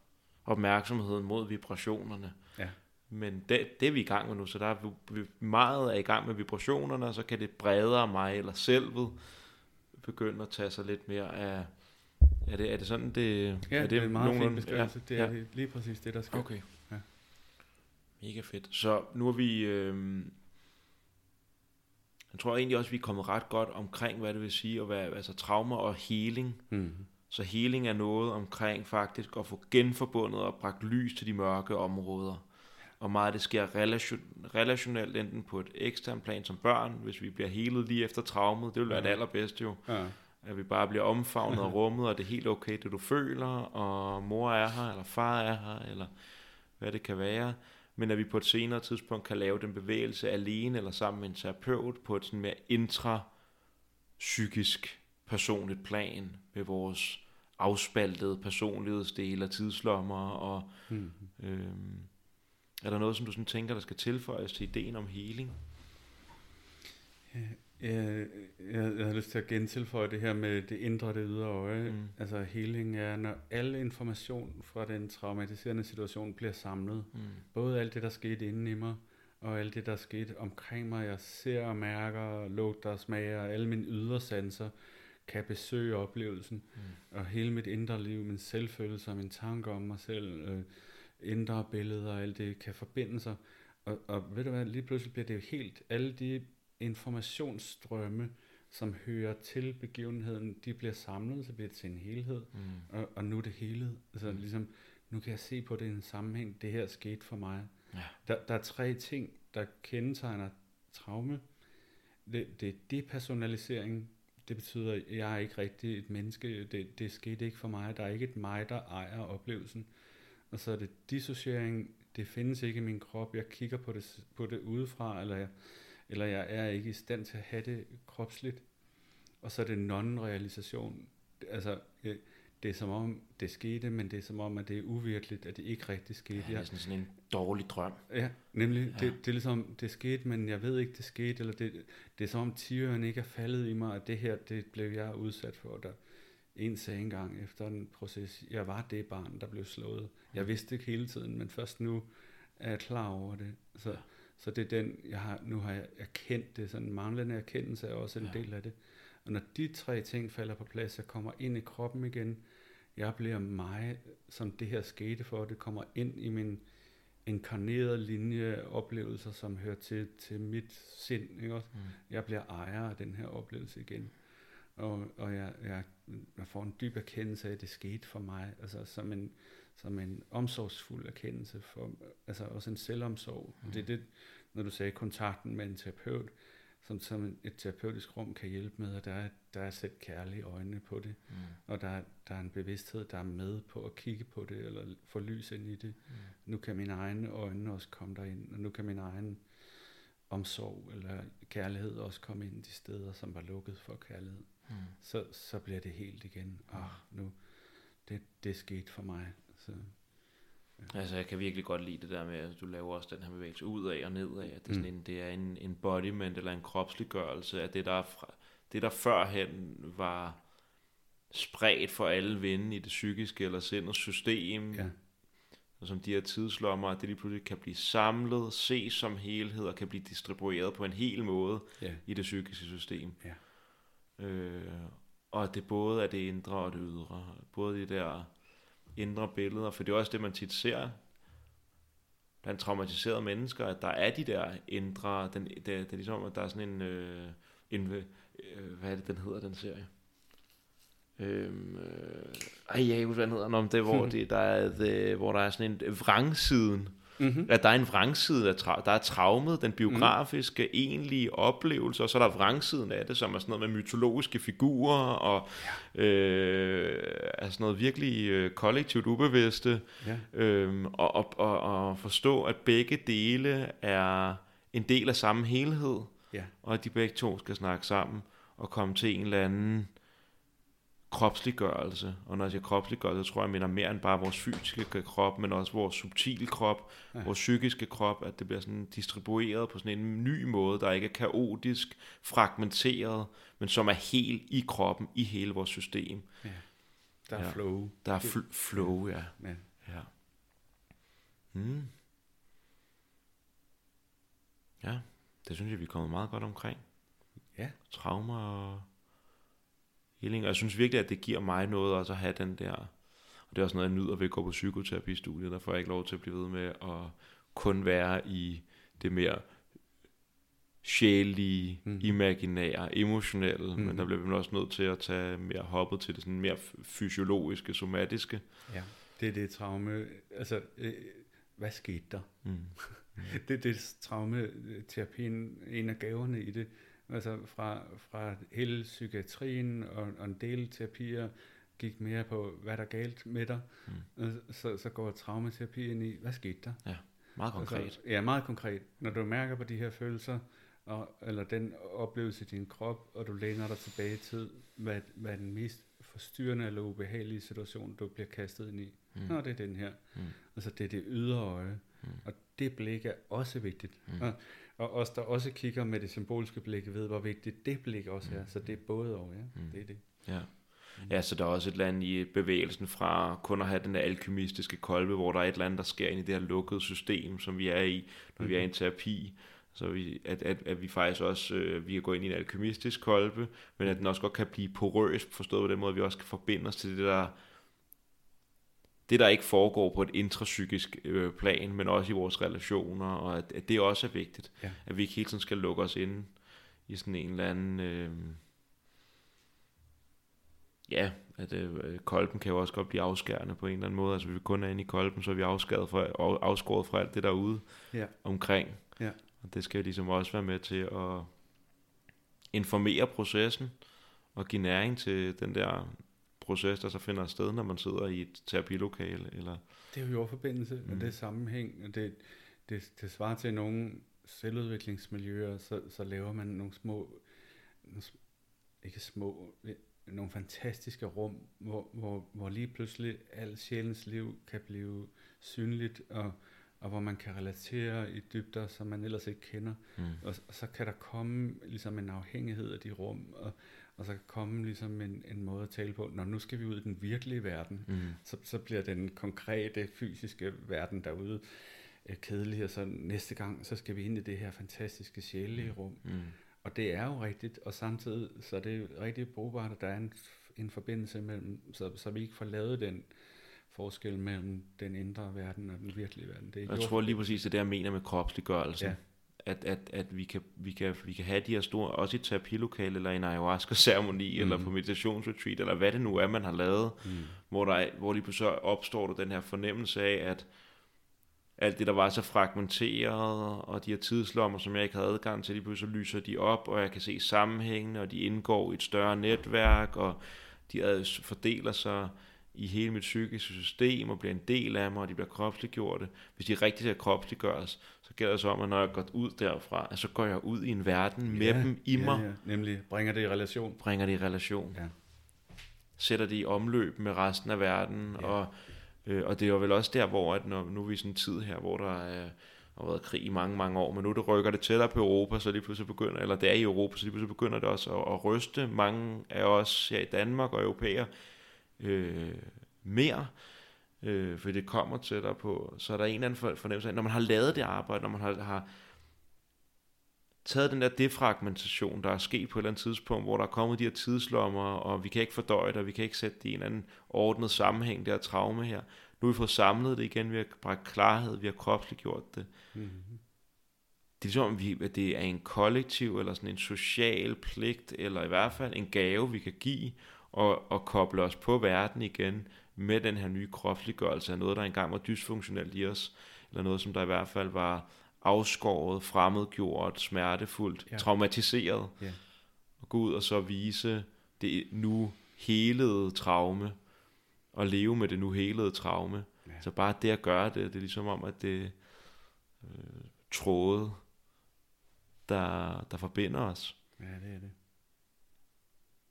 [SPEAKER 1] opmærksomheden mod vibrationerne.
[SPEAKER 2] Ja.
[SPEAKER 1] Men det, det er vi i gang med nu, så der er vi meget er i gang med vibrationerne, og så kan det bredere mig eller selvet begynde at tage sig lidt mere af... Er det, er det sådan, det...
[SPEAKER 2] Ja,
[SPEAKER 1] er
[SPEAKER 2] det, det er en meget fin
[SPEAKER 1] nogenlunde-
[SPEAKER 2] beskrivelse. Ja, det er
[SPEAKER 1] ja.
[SPEAKER 2] lige præcis det, der sker.
[SPEAKER 1] Okay.
[SPEAKER 2] Ja.
[SPEAKER 1] Mega fedt. Så nu er vi... Øh, jeg tror egentlig også, vi er kommet ret godt omkring, hvad det vil sige at være altså, traumer og healing.
[SPEAKER 2] Mm.
[SPEAKER 1] Så healing er noget omkring faktisk at få genforbundet og bragt lys til de mørke områder. Og meget af det sker relation, relationelt, enten på et eksternt plan som børn, hvis vi bliver helet lige efter traumet. Det vil være det
[SPEAKER 2] Ja.
[SPEAKER 1] allerbedste jo.
[SPEAKER 2] Ja.
[SPEAKER 1] At vi bare bliver omfavnet og (laughs) rummet, og det er helt okay, det du føler, og mor er her, eller far er her, eller hvad det kan være. Men at vi på et senere tidspunkt kan lave den bevægelse alene, eller sammen med en terapeut, på et sådan mere intra-psykisk personligt plan, med vores afspaltede personlighedsdele og tidslommer, og
[SPEAKER 2] Mm.
[SPEAKER 1] øhm, er der noget, som du sådan tænker, der skal tilføjes til ideen om healing?
[SPEAKER 2] Jeg, jeg, jeg har lyst til at gentilføje det her med det indre og det ydre øje.
[SPEAKER 1] Mm.
[SPEAKER 2] Altså healing er, når al information fra den traumatiserende situation bliver samlet.
[SPEAKER 1] Mm.
[SPEAKER 2] Både alt det, der skete inde i mig, og alt det, der skete omkring mig. Jeg ser og mærker, lugter og smager, alle mine ydre sanser kan besøge oplevelsen.
[SPEAKER 1] Mm.
[SPEAKER 2] Og hele mit indre liv, min selvfølelse og mine tanker om mig selv, øh, indre billeder og alt det kan forbinde sig. Og, og ved du hvad, lige pludselig bliver det jo helt, alle de informationsstrømme, som hører til begivenheden, de bliver samlet, så bliver det til en helhed,
[SPEAKER 1] Mm.
[SPEAKER 2] og, og nu er det hele. Altså ligesom, nu kan jeg se på det i en sammenhæng, det her skete for mig.
[SPEAKER 1] Ja.
[SPEAKER 2] Der, der er tre ting, der kendetegner traume. Det, det er depersonalisering, det betyder, at jeg er ikke rigtig et menneske, det, det skete ikke for mig, der er ikke et mig, der ejer oplevelsen. Og så er det dissociering, det findes ikke i min krop, jeg kigger på det, på det udefra, eller jeg, eller jeg er ikke i stand til at have det kropsligt. Og så er det non-realisation, altså det er som om det skete, men det er som om, at det er uvirkeligt, at det ikke rigtig skete.
[SPEAKER 1] Ja, det er sådan, sådan en dårlig drøm.
[SPEAKER 2] Ja, nemlig.
[SPEAKER 1] Ja.
[SPEAKER 2] Det, det er ligesom, det skete, men jeg ved ikke, det skete, eller det, det er som om tigeren ikke er faldet i mig, at det her, det blev jeg udsat for. Der, en sagde engang efter en proces, jeg var det barn, der blev slået. Jeg vidste ikke hele tiden, men først nu er jeg klar over det. Så,
[SPEAKER 1] Ja.
[SPEAKER 2] så det er den, jeg har, nu har jeg erkendt det, sådan en manglende erkendelse er også en
[SPEAKER 1] ja.
[SPEAKER 2] del af det. Og når de tre ting falder på plads, jeg kommer ind i kroppen igen, jeg bliver mig, som det her skete for, det kommer ind i min inkarnerede linje oplevelser, som hører til, til mit sind. Ikke også?
[SPEAKER 1] Mm.
[SPEAKER 2] Jeg bliver ejer af den her oplevelse igen. Og, og jeg, jeg, jeg får en dyb erkendelse af, at det skete for mig. Altså som en, som en omsorgsfuld erkendelse. For, altså også en selvomsorg.
[SPEAKER 1] Mm.
[SPEAKER 2] Det er det, når du sagde kontakten med en terapeut, som, som et terapeutisk rum kan hjælpe med, at der er, der er sætte kærlige øjne på det.
[SPEAKER 1] Mm.
[SPEAKER 2] Og der, er- der er en bevidsthed, der er med på at kigge på det, eller få lys ind i det.
[SPEAKER 1] Mm.
[SPEAKER 2] Nu kan mine egne øjne også komme derind, og nu kan min egen omsorg eller kærlighed også komme ind de steder, som var lukket for kærlighed.
[SPEAKER 1] Mm.
[SPEAKER 2] Så, så bliver det helt igen. Ah, nu, det, det er sket for mig. Så,
[SPEAKER 1] Altså, jeg kan virkelig godt lide det der med, at du laver også den her bevægelse ud af og ned af. At det, er sådan
[SPEAKER 2] Mm.
[SPEAKER 1] en, det er en embodiment eller en kropsliggørelse af det, der, er fra, det, der førhen var spredt for alle vinde i det psykiske eller sindets system,
[SPEAKER 2] ja,
[SPEAKER 1] og som de her tidslommer, det lige pludselig kan blive samlet, ses som helhed og kan blive distribueret på en hel måde
[SPEAKER 2] ja,
[SPEAKER 1] i det psykiske system.
[SPEAKER 2] Ja.
[SPEAKER 1] Øh, og det både er det indre og det ydre. Både de der indre billeder, for det er også det, man tit ser blandt traumatiserede mennesker, at der er de der indre, den, det, det er ligesom, at der er sådan en, øh, en øh, hvad er det, den hedder, den serie? Øhm, øh, ej, jeg kan ikke huske, hvad den hedder, Nå, men det hvor, (laughs) det, der er, det, hvor der er sådan en vrangsiden,
[SPEAKER 2] mm-hmm.
[SPEAKER 1] at der er en vrangside af tra- der er traumet, den biografiske, mm. egentlige oplevelse, og så er der vrangsiden af det, som er sådan noget med mytologiske figurer, og ja. øh, sådan noget virkelig øh, kollektivt ubevidste,
[SPEAKER 2] ja,
[SPEAKER 1] øh, og, og, og, og forstå, at begge dele er en del af samme helhed,
[SPEAKER 2] ja,
[SPEAKER 1] og at de begge to skal snakke sammen, og komme til en eller anden kropsliggørelse. Og når jeg siger kropsliggørelse, så tror jeg, jeg mener mere end bare vores fysiske krop, men også vores subtile krop, ja. vores psykiske krop, at det bliver sådan distribueret på sådan en ny måde, der ikke er kaotisk, fragmenteret, men som er helt i kroppen, i hele vores system. Ja.
[SPEAKER 2] Der er ja. flow.
[SPEAKER 1] Der er fl- flow, ja. ja. ja. Mm. Ja, det synes jeg, vi er kommet meget godt omkring.
[SPEAKER 2] Ja.
[SPEAKER 1] Traumer og healing. Og jeg synes virkelig, at det giver mig noget også at have den der... Og det er også noget, jeg nyder ved at gå på psykoterapistudiet. Der får jeg ikke lov til at blive ved med at kun være i det mere sjælige, mm. imaginære, emotionelle, mm. men der bliver vi også nødt til at tage mere hoppet til det sådan mere fysiologiske, somatiske.
[SPEAKER 2] Ja, det er det traume. Altså, øh, hvad skete der? Mm. (laughs) Det er det traumeterapien, en af gaverne i det. Altså fra, fra hele psykiatrien og, og en del terapier gik mere på, hvad der er galt med dig. Mm. Så, så går traumaterapien i, hvad skete der?
[SPEAKER 1] Ja, meget altså, konkret.
[SPEAKER 2] Altså, ja, meget konkret. Når du mærker på de her følelser, og, eller den oplevelse i din krop, og du læner dig tilbage i tid, hvad, hvad er den mest forstyrrende eller ubehagelige situation, du bliver kastet ind i. Mm. Nå, det er den her. Mm. Altså det er det ydre øje. Mm. Og det blik er også vigtigt. Mm. Og, og os, der også kigger med det symboliske blik, ved, hvor vigtigt det blik også er. Mm. Så det er både og, ja. Mm. Det er det.
[SPEAKER 1] Ja. Ja, så der er også et eller andet i bevægelsen fra kun at have den der alkymistiske kolbe, hvor der er et eller andet, der sker ind i det her lukkede system, som vi er i, når mm. vi er i en terapi. Så vi, at, at, at vi faktisk også, øh, vi kan gå ind i en alkymistisk kolbe, men at den også godt kan blive porøs, forstået på den måde, at vi også kan forbinde os til det der det, der ikke foregår på et intrapsykisk øh, plan, men også i vores relationer, og at, at det også er vigtigt, ja. at vi ikke hele tiden skal lukke os ind i sådan en eller anden... Øh, ja, at øh, kolben kan jo også godt blive afskærende på en eller anden måde. Altså hvis vi kun er inde i kolben, så er vi afskåret fra, afskåret fra alt det derude ja. omkring. Ja. Og det skal ligesom også være med til at informere processen og give næring til den der proces, der så finder sted, når man sidder i et terapilokale? Eller?
[SPEAKER 2] Det er jo jordforbindelse, mm. og det er sammenhæng, og det, det, det svarer til nogle selvudviklingsmiljøer, så, så laver man nogle små, nogle, ikke små, nogle fantastiske rum, hvor, hvor, hvor lige pludselig al sjælens liv kan blive synligt, og, og hvor man kan relatere i dybder, som man ellers ikke kender. Mm. Og, og så kan der komme ligesom en afhængighed af de rum, og, og så kan komme ligesom en, en måde at tale på, når nu skal vi ud i den virkelige verden, mm. så, så bliver den konkrete fysiske verden derude øh, kedelig, og så næste gang, så skal vi ind i det her fantastiske sjælelige rum. Mm. Og det er jo rigtigt, og samtidig så er det rigtig brugbart, at der er en, en forbindelse mellem, så, så vi ikke får lavet den forskel mellem den indre verden og den virkelige verden.
[SPEAKER 1] Det er jeg tror lige præcis, det er jeg mener med kropsliggørelse. Ja at, at, at vi, kan, vi, kan, vi kan have de her store, også i terapilokale, eller en ayahuasca-ceremoni, mm. eller på meditationsretreat, eller hvad det nu er, man har lavet, mm. hvor, der er, hvor lige så opstår der den her fornemmelse af, at alt det, der var så fragmenteret, og de her tidslommer, som jeg ikke havde adgang til, lige pludselig lyser de op, og jeg kan se sammenhængene, og de indgår i et større netværk, og de fordeler sig i hele mit psykiske system, og bliver en del af mig, og de bliver kropsliggjorte. Hvis de rigtig skal kropsliggøres, så gælder det så om, at når jeg går ud derfra, så går jeg ud i en verden med ja, dem i ja, mig. Ja.
[SPEAKER 2] Nemlig bringer det i relation.
[SPEAKER 1] Bringer det i relation. Ja. Sætter det i omløb med resten af verden. Ja. Og, øh, og det er jo vel også der, hvor at når, nu er vi i sådan en tid her, hvor der er, har været krig i mange, mange år, men nu det rykker det tættere på Europa, så lige pludselig begynder, eller det er i Europa, så lige pludselig begynder det også at, at ryste mange af os her i Danmark og europæer øh, mere øh, for det kommer tættere på, så er der en eller anden fornemmelse af, når man har lavet det arbejde, når man har, har taget den der defragmentation, der er sket på et eller andet tidspunkt, hvor der er kommet de her tidslommer, og vi kan ikke fordøje det, og vi kan ikke sætte det i en anden ordnet sammenhæng, det her traume her. Nu har vi fået samlet det igen, vi har bragt klarhed, vi har kropsliggjort det. Mm-hmm. Det er som, at det er en kollektiv, eller sådan en social pligt, eller i hvert fald en gave, vi kan give, og, og koble os på verden igen, med den her nye kropsliggørelse af noget, der engang var dysfunktionelt i os, eller noget, som der i hvert fald var afskåret, fremmedgjort, smertefuldt, ja. traumatiseret. Ja. Og gå ud og så vise det nu helede traume, og leve med det nu helede traume. Ja. Så bare det at gøre det, det er ligesom om, at det øh, tråde, der, der forbinder os.
[SPEAKER 2] Ja, det er det.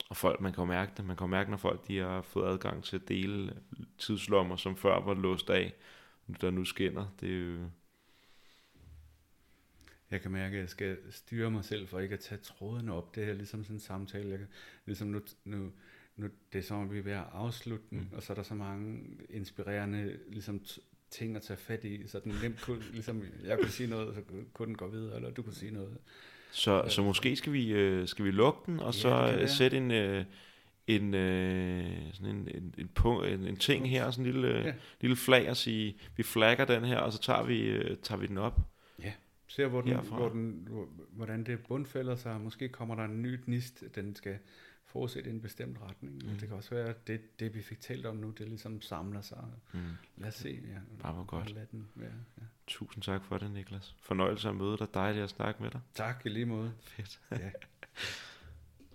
[SPEAKER 1] Og folk, man kan jo mærke det. Man kan jo mærke, når folk de har fået adgang til at dele tidslommer, som før var låst af, der nu skinner. Det er jo...
[SPEAKER 2] Jeg kan mærke, at jeg skal styre mig selv for ikke at tage trådene op. Det er ligesom sådan en samtale. Jeg kan, ligesom nu, nu, nu, det er som om vi er ved at afslutte den, mm. og så er der så mange inspirerende ligesom, ting at tage fat i, så den nemt kunne, ligesom jeg kunne sige noget, så kunne den gå videre, eller du kunne sige noget.
[SPEAKER 1] Så, så måske skal vi, øh, skal vi lukke den, og ja, så sætte en, øh, en, øh, sådan en, en, en, punkt, en, en ting her, sådan en lille, ja. lille flag, og sige, vi flagger den her, og så tager vi, øh, tager vi den op.
[SPEAKER 2] Ja, ser hvor den, hvor den, hvor, hvordan det bundfælder sig, måske kommer der en ny gnist, den skal fortsætte i en bestemt retning. Mm. Det kan også være, at det, det vi fik talt om nu, det ligesom samler sig. Mm. Lad os se. Ja,
[SPEAKER 1] Bare hvor godt.
[SPEAKER 2] Lad den være, ja.
[SPEAKER 1] Tusind tak for det, Niklas. Fornøjelse at møde dig. Dejligt at snakke med dig.
[SPEAKER 2] Tak i lige måde.
[SPEAKER 1] Fedt. ja. (laughs)